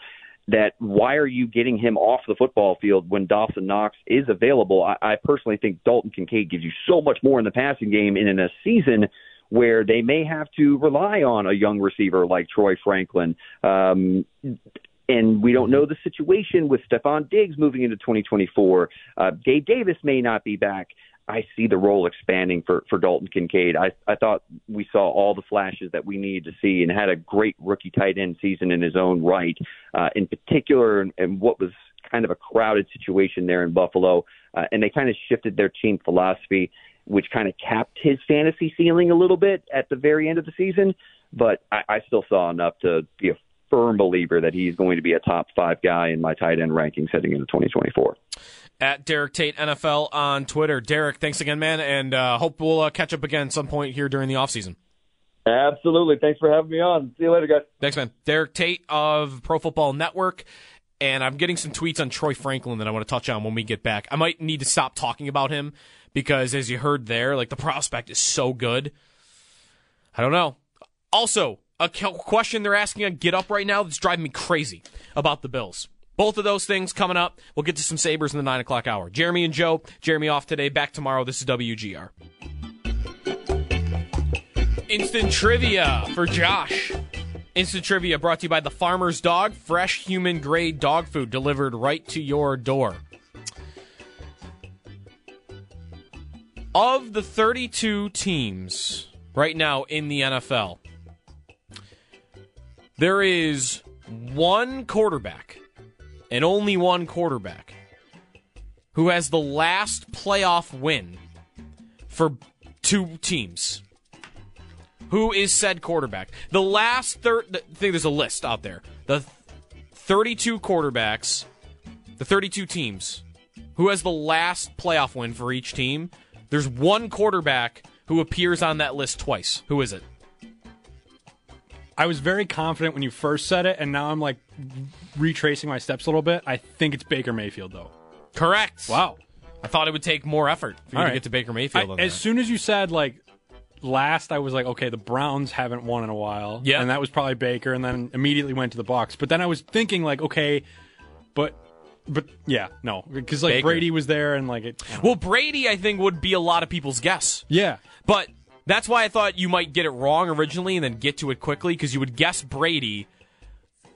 that why are you getting him off the football field when Dawson Knox is available? I, I personally think Dalton Kincaid gives you so much more in the passing game and in a season where they may have to rely on a young receiver like Troy Franklin. Um, and we don't know the situation with Stefon Diggs moving into 2024. Uh, Gabe Davis may not be back. I see the role expanding for, for Dalton Kincaid. I, I thought we saw all the flashes that we needed to see and had a great rookie tight end season in his own right. Uh, in particular, and, what was kind of a crowded situation there in Buffalo. Uh, and they kind of shifted their team philosophy, which kind of capped his fantasy ceiling a little bit at the very end of the season. But I, I still saw enough to be a firm believer that he's going to be a top five guy in my tight end rankings heading into 2024 At Derek Tate NFL on Twitter. Derek, thanks again, man, and uh, hope we'll uh, catch up again some point here during the offseason. Absolutely. Thanks for having me on. See you later, guys. Thanks, man. Derek Tate of Pro Football Network. And I'm getting some tweets on Troy Franklin that I want to touch on when we get back. I might need to stop talking about him because, as you heard there, like the prospect is so good. I don't know. Also, a question they're asking on Get Up right now that's driving me crazy about the Bills. Both of those things coming up. We'll get to some Sabres in the 9 o'clock hour. Jeremy and Joe. Jeremy off today. Back tomorrow. This is WGR. Instant trivia for Josh. Instant trivia brought to you by the Farmer's Dog, fresh human grade dog food delivered right to your door. Of the 32 teams right now in the NFL, there is one quarterback, and only one quarterback, who has the last playoff win for two teams. Who is said quarterback? The last third. I think there's a list out there. The th- 32 quarterbacks, the 32 teams. Who has the last playoff win for each team? There's one quarterback who appears on that list twice. Who is it? I was very confident when you first said it, and now I'm like retracing my steps a little bit. I think it's Baker Mayfield, though. Correct. Wow. I thought it would take more effort for you All to right. get to Baker Mayfield. I- as soon as you said like last, I was like, okay, the Browns haven't won in a while. Yeah. and that was probably Baker, and then immediately went to the Bucs. But then I was thinking like, okay, but but yeah, no, because like Baker. Brady was there, and like it. Well, Brady, I think, would be a lot of people's guess. Yeah. But that's why I thought you might get it wrong originally and then get to it quickly because you would guess Brady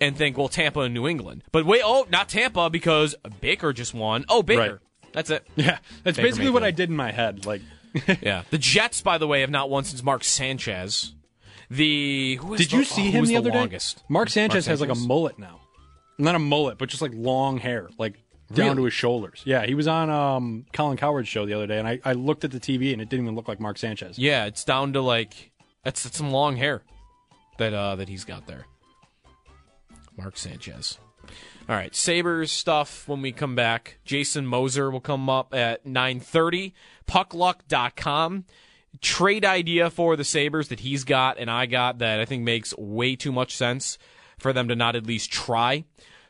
and think, well, Tampa and New England. But wait, oh, not Tampa because Baker just won. Oh, Baker. Right. That's it. Yeah, that's Baker basically what I did in my head. Like, yeah. The Jets, by the way, have not won since Mark Sanchez. The who is Did the- you see oh, him who's the other longest? day? Mark Sanchez has like a mullet now. Not a mullet, but just like long hair, like down Really? to his shoulders. Yeah, he was on um, Colin Cowherd's show the other day, and I, I looked at the TV and it didn't even look like Mark Sanchez. Yeah, it's down to like that's, that's some long hair that uh that he's got there. Mark Sanchez. All right, Sabres stuff when we come back. Jason Moser will come up at 9:30. Puckluck.com. Trade idea for the Sabres that he's got and I got that I think makes way too much sense for them to not at least try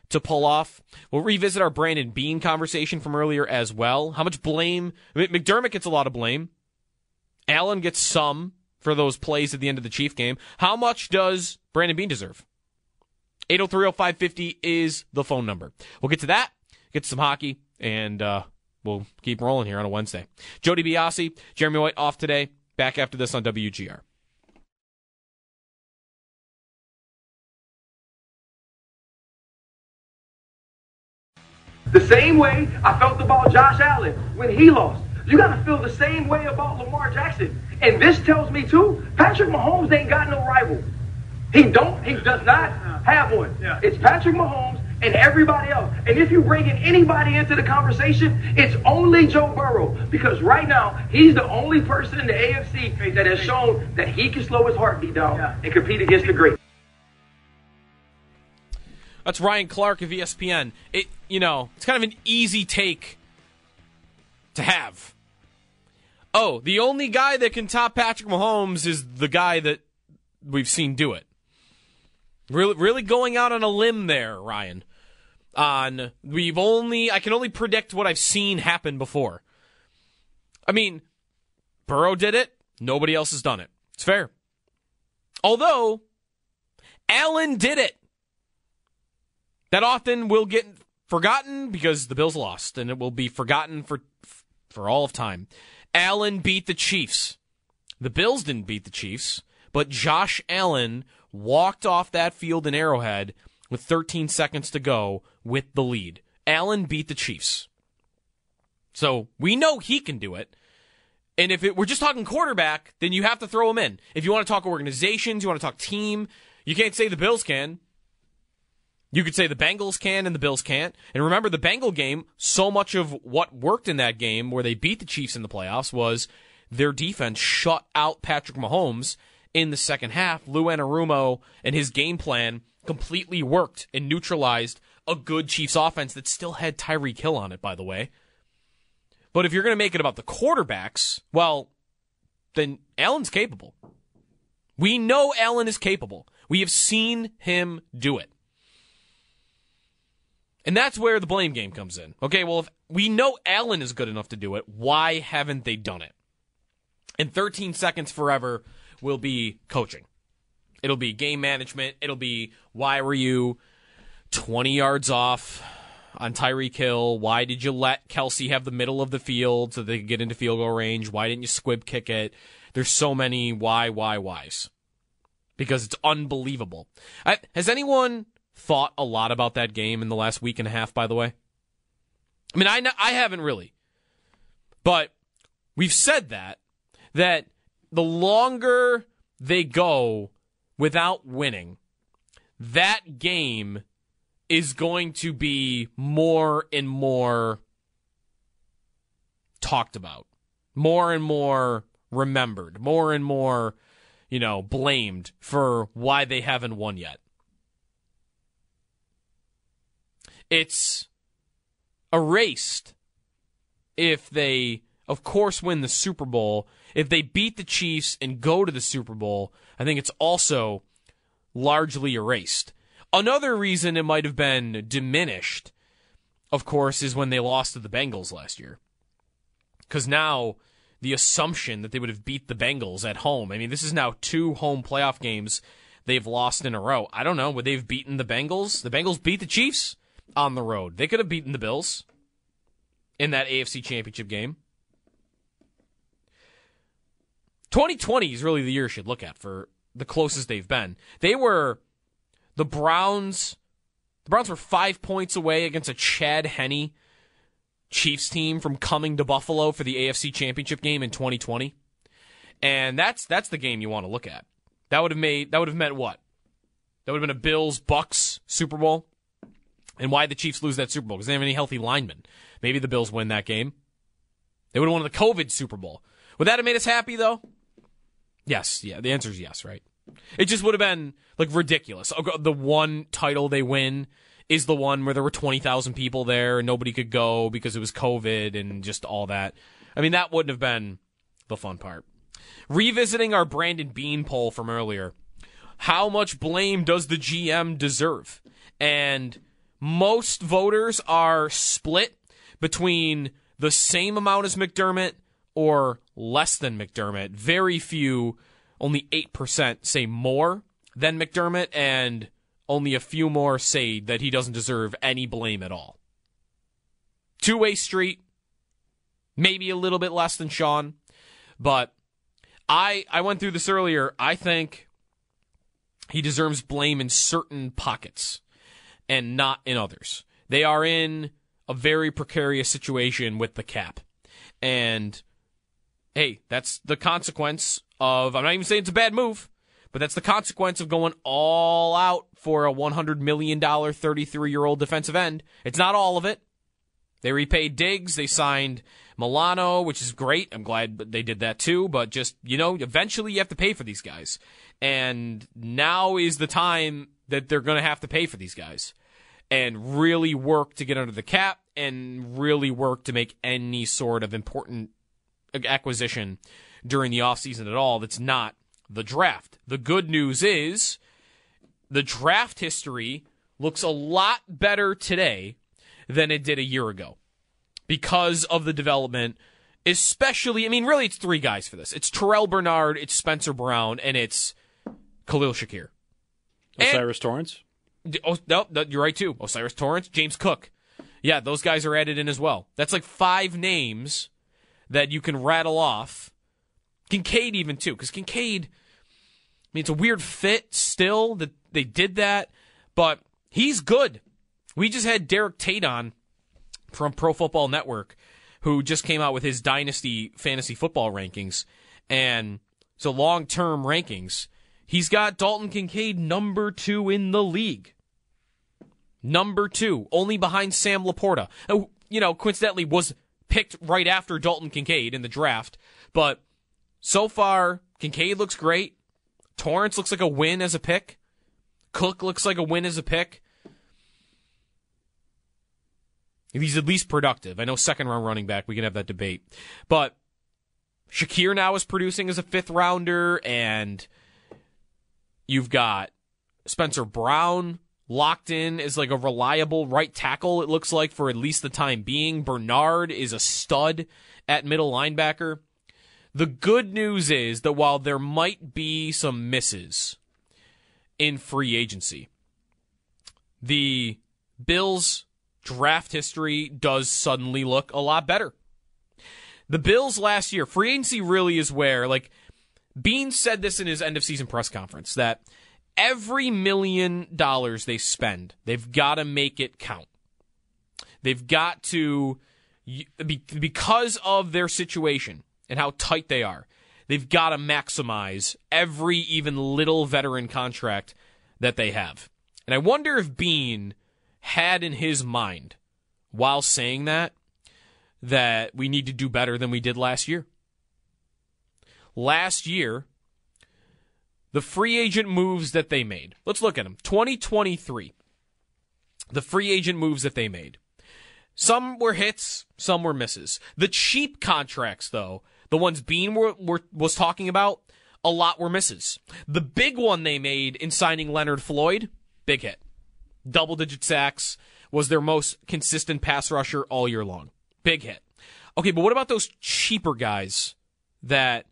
to pull off. We'll revisit our Brandon Beane conversation from earlier as well. How much blame? I mean, McDermott gets a lot of blame. Allen gets some for those plays at the end of the Chief game. How much does Brandon Beane deserve? 8030550 is the phone number. We'll get to that, get to some hockey, and uh, we'll keep rolling here on a Wednesday. Joe Buscaglia, Jeremy White off today. Back after this on WGR. The same way I felt about Josh Allen when he lost. You got to feel the same way about Lamar Jackson. And this tells me too, Patrick Mahomes ain't got no rival. He don't. He does not have one. It's Patrick Mahomes and everybody else. And if you bring in anybody into the conversation, it's only Joe Burrow because right now he's the only person in the AFC that has shown that he can slow his heartbeat down and compete against the great. That's Ryan Clark of ESPN. It, you know, it's kind of an easy take to have. Oh, the only guy that can top Patrick Mahomes is the guy that we've seen do it. Really, really going out on a limb there, Ryan. On we've only I can only predict what I've seen happen before. I mean, Burrow did it. Nobody else has done it. It's fair. Although Allen did it. That often will get forgotten because the Bills lost, and it will be forgotten for for all of time. Allen beat the Chiefs. The Bills didn't beat the Chiefs, but Josh Allen walked off that field in Arrowhead with 13 seconds to go with the lead. Allen beat the Chiefs. So we know he can do it. And if it, we're just talking quarterback, then you have to throw him in. If you want to talk organizations, you want to talk team, you can't say the Bills can. You could say the Bengals can and the Bills can't. And remember, the Bengal game, so much of what worked in that game where they beat the Chiefs in the playoffs was their defense shut out Patrick Mahomes in the second half. Lou Anarumo and his game plan completely worked and neutralized a good Chiefs offense that still had Tyreek Hill on it, by the way. But if you're going to make it about the quarterbacks, well, then Allen's capable. We know Allen is capable. We have seen him do it. And that's where the blame game comes in. Okay, well, if we know Allen is good enough to do it, why haven't they done it? And 13 seconds forever will be coaching. It'll be game management. It'll be why were you 20 yards off on Tyreek Hill? Why did you let Kelce have the middle of the field so they could get into field goal range? Why didn't you squib kick it? There's so many why, why, whys. Because it's unbelievable. I, has anyone thought a lot about that game in the last week and a half, by the way? I mean, I, I haven't really. But we've said that, that the longer they go without winning, that game is going to be more and more talked about, more and more remembered, more and more, you know, blamed for why they haven't won yet. It's erased if they, of course, win the Super Bowl. If they beat the Chiefs and go to the Super Bowl, I think it's also largely erased. Another reason it might have been diminished, of course, is when they lost to the Bengals last year. Because now the assumption that they would have beat the Bengals at home. I mean, this is now two home playoff games they've lost in a row. I don't know. Would they have beaten the Bengals? The Bengals beat the Chiefs on the road. They could have beaten the Bills in that AFC championship game. 2020 is really the year you should look at for the closest they've been. They were the Browns. The Browns were five points away against a Chad Henne Chiefs team from coming to Buffalo for the AFC Championship game in 2020, and that's that's the game you want to look at. That would have made that would have meant what? That would have been a Bills Bucs Super Bowl. And why the Chiefs lose that Super Bowl? Because they have any healthy linemen. Maybe the Bills win that game. They would have won the COVID Super Bowl. Would that have made us happy though? Yes. Yeah. The answer is yes. Right. It just would have been like ridiculous. Oh, the one title they win is the one where there were 20,000 people there and nobody could go because it was COVID and just all that. I mean, that wouldn't have been the fun part. Revisiting our Brandon Beane poll from earlier, how much blame does the GM deserve? And most voters are split between the same amount as McDermott or less than McDermott. Very few, only 8% say more than McDermott, and only a few more say that he doesn't deserve any blame at all. Two way street, maybe a little bit less than Sean, but I I went through this earlier. I think he deserves blame in certain pockets and not in others. They are in a very precarious situation with the cap. And hey, that's the consequence of I'm not even saying it's a bad move, but that's the consequence of going all out for a $100 million 33 year old defensive end. It's not all of it. They repaid Diggs. They signed Milano, which is great. I'm glad they did that too. But just, you know, eventually you have to pay for these guys. And now is the time that they're going to have to pay for these guys and really work to get under the cap and really work to make any sort of important acquisition during the offseason at all that's not the draft. The good news is the draft history looks a lot better today than it did a year ago because of the development. Especially, I mean, really, it's three guys for this. It's Terrel Bernard, it's Spencer Brown, and it's Khalil Shakir. O'Cyrus Torrence. Oh, no, no, you're right too. O'Cyrus Torrence, James Cook. Yeah, those guys are added in as well. That's like five names that you can rattle off. Kincaid even too, because Kincaid. I mean, it's a weird fit still that they did that, but he's good. We just had Derek Tate on from Pro Football Network, who just came out with his dynasty fantasy football rankings, and so long term rankings. He's got Dalton Kincaid number two in the league. Number two, only behind Sam LaPorta. You know, coincidentally was picked right after Dalton Kincaid in the draft. But so far, Kincaid looks great. Torrence looks like a win as a pick. Cook looks like a win as a pick. He's at least productive. I know second round running back, we can have that debate. But Shakir now is producing as a fifth rounder, and you've got Spencer Brown locked in as like a reliable right tackle, it looks like, for at least the time being. Bernard is a stud at middle linebacker. The good news is that while there might be some misses in free agency, the Bills' draft history does suddenly look a lot better. The Bills last year, free agency really is where, like, Beane said this in his end of season press conference that every million dollars they spend, they've got to make it count. They've got to, because of their situation and how tight they are, they've got to maximize every even little veteran contract that they have. And I wonder if Beane had in his mind, while saying that, that we need to do better than we did last year. Last year, the free agent moves that they made. Let's look at them. 2023. The free agent moves that they made. Some were hits, some were misses. The cheap contracts, though, the ones Beane were, were, was talking about, a lot were misses. The big one they made in signing Leonard Floyd, big hit. Double digit sacks, was their most consistent pass rusher all year long. Big hit. Okay, but what about those cheaper guys that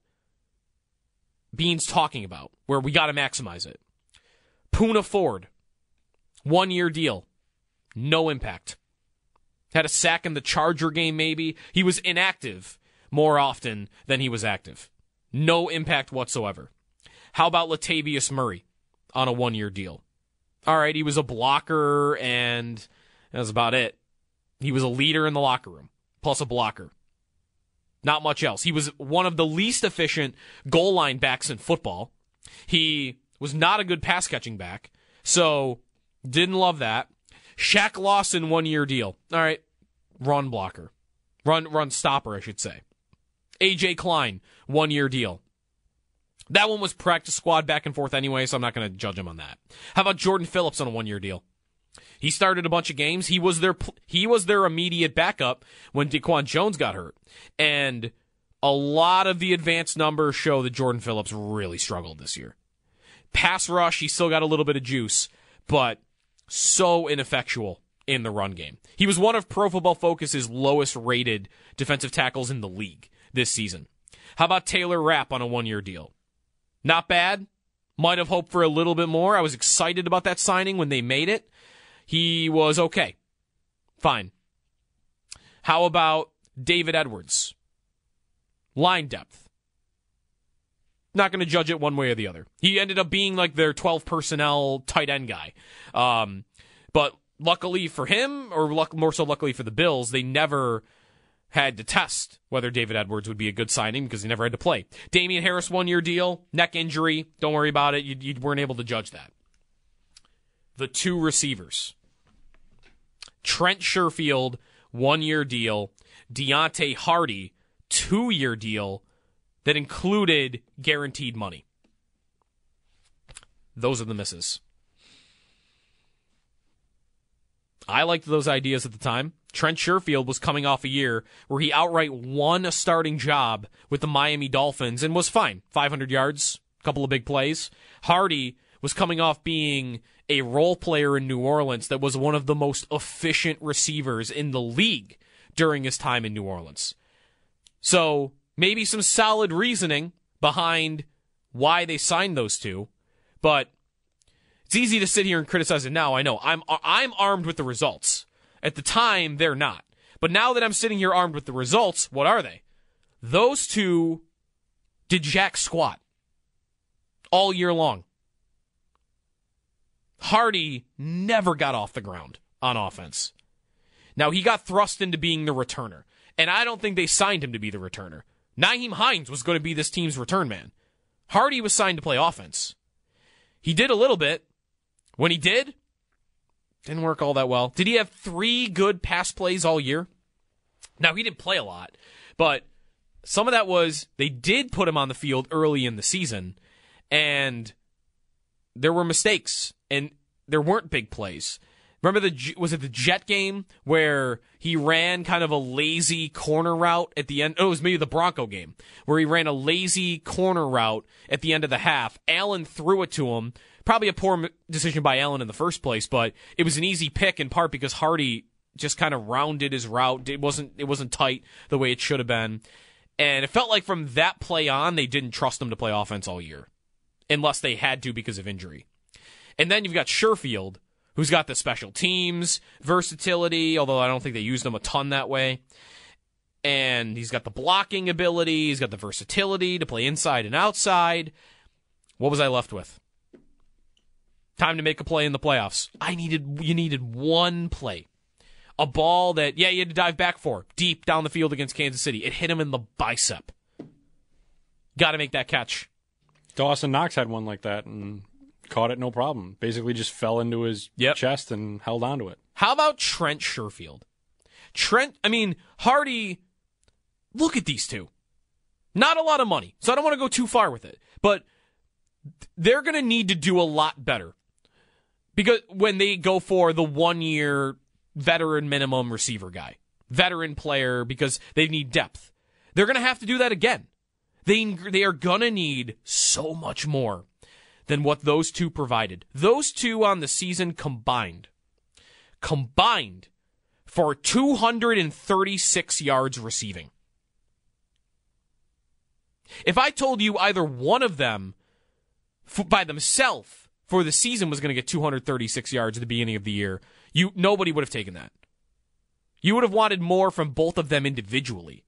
Beane's talking about, where we got to maximize it? Poona Ford, one year deal, no impact. Had a sack in the Charger game, maybe. He was inactive more often than he was active. No impact whatsoever. How about Latavius Murray on a one year deal? All right, he was a blocker, and that was about it. He was a leader in the locker room, plus a blocker. Not much else. He was one of the least efficient goal line backs in football. He was not a good pass catching back, so didn't love that. Shaq Lawson one year deal. All right, run blocker, run run stopper, I should say. AJ Klein one year deal. That one was practice squad back and forth anyway, so I'm not going to judge him on that. How about Jordan Phillips on a one year deal? He started a bunch of games. He was their he was their immediate backup when DaQuan Jones got hurt, and a lot of the advanced numbers show that Jordan Phillips really struggled this year. Pass rush, he still got a little bit of juice, but so ineffectual in the run game. He was one of Pro Football Focus's lowest rated defensive tackles in the league this season. How about Taylor Rapp on a one year deal? Not bad. Might have hoped for a little bit more. I was excited about that signing when they made it. He was okay. Fine. How about David Edwards? Line depth. Not going to judge it one way or the other. He ended up being like their 12 personnel tight end guy. Um, but luckily for him, or luck, more so luckily for the Bills, they never had to test whether David Edwards would be a good signing because he never had to play. Damien Harris, one year deal, neck injury. Don't worry about it. You, you weren't able to judge that. The two receivers Trent Sherfield, one year deal. Deonte Harty, two year deal that included guaranteed money. Those are the misses. I liked those ideas at the time. Trent Sherfield was coming off a year where he outright won a starting job with the Miami Dolphins and was fine. 500 yards, couple of big plays. Harty was coming off being a role player in New Orleans that was one of the most efficient receivers in the league during his time in New Orleans. So maybe some solid reasoning behind why they signed those two, but it's easy to sit here and criticize it now. I know I'm I'm armed with the results. At the time, they're not. But now that I'm sitting here armed with the results, what are they? Those two did jack squat all year long. Harty never got off the ground on offense. Now he got thrust into being the returner, and I don't think they signed him to be the returner. Nyheim Hines was going to be this team's return man. Harty was signed to play offense. He did a little bit. When he did, didn't work all that well. Did he have three good pass plays all year? Now, he didn't play a lot, but some of that was they did put him on the field early in the season, and there were mistakes, and there weren't big plays. Remember the was it the Jet game where he ran kind of a lazy corner route at the end? Oh, it was maybe the Bronco game where he ran a lazy corner route at the end of the half. Allen threw it to him. Probably a poor decision by Allen in the first place, but it was an easy pick in part because Harty just kind of rounded his route. It wasn't it wasn't tight the way it should have been, and it felt like from that play on they didn't trust him to play offense all year, unless they had to because of injury. And then you've got Sherfield who's got the special teams versatility, although I don't think they used him a ton that way. And he's got the blocking ability, he's got the versatility to play inside and outside. What was I left with? Time to make a play in the playoffs. I needed you needed one play. A ball that yeah, you had to dive back for, deep down the field against Kansas City. It hit him in the bicep. Got to make that catch. Dawson Knox had one like that and caught it no problem. Basically just fell into his yep. chest and held onto it. How about Trent Sherfield? Trent, I mean, Harty. look at these two. Not a lot of money, so I don't want to go too far with it. But they're going to need to do a lot better. Because when they go for the one year veteran minimum receiver guy, veteran player, because they need depth, they're going to have to do that again. They, they are to need so much more than what those two provided. Those two on the season combined, combined for 236 yards receiving. If I told you either one of them by themselves for the season was going to get 236 yards at the beginning of the year, you nobody would have taken that. You would have wanted more from both of them individually.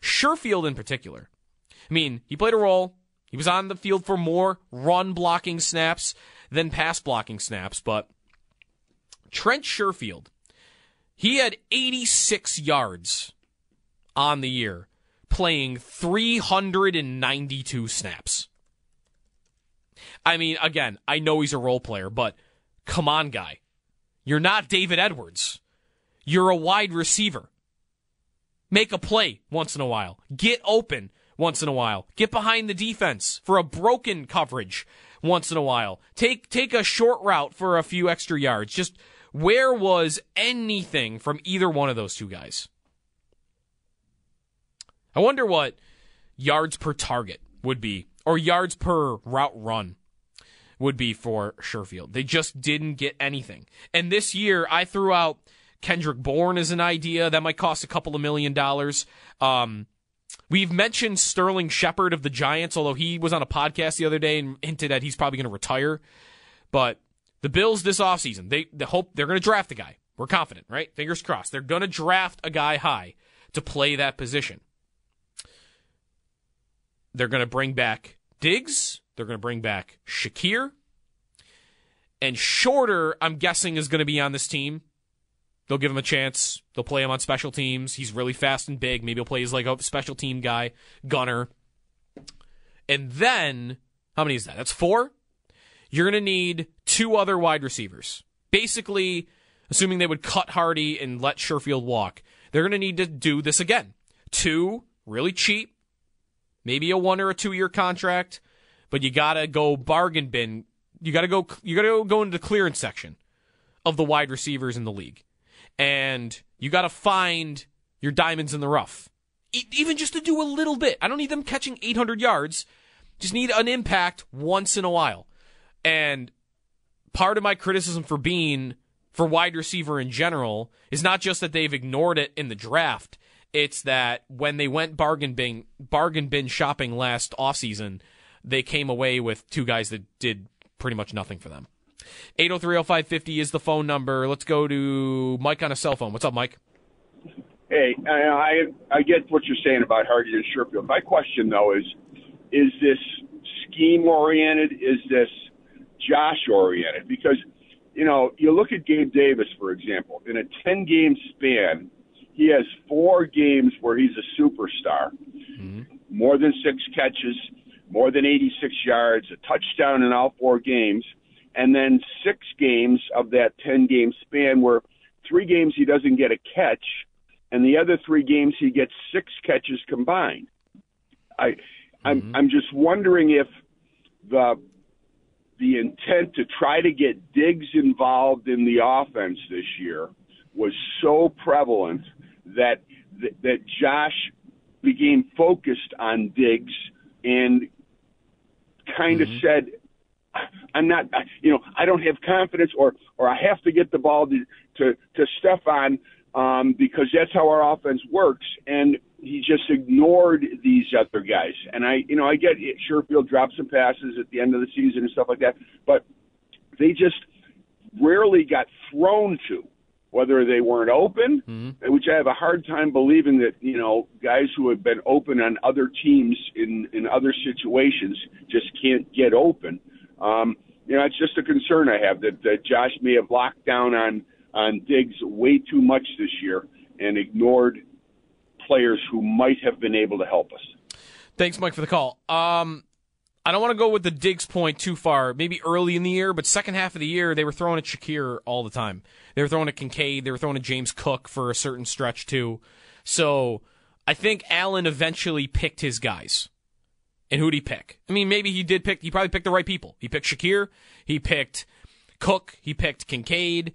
Sherfield in particular. I mean, he played a role. He was on the field for more run blocking snaps than pass blocking snaps, but Trent Sherfield, he had 86 yards on the year, playing 392 snaps. I mean, again, I know he's a role player, but come on, guy. You're not David Edwards. You're a wide receiver. Make a play once in a while. Get open once in a while. Get behind the defense for a broken coverage once in a while. Take take a short route for a few extra yards. Just where was anything from either one of those two guys? I wonder what yards per target would be or yards per route run would be for Sherfield. They just didn't get anything. And this year I threw out Kendrick Bourne as an idea that might cost a couple of million dollars. Um, We've mentioned Sterling Shepard of the Giants, although he was on a podcast the other day and hinted that he's probably going to retire. But the Bills this offseason, they, they hope they're going to draft a guy. We're confident, right? Fingers crossed. They're going to draft a guy high to play that position. They're going to bring back Diggs. They're going to bring back Shakir. And Shorter, I'm guessing, is going to be on this team. They'll give him a chance. They'll play him on special teams. He's really fast and big. Maybe he'll play as like a special team guy, gunner. And then, how many is that? That's four. You're going to need two other wide receivers. Basically, assuming they would cut Harty and let Sherfield walk, they're going to need to do this again. Two, really cheap, maybe a one or a two year contract, but you got to go bargain bin. You got to go. You got to go into the clearance section of the wide receivers in the league and you got to find your diamonds in the rough. E- even just to do a little bit. I don't need them catching 800 yards. Just need an impact once in a while. And part of my criticism for Beane for wide receiver in general is not just that they've ignored it in the draft. It's that when they went bargain bin bargain bin shopping last offseason, they came away with two guys that did pretty much nothing for them. 8030550 is the phone number. Let's go to Mike on a cell phone. What's up, Mike? Hey, I I get what you're saying about Harty and Sherfield. My question though is, is this scheme oriented? Is this Josh oriented? Because you know, you look at Gabe Davis for example. In a 10 game span, he has four games where he's a superstar. Mm-hmm. More than six catches, more than 86 yards, a touchdown in all four games and then six games of that 10 game span where three games he doesn't get a catch, and the other three games he gets six catches combined. I, I'm, mm-hmm. I'm just wondering if the the intent to try to get Diggs involved in the offense this year was so prevalent that that Josh became focused on Diggs and kind of mm-hmm. said, I'm not, you know, I don't have confidence, or or I have to get the ball to to, to Stefon um, because that's how our offense works. And he just ignored these other guys. And I, you know, I get it. Sherfield dropped some passes at the end of the season and stuff like that, but they just rarely got thrown to. Whether they weren't open, mm-hmm. which I have a hard time believing that you know guys who have been open on other teams in in other situations just can't get open. Um, you know, it's just a concern I have that, that Josh may have locked down on on Diggs way too much this year and ignored players who might have been able to help us. Thanks, Mike, for the call. Um, I don't want to go with the Diggs point too far. Maybe early in the year, but second half of the year, they were throwing at Shakir all the time. They were throwing at Kincaid. They were throwing at James Cook for a certain stretch too. So I think Allen eventually picked his guys. And who'd he pick? I mean, maybe he did pick, he probably picked the right people. He picked Shakir, he picked Cook, he picked Kincaid,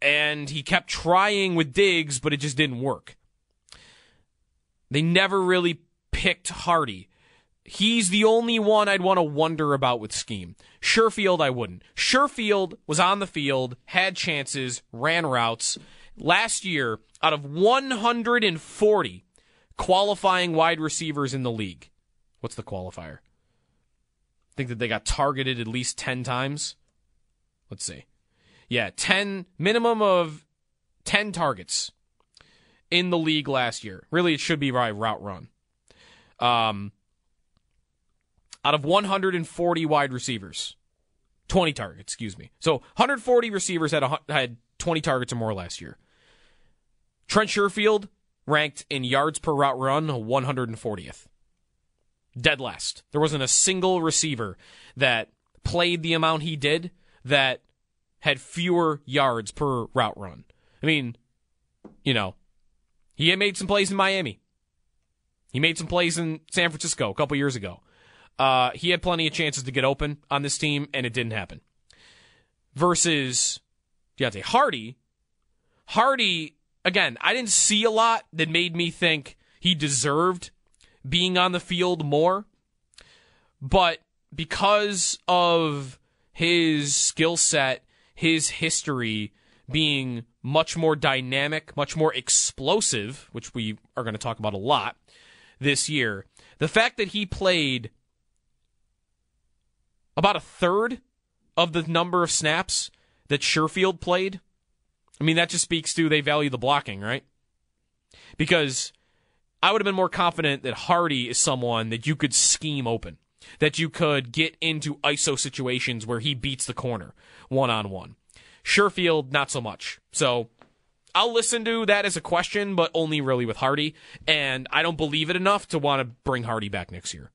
and he kept trying with Diggs, but it just didn't work. They never really picked Harty. He's the only one I'd want to wonder about with scheme. Sherfield, I wouldn't. Sherfield was on the field, had chances, ran routes. Last year, out of 140 qualifying wide receivers in the league, What's the qualifier? think that they got targeted at least 10 times. Let's see. Yeah, 10 minimum of 10 targets in the league last year. Really, it should be by route run. Um, out of 140 wide receivers, 20 targets, excuse me. So 140 receivers had a, had 20 targets or more last year. Trent Sherfield ranked in yards per route run 140th. Dead last. There wasn't a single receiver that played the amount he did that had fewer yards per route run. I mean, you know, he had made some plays in Miami. He made some plays in San Francisco a couple years ago. Uh, he had plenty of chances to get open on this team, and it didn't happen. Versus Deonte Harty. Harty, again, I didn't see a lot that made me think he deserved being on the field more. But because of his skill set, his history being much more dynamic, much more explosive, which we are going to talk about a lot this year, the fact that he played about a third of the number of snaps that Sherfield played, I mean, that just speaks to they value the blocking, right? Because I would have been more confident that Harty is someone that you could scheme open, that you could get into ISO situations where he beats the corner one on one. Sherfield, not so much. So I'll listen to that as a question, but only really with Harty. And I don't believe it enough to want to bring Harty back next year.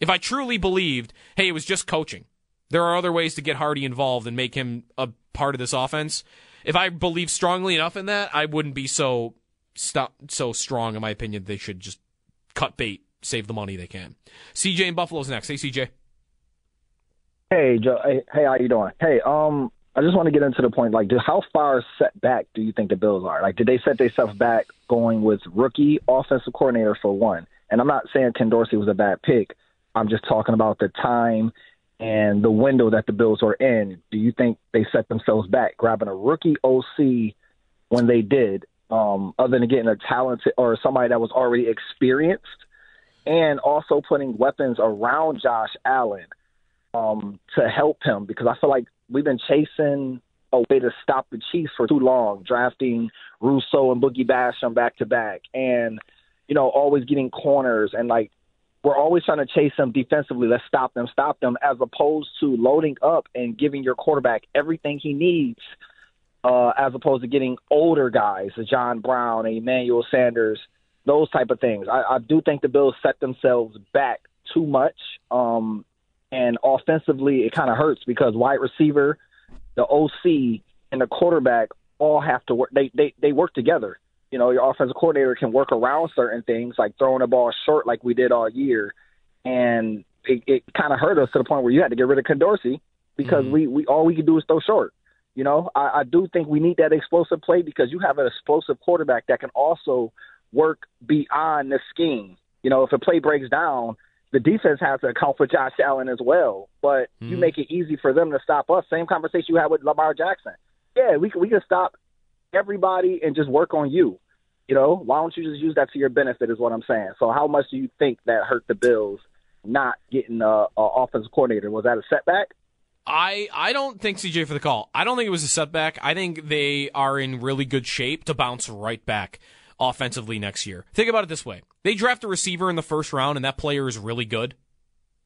If I truly believed, hey, it was just coaching, there are other ways to get Harty involved and make him a part of this offense. If I believe strongly enough in that, I wouldn't be so stop so strong in my opinion. They should just cut bait, save the money they can. CJ in Buffalo's next. Hey, CJ. Hey, Joe. Hey, how you doing? Hey, um, I just want to get into the point. Like, how far set back do you think the Bills are? Like, did they set themselves back going with rookie offensive coordinator for one? And I'm not saying Ken Dorsey was a bad pick. I'm just talking about the time and the window that the Bills are in. Do you think they set themselves back grabbing a rookie OC when they did, um, other than getting a talented or somebody that was already experienced, and also putting weapons around Josh Allen um, to help him? Because I feel like we've been chasing a way to stop the Chiefs for too long, drafting Rousseau and Boogie Basham back to back, and you know always getting corners and like we're always trying to chase them defensively. Let's stop them, stop them, as opposed to loading up and giving your quarterback everything he needs, uh, as opposed to getting older guys, John Brown, Emmanuel Sanders, those type of things. I, I do think the Bills set themselves back too much. Um, and offensively, it kind of hurts because wide receiver, the OC, and the quarterback all have to work. They they they work together. You know, your offensive coordinator can work around certain things, like throwing the ball short, like we did all year, and it, it kind of hurt us to the point where you had to get rid of Ken Dorsey because mm-hmm. we we all we could do is throw short. You know, I, I do think we need that explosive play because you have an explosive quarterback that can also work beyond the scheme. You know, if a play breaks down, the defense has to account for Josh Allen as well. But mm-hmm. you make it easy for them to stop us. Same conversation you had with Lamar Jackson. Yeah, we can, we can stop everybody and just work on you. You know, why don't you just use that to your benefit? Is what I'm saying. So, how much do you think that hurt the Bills not getting a, a offensive coordinator? Was that a setback? I I don't think CJ for the call. I don't think it was a setback. I think they are in really good shape to bounce right back offensively next year. Think about it this way: they draft a receiver in the first round, and that player is really good.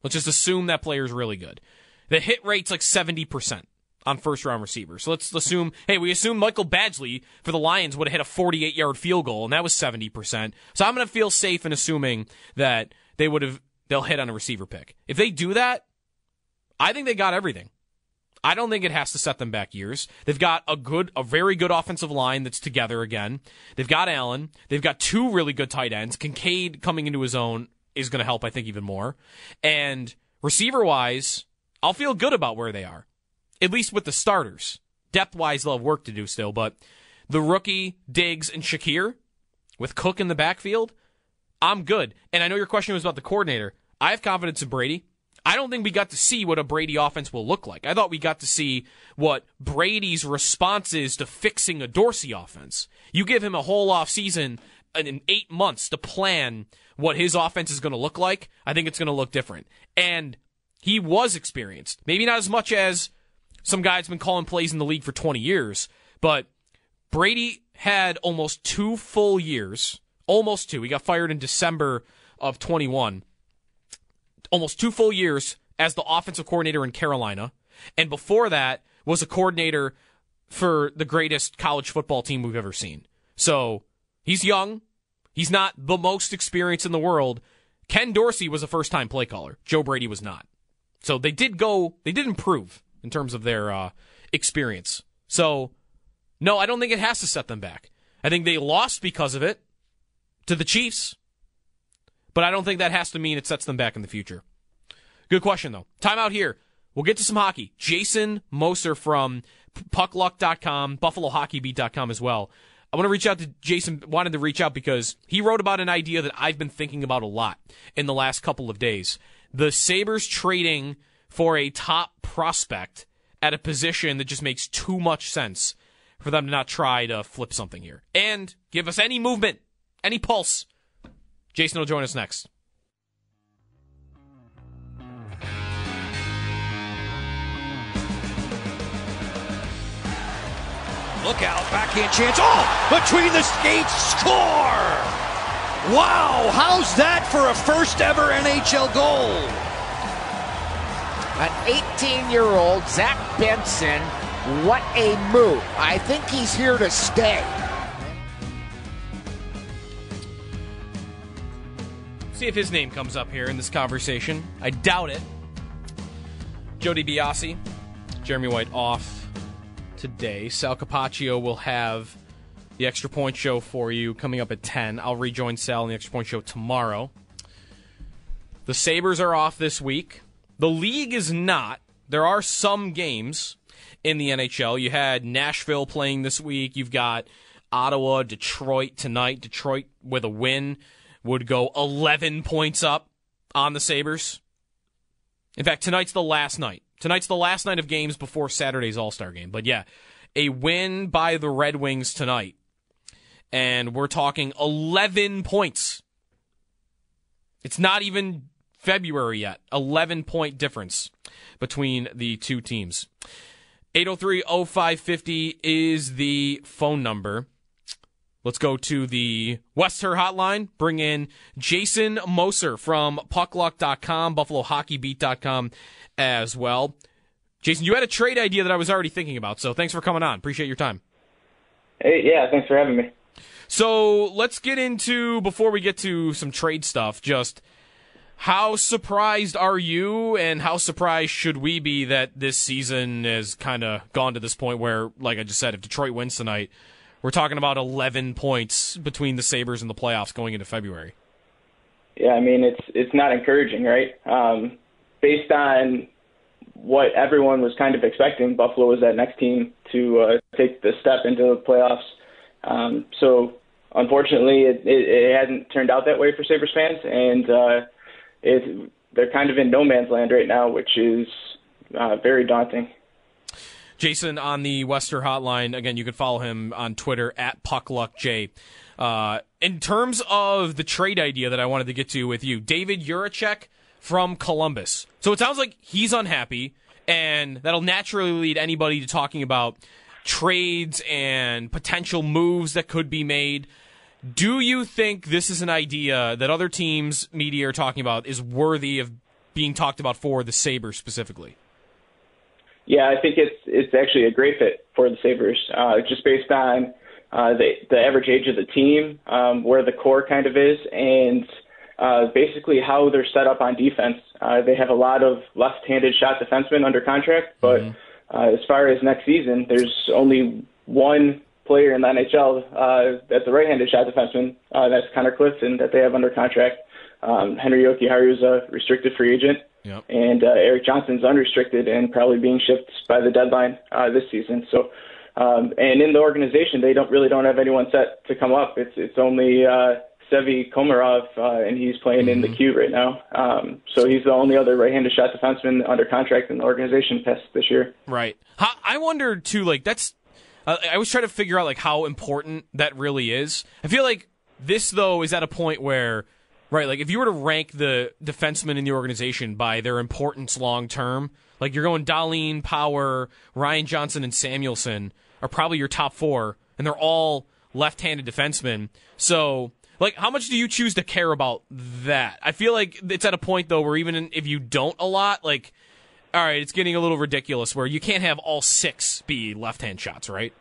Let's just assume that player is really good. The hit rate's like seventy percent on first round receivers. So let's assume, hey, we assume Michael Badgley for the Lions would have hit a 48 yard field goal, and that was 70%. So I'm going to feel safe in assuming that they would have, they'll hit on a receiver pick. If they do that, I think they got everything. I don't think it has to set them back years. They've got a good, a very good offensive line that's together again. They've got Allen. They've got two really good tight ends. Kincaid coming into his own is going to help, I think, even more. And receiver wise, I'll feel good about where they are at least with the starters. Depth wise, they'll have work to do still, but the rookie, Diggs, and Shakir, with Cook in the backfield, I'm good. And I know your question was about the coordinator. I have confidence in Brady. I don't think we got to see what a Brady offense will look like. I thought we got to see what Brady's response is to fixing a Dorsey offense. You give him a whole off season in eight months to plan what his offense is going to look like. I think it's going to look different. And he was experienced. Maybe not as much as some guy that's been calling plays in the league for 20 years, but Brady had almost two full years, almost two. He got fired in December of 21. Almost two full years as the offensive coordinator in Carolina. And before that was a coordinator for the greatest college football team we've ever seen. So he's young. He's not the most experienced in the world. Ken Dorsey was a first time play caller. Joe Brady was not. So they did go, they did improve in terms of their uh, experience. So, no, I don't think it has to set them back. I think they lost because of it to the Chiefs, but I don't think that has to mean it sets them back in the future. Good question, though. Time out here. We'll get to some hockey. Jason Moser from puckluck.com, buffalohockeybeat.com as well. I want to reach out to Jason, wanted to reach out because he wrote about an idea that I've been thinking about a lot in the last couple of days. The Sabres trading for a top prospect at a position that just makes too much sense for them to not try to flip something here and give us any movement, any pulse. Jason will join us next. Look out, backhand chance. Oh, between the skates, score! Wow, how's that for a first ever NHL goal? An 18 year old Zach Benson. What a move. I think he's here to stay. See if his name comes up here in this conversation. I doubt it. Jody Biasi, Jeremy White off today. Sal Capaccio will have the Extra Point Show for you coming up at 10. I'll rejoin Sal in the Extra Point Show tomorrow. The Sabres are off this week. The league is not. There are some games in the NHL. You had Nashville playing this week. You've got Ottawa, Detroit tonight. Detroit with a win would go 11 points up on the Sabres. In fact, tonight's the last night. Tonight's the last night of games before Saturday's All Star game. But yeah, a win by the Red Wings tonight. And we're talking 11 points. It's not even February yet. 11 point difference between the two teams. 803 0550 is the phone number. Let's go to the West Herr hotline. Bring in Jason Moser from puckluck.com, buffalohockeybeat.com as well. Jason, you had a trade idea that I was already thinking about, so thanks for coming on. Appreciate your time. Hey, yeah, thanks for having me. So let's get into, before we get to some trade stuff, just how surprised are you and how surprised should we be that this season has kind of gone to this point where, like I just said, if Detroit wins tonight, we're talking about 11 points between the Sabres and the playoffs going into February. Yeah, I mean it's it's not encouraging, right? Um, based on what everyone was kind of expecting, Buffalo was that next team to uh, take the step into the playoffs. Um, so unfortunately, it, it, it hasn't turned out that way for Sabres fans, and uh, it, they're kind of in no man's land right now, which is uh, very daunting. Jason on the West Herr Hotline. Again, you can follow him on Twitter at PuckLuckJ. Uh, in terms of the trade idea that I wanted to get to with you, David Jiricek from Columbus. So it sounds like he's unhappy, and that'll naturally lead anybody to talking about trades and potential moves that could be made. Do you think this is an idea that other teams' media are talking about is worthy of being talked about for the Sabres specifically? Yeah, I think it's it's actually a great fit for the Sabres, uh, just based on uh, the the average age of the team, um, where the core kind of is, and uh, basically how they're set up on defense. Uh, they have a lot of left-handed shot defensemen under contract, but mm-hmm. uh, as far as next season, there's only one player in the NHL uh, that's a right-handed shot defenseman. Uh, that's Connor Clifton that they have under contract. Um, Henri Jokiharju is a restricted free agent. Yep. And uh, Erik Johnson's unrestricted and probably being shipped by the deadline uh, this season. So, um, and in the organization, they don't really don't have anyone set to come up. It's it's only uh, Sevi Komarov, uh, and he's playing mm-hmm. in the mm-hmm. Q right now. Um, so he's the only other right-handed shot defenseman under contract in the organization past this year. Right. I wonder too. Like that's. Uh, I was trying to figure out like how important that really is. I feel like this though is at a point where Right, like if you were to rank the defensemen in the organization by their importance long term, like you're going Dahlin, Power, Ryan Johnson, and Samuelsson are probably your top four, and they're all left-handed defensemen. So, like, how much do you choose to care about that? I feel like it's at a point though where even if you don't a lot, like, all right, it's getting a little ridiculous where you can't have all six be left-hand shots, right?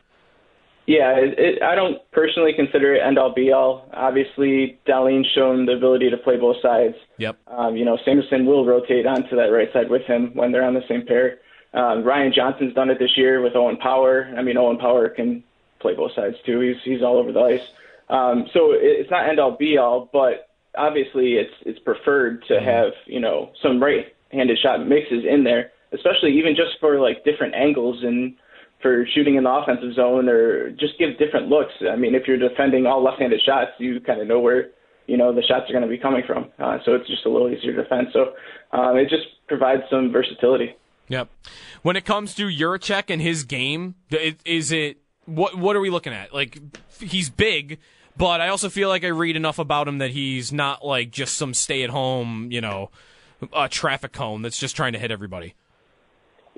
Yeah, it, it, I don't personally consider it end all be all. Obviously, Dahlin's shown the ability to play both sides. Yep. Um, you know, Samuelsson will rotate onto that right side with him when they're on the same pair. Um, Ryan Johnson's done it this year with Owen Power. I mean, Owen Power can play both sides too. He's he's all over the ice. Um, so it, it's not end all be all, but obviously it's it's preferred to have you know some right-handed shot mixes in there, especially even just for like different angles and for shooting in the offensive zone or just give different looks. I mean, if you're defending all left-handed shots, you kind of know where you know the shots are going to be coming from. Uh, so it's just a little easier to defend. So um, it just provides some versatility. Yep. When it comes to Jiricek and his game, is it what what are we looking at? Like he's big, but I also feel like I read enough about him that he's not like just some stay-at-home, you know, uh, traffic cone that's just trying to hit everybody.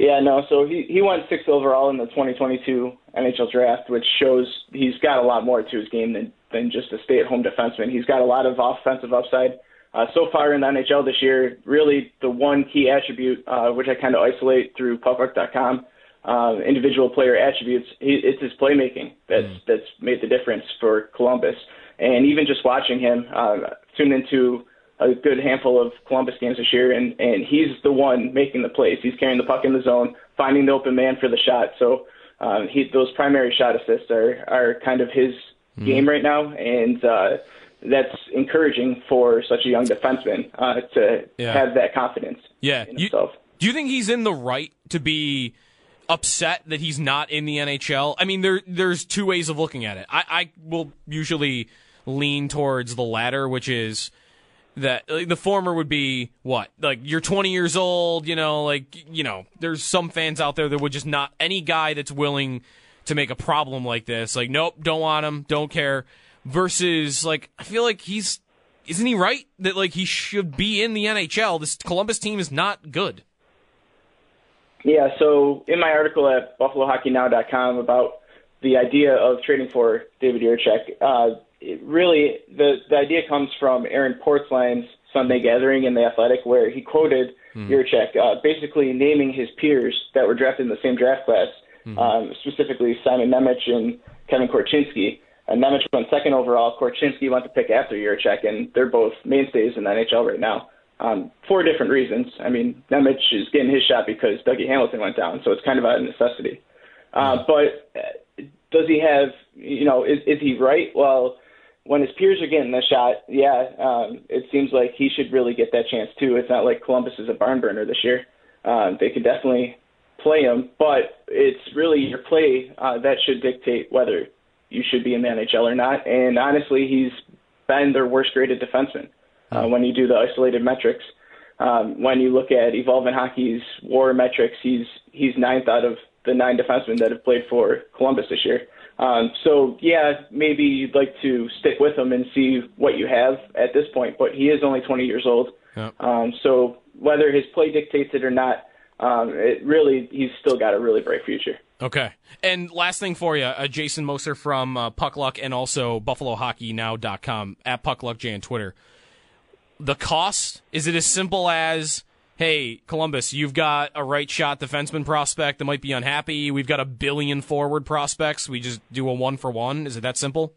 Yeah, no. So he he went sixth overall in the 2022 NHL draft, which shows he's got a lot more to his game than than just a stay-at-home defenseman. He's got a lot of offensive upside. Uh, so far in the NHL this year, really the one key attribute, uh, which I kind of isolate through puckluck.com, uh, individual player attributes, he, it's his playmaking that's mm. that's made the difference for Columbus. And even just watching him, uh, tuned into a good handful of Columbus games this year, and and he's the one making the plays. He's carrying the puck in the zone, finding the open man for the shot. So um, he those primary shot assists are are kind of his mm. game right now, and uh, that's encouraging for such a young defenseman uh, to Yeah. have that confidence. Yeah. You- do you think he's in the right to be upset that he's not in the NHL? I mean, there there's two ways of looking at it. I, I will usually lean towards the latter, which is that like, the former would be what? Like you're 20 years old you know like you know there's some fans out there that would just not any guy that's willing to make a problem like this like nope don't want him don't care versus like i feel like he's isn't he right that like he should be in the nhl this columbus team is not good. Yeah, so in my article at BuffaloHockeyNow.com about the idea of trading for David Jiricek, uh, it really the the idea comes from Aaron Portzline's Sunday Gathering in the Athletic, where he quoted Hmm. Jiricek, uh, basically naming his peers that were drafted in the same draft class, um, specifically Simon Nemec and Kevin Korchinski. And Nemec went second overall. Korchinski went to pick after Jiricek, and they're both mainstays in the NHL right now um, for different reasons. I mean, Nemec is getting his shot because Dougie Hamilton went down, so it's kind of out of necessity. Uh, but uh, does he have, you know, is, is he right? Well, when his peers are getting the shot, yeah, um, it seems like he should really get that chance too. It's not like Columbus is a barn burner this year. Um, they could definitely play him, but it's really your play uh, that should dictate whether you should be in the NHL or not. And honestly, he's been their worst graded defenseman uh, when you do the isolated metrics. Um, when you look at Evolving Hockey's WAR metrics, he's he's ninth out of the nine defensemen that have played for Columbus this year. Um, so yeah, maybe you'd like to stick with him and see what you have at this point. But he is only 20 years old, um, so whether his play dictates it or not, um, it really he's still got a really bright future. Okay. And last thing for you, uh, Jason Moser from uh, Puckluck and also BuffaloHockeyNow.com at PuckluckJ on Twitter. The cost is it as simple as, hey, Columbus, you've got a right shot defenseman prospect that might be unhappy. We've got a billion forward prospects. We just do a one for one. Is it that simple?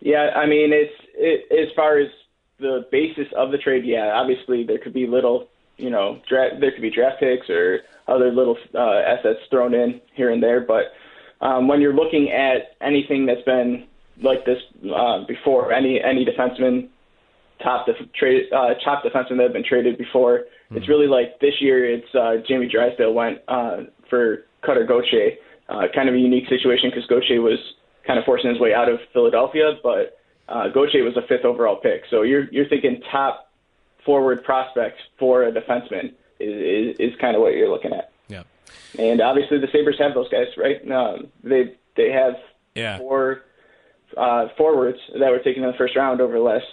Yeah, I mean, it's it, as far as the basis of the trade. Yeah, obviously there could be little, you know, draft, there could be draft picks or other little uh, assets thrown in here and there. But um, when you're looking at anything that's been like this uh, before, any any defenseman, top def- trade uh, top defenseman that have been traded before, it's really like this year. It's uh, Jamie Drysdale went uh, for Cutter Gauthier. Uh, kind of a unique situation because Gauthier was kind of forcing his way out of Philadelphia, but uh, Gauthier was a fifth overall pick. So you're you're thinking top forward prospect for a defenseman is, is, is kind of what you're looking at. Yeah. And obviously the Sabres have those guys, right? Um, they they have Yeah. four uh, forwards that were taken in the first round over the last,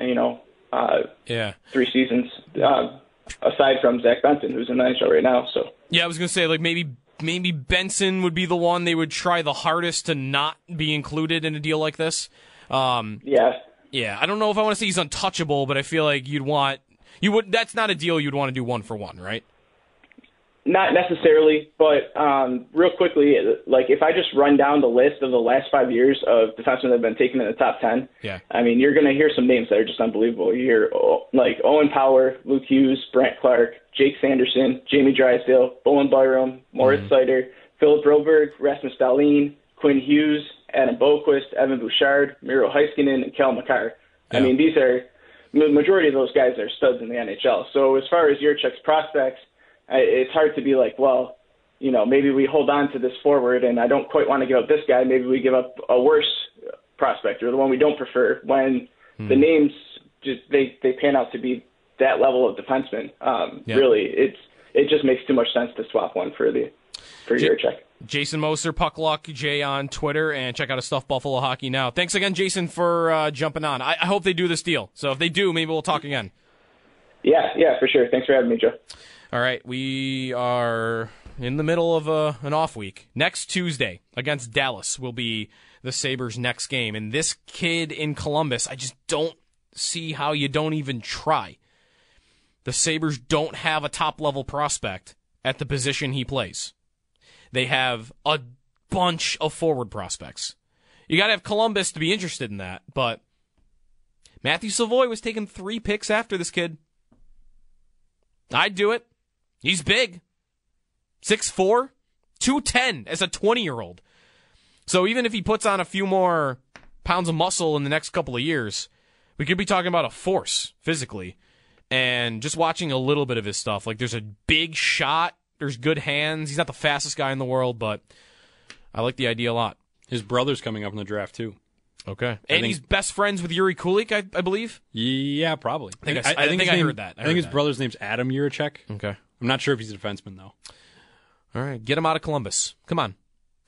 you know, uh, Yeah. three seasons. Um, aside from Zach Benson, who's in the NHL right now. So Yeah, I was gonna say like maybe maybe Benson would be the one they would try the hardest to not be included in a deal like this. Um, yeah, yeah. I don't know if I want to say he's untouchable, but I feel like you'd want you would. That's not a deal you'd want to do one for one, right? Not necessarily, but um, real quickly, like if I just run down the list of the last five years of defensemen that have been taken in the top ten, Yeah. I mean, you're going to hear some names that are just unbelievable. You hear oh, like Owen Power, Luke Hughes, Brandt Clarke, Jake Sanderson, Jamie Drysdale, Bowen Byram, Moritz Seider, Philip Broberg, Rasmus Dahlin, Quinn Hughes, Adam Boqvist, Evan Bouchard, Miro Heiskanen, and Cale Makar. I mean, these are the majority of those guys are studs in the NHL. So as far as your checks prospects, I, it's hard to be like, well, you know, maybe we hold on to this forward, and I don't quite want to give up this guy. Maybe we give up a worse prospect or the one we don't prefer when the names just they they pan out to be that level of defenseman. Um, Yeah. Really, it's it just makes too much sense to swap one for the for Ja- Jiricek. Jason Moser, Puck Luck, Jay on Twitter, and check out his stuff, Buffalo Hockey Now. Thanks again, Jason, for uh, jumping on. I, I hope they do this deal. So if they do, maybe we'll talk again. Yeah, yeah, for sure. Thanks for having me, Joe. All right, we are in the middle of a, an off week. Next Tuesday against Dallas will be the Sabres' next game. And this kid in Columbus, I just don't see how you don't even try. The Sabres don't have a top level prospect at the position he plays. They have a bunch of forward prospects. You got to have Columbus to be interested in that, but Matthew Savoie was taking three picks after this kid. I'd do it. He's big. 6'4, 210 as a 20 year old. So even if he puts on a few more pounds of muscle in the next couple of years, we could be talking about a force physically. And just watching a little bit of his stuff, like there's a big shot, there's good hands. He's not the fastest guy in the world, but I like the idea a lot. His brother's coming up in the draft too. Okay, and think- he's best friends with Jiri Kulich, I, I believe. Yeah, probably. I think I- I think his I name- heard that. I I, heard think his that. brother's name's Adam Jiricek. Okay. I'm not sure if he's a defenseman though. All right, get him out of Columbus. Come on.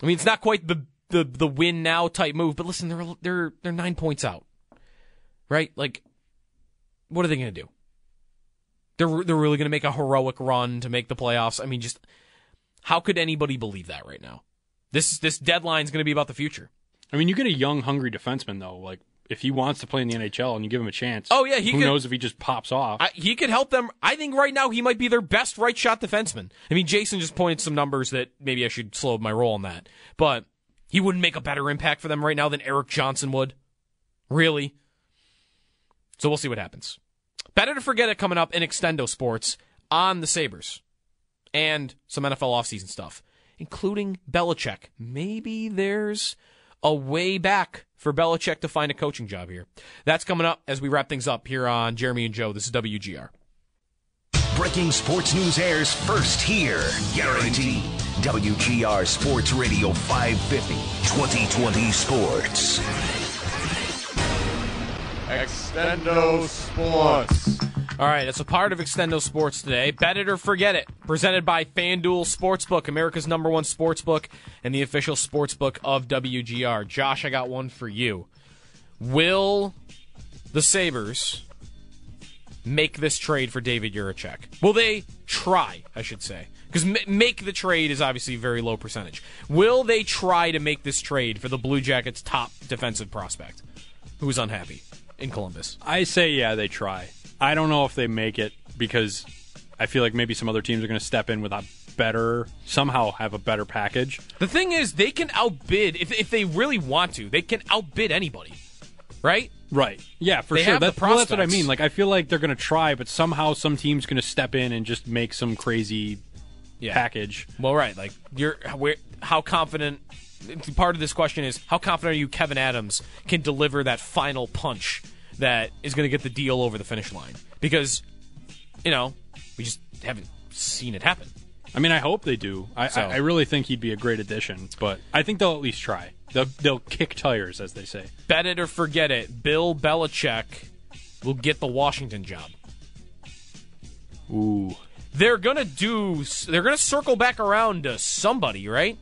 I mean, it's not quite the the the win now type move, but listen, they're they're they're nine points out, right? Like, what are they going to do? They're they're really going to make a heroic run to make the playoffs. I mean, just how could anybody believe that right now? This this deadline's going to be about the future. I mean, you get a young, hungry defenseman though. Like if he wants to play in the NHL and you give him a chance. Oh, yeah, he who could- knows if he just pops off? I, he could help them. I think right now he might be their best right shot defenseman. I mean, Jason just pointed some numbers that maybe I should slow my roll on that, but he wouldn't make a better impact for them right now than Erik Johnson would. Really? So we'll see what happens. Better to forget it coming up in Extendo Sports on the Sabres and some NFL offseason stuff, including Belichick. Maybe there's a way back for Belichick to find a coaching job here. That's coming up as we wrap things up here on Jeremy and Joe. This is WGR. Breaking sports news airs first here. Guaranteed. WGR Sports Radio 550. 2020 Sports. Extendo Sports. All right, it's a part of Extendo Sports today. Bet it or forget it. Presented by FanDuel Sportsbook, America's number one sportsbook and the official sportsbook of WGR. Josh, I got one for you. Will the Sabres make this trade for David Jiricek? Will they try, I should say? Because make the trade is obviously a very low percentage. Will they try to make this trade for the Blue Jackets' top defensive prospect, who is unhappy in Columbus? I say yeah, they try. I don't know if they make it because I feel like maybe some other teams are going to step in with a better, somehow have a better package. The thing is, they can outbid if if they really want to. They can outbid anybody, right? Right. Yeah, for They sure. That's, well, that's what I mean. Like, I feel like they're going to try, but somehow some team's going to step in and just make some crazy package. Well, right. Like you're where, how confident. Part of this question is how confident are you Kevin Adams can deliver that final punch that is going to get the deal over the finish line? Because you know we just haven't seen it happen. I mean, I hope they do. I, So- I, I really think he'd be a great addition, but I think they'll at least try. They'll, they'll kick tires, as they say. Bet it or forget it. Bill Belichick will get the Washington job. Ooh. They're gonna do. They're gonna circle back around to somebody, right?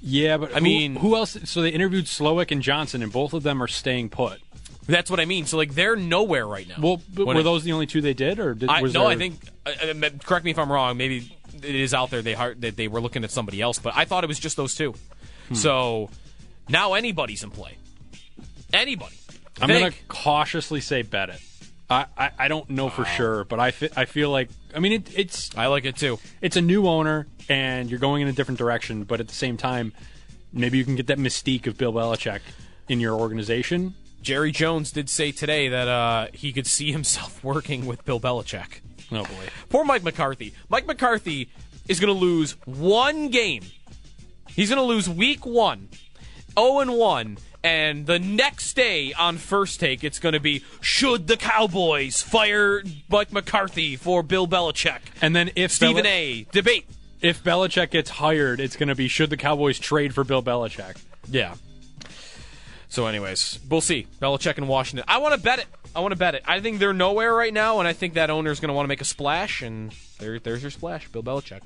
Yeah, but I who- mean- who else? So they interviewed Slowik and Johnson, and both of them are staying put. That's what I mean. So like they're nowhere right now. Well, but were it- those the only two they did, or did, I, was no, there- I think. Uh, uh, correct me if I'm wrong. Maybe it is out there. They that they were looking at somebody else, but I thought it was just those two. Hmm. So now anybody's in play. Anybody. I'm going to cautiously say bet it. I, I, I don't know for sure, but I, fe- I feel like I mean it, it's I like it too. It's a new owner, and you're going in a different direction, but at the same time, maybe you can get that mystique of Bill Belichick in your organization. Jerry Jones did say today that uh, he could see himself working with Bill Belichick. Oh boy, poor Mike McCarthy. Mike McCarthy is going to lose one game. He's going to lose week one, zero and one, and the next day on first take, it's going to be should the Cowboys fire Mike McCarthy for Bill Belichick? And then if Stephen Beli- A. debate. If Belichick gets hired, it's going to be should the Cowboys trade for Bill Belichick? Yeah. So, anyways, we'll see. Belichick in Washington. I want to bet it. I want to bet it. I think they're nowhere right now, and I think that owner's going to want to make a splash, and there, there's your splash, Bill Belichick.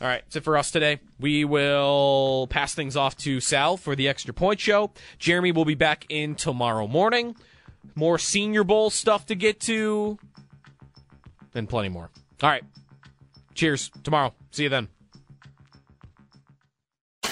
All right, that's it for us today. We will pass things off to Sal for the Extra Point Show. Jeremy will be back in tomorrow morning. More Senior Bowl stuff to get to, and plenty more. All right. Cheers. Tomorrow. See you then.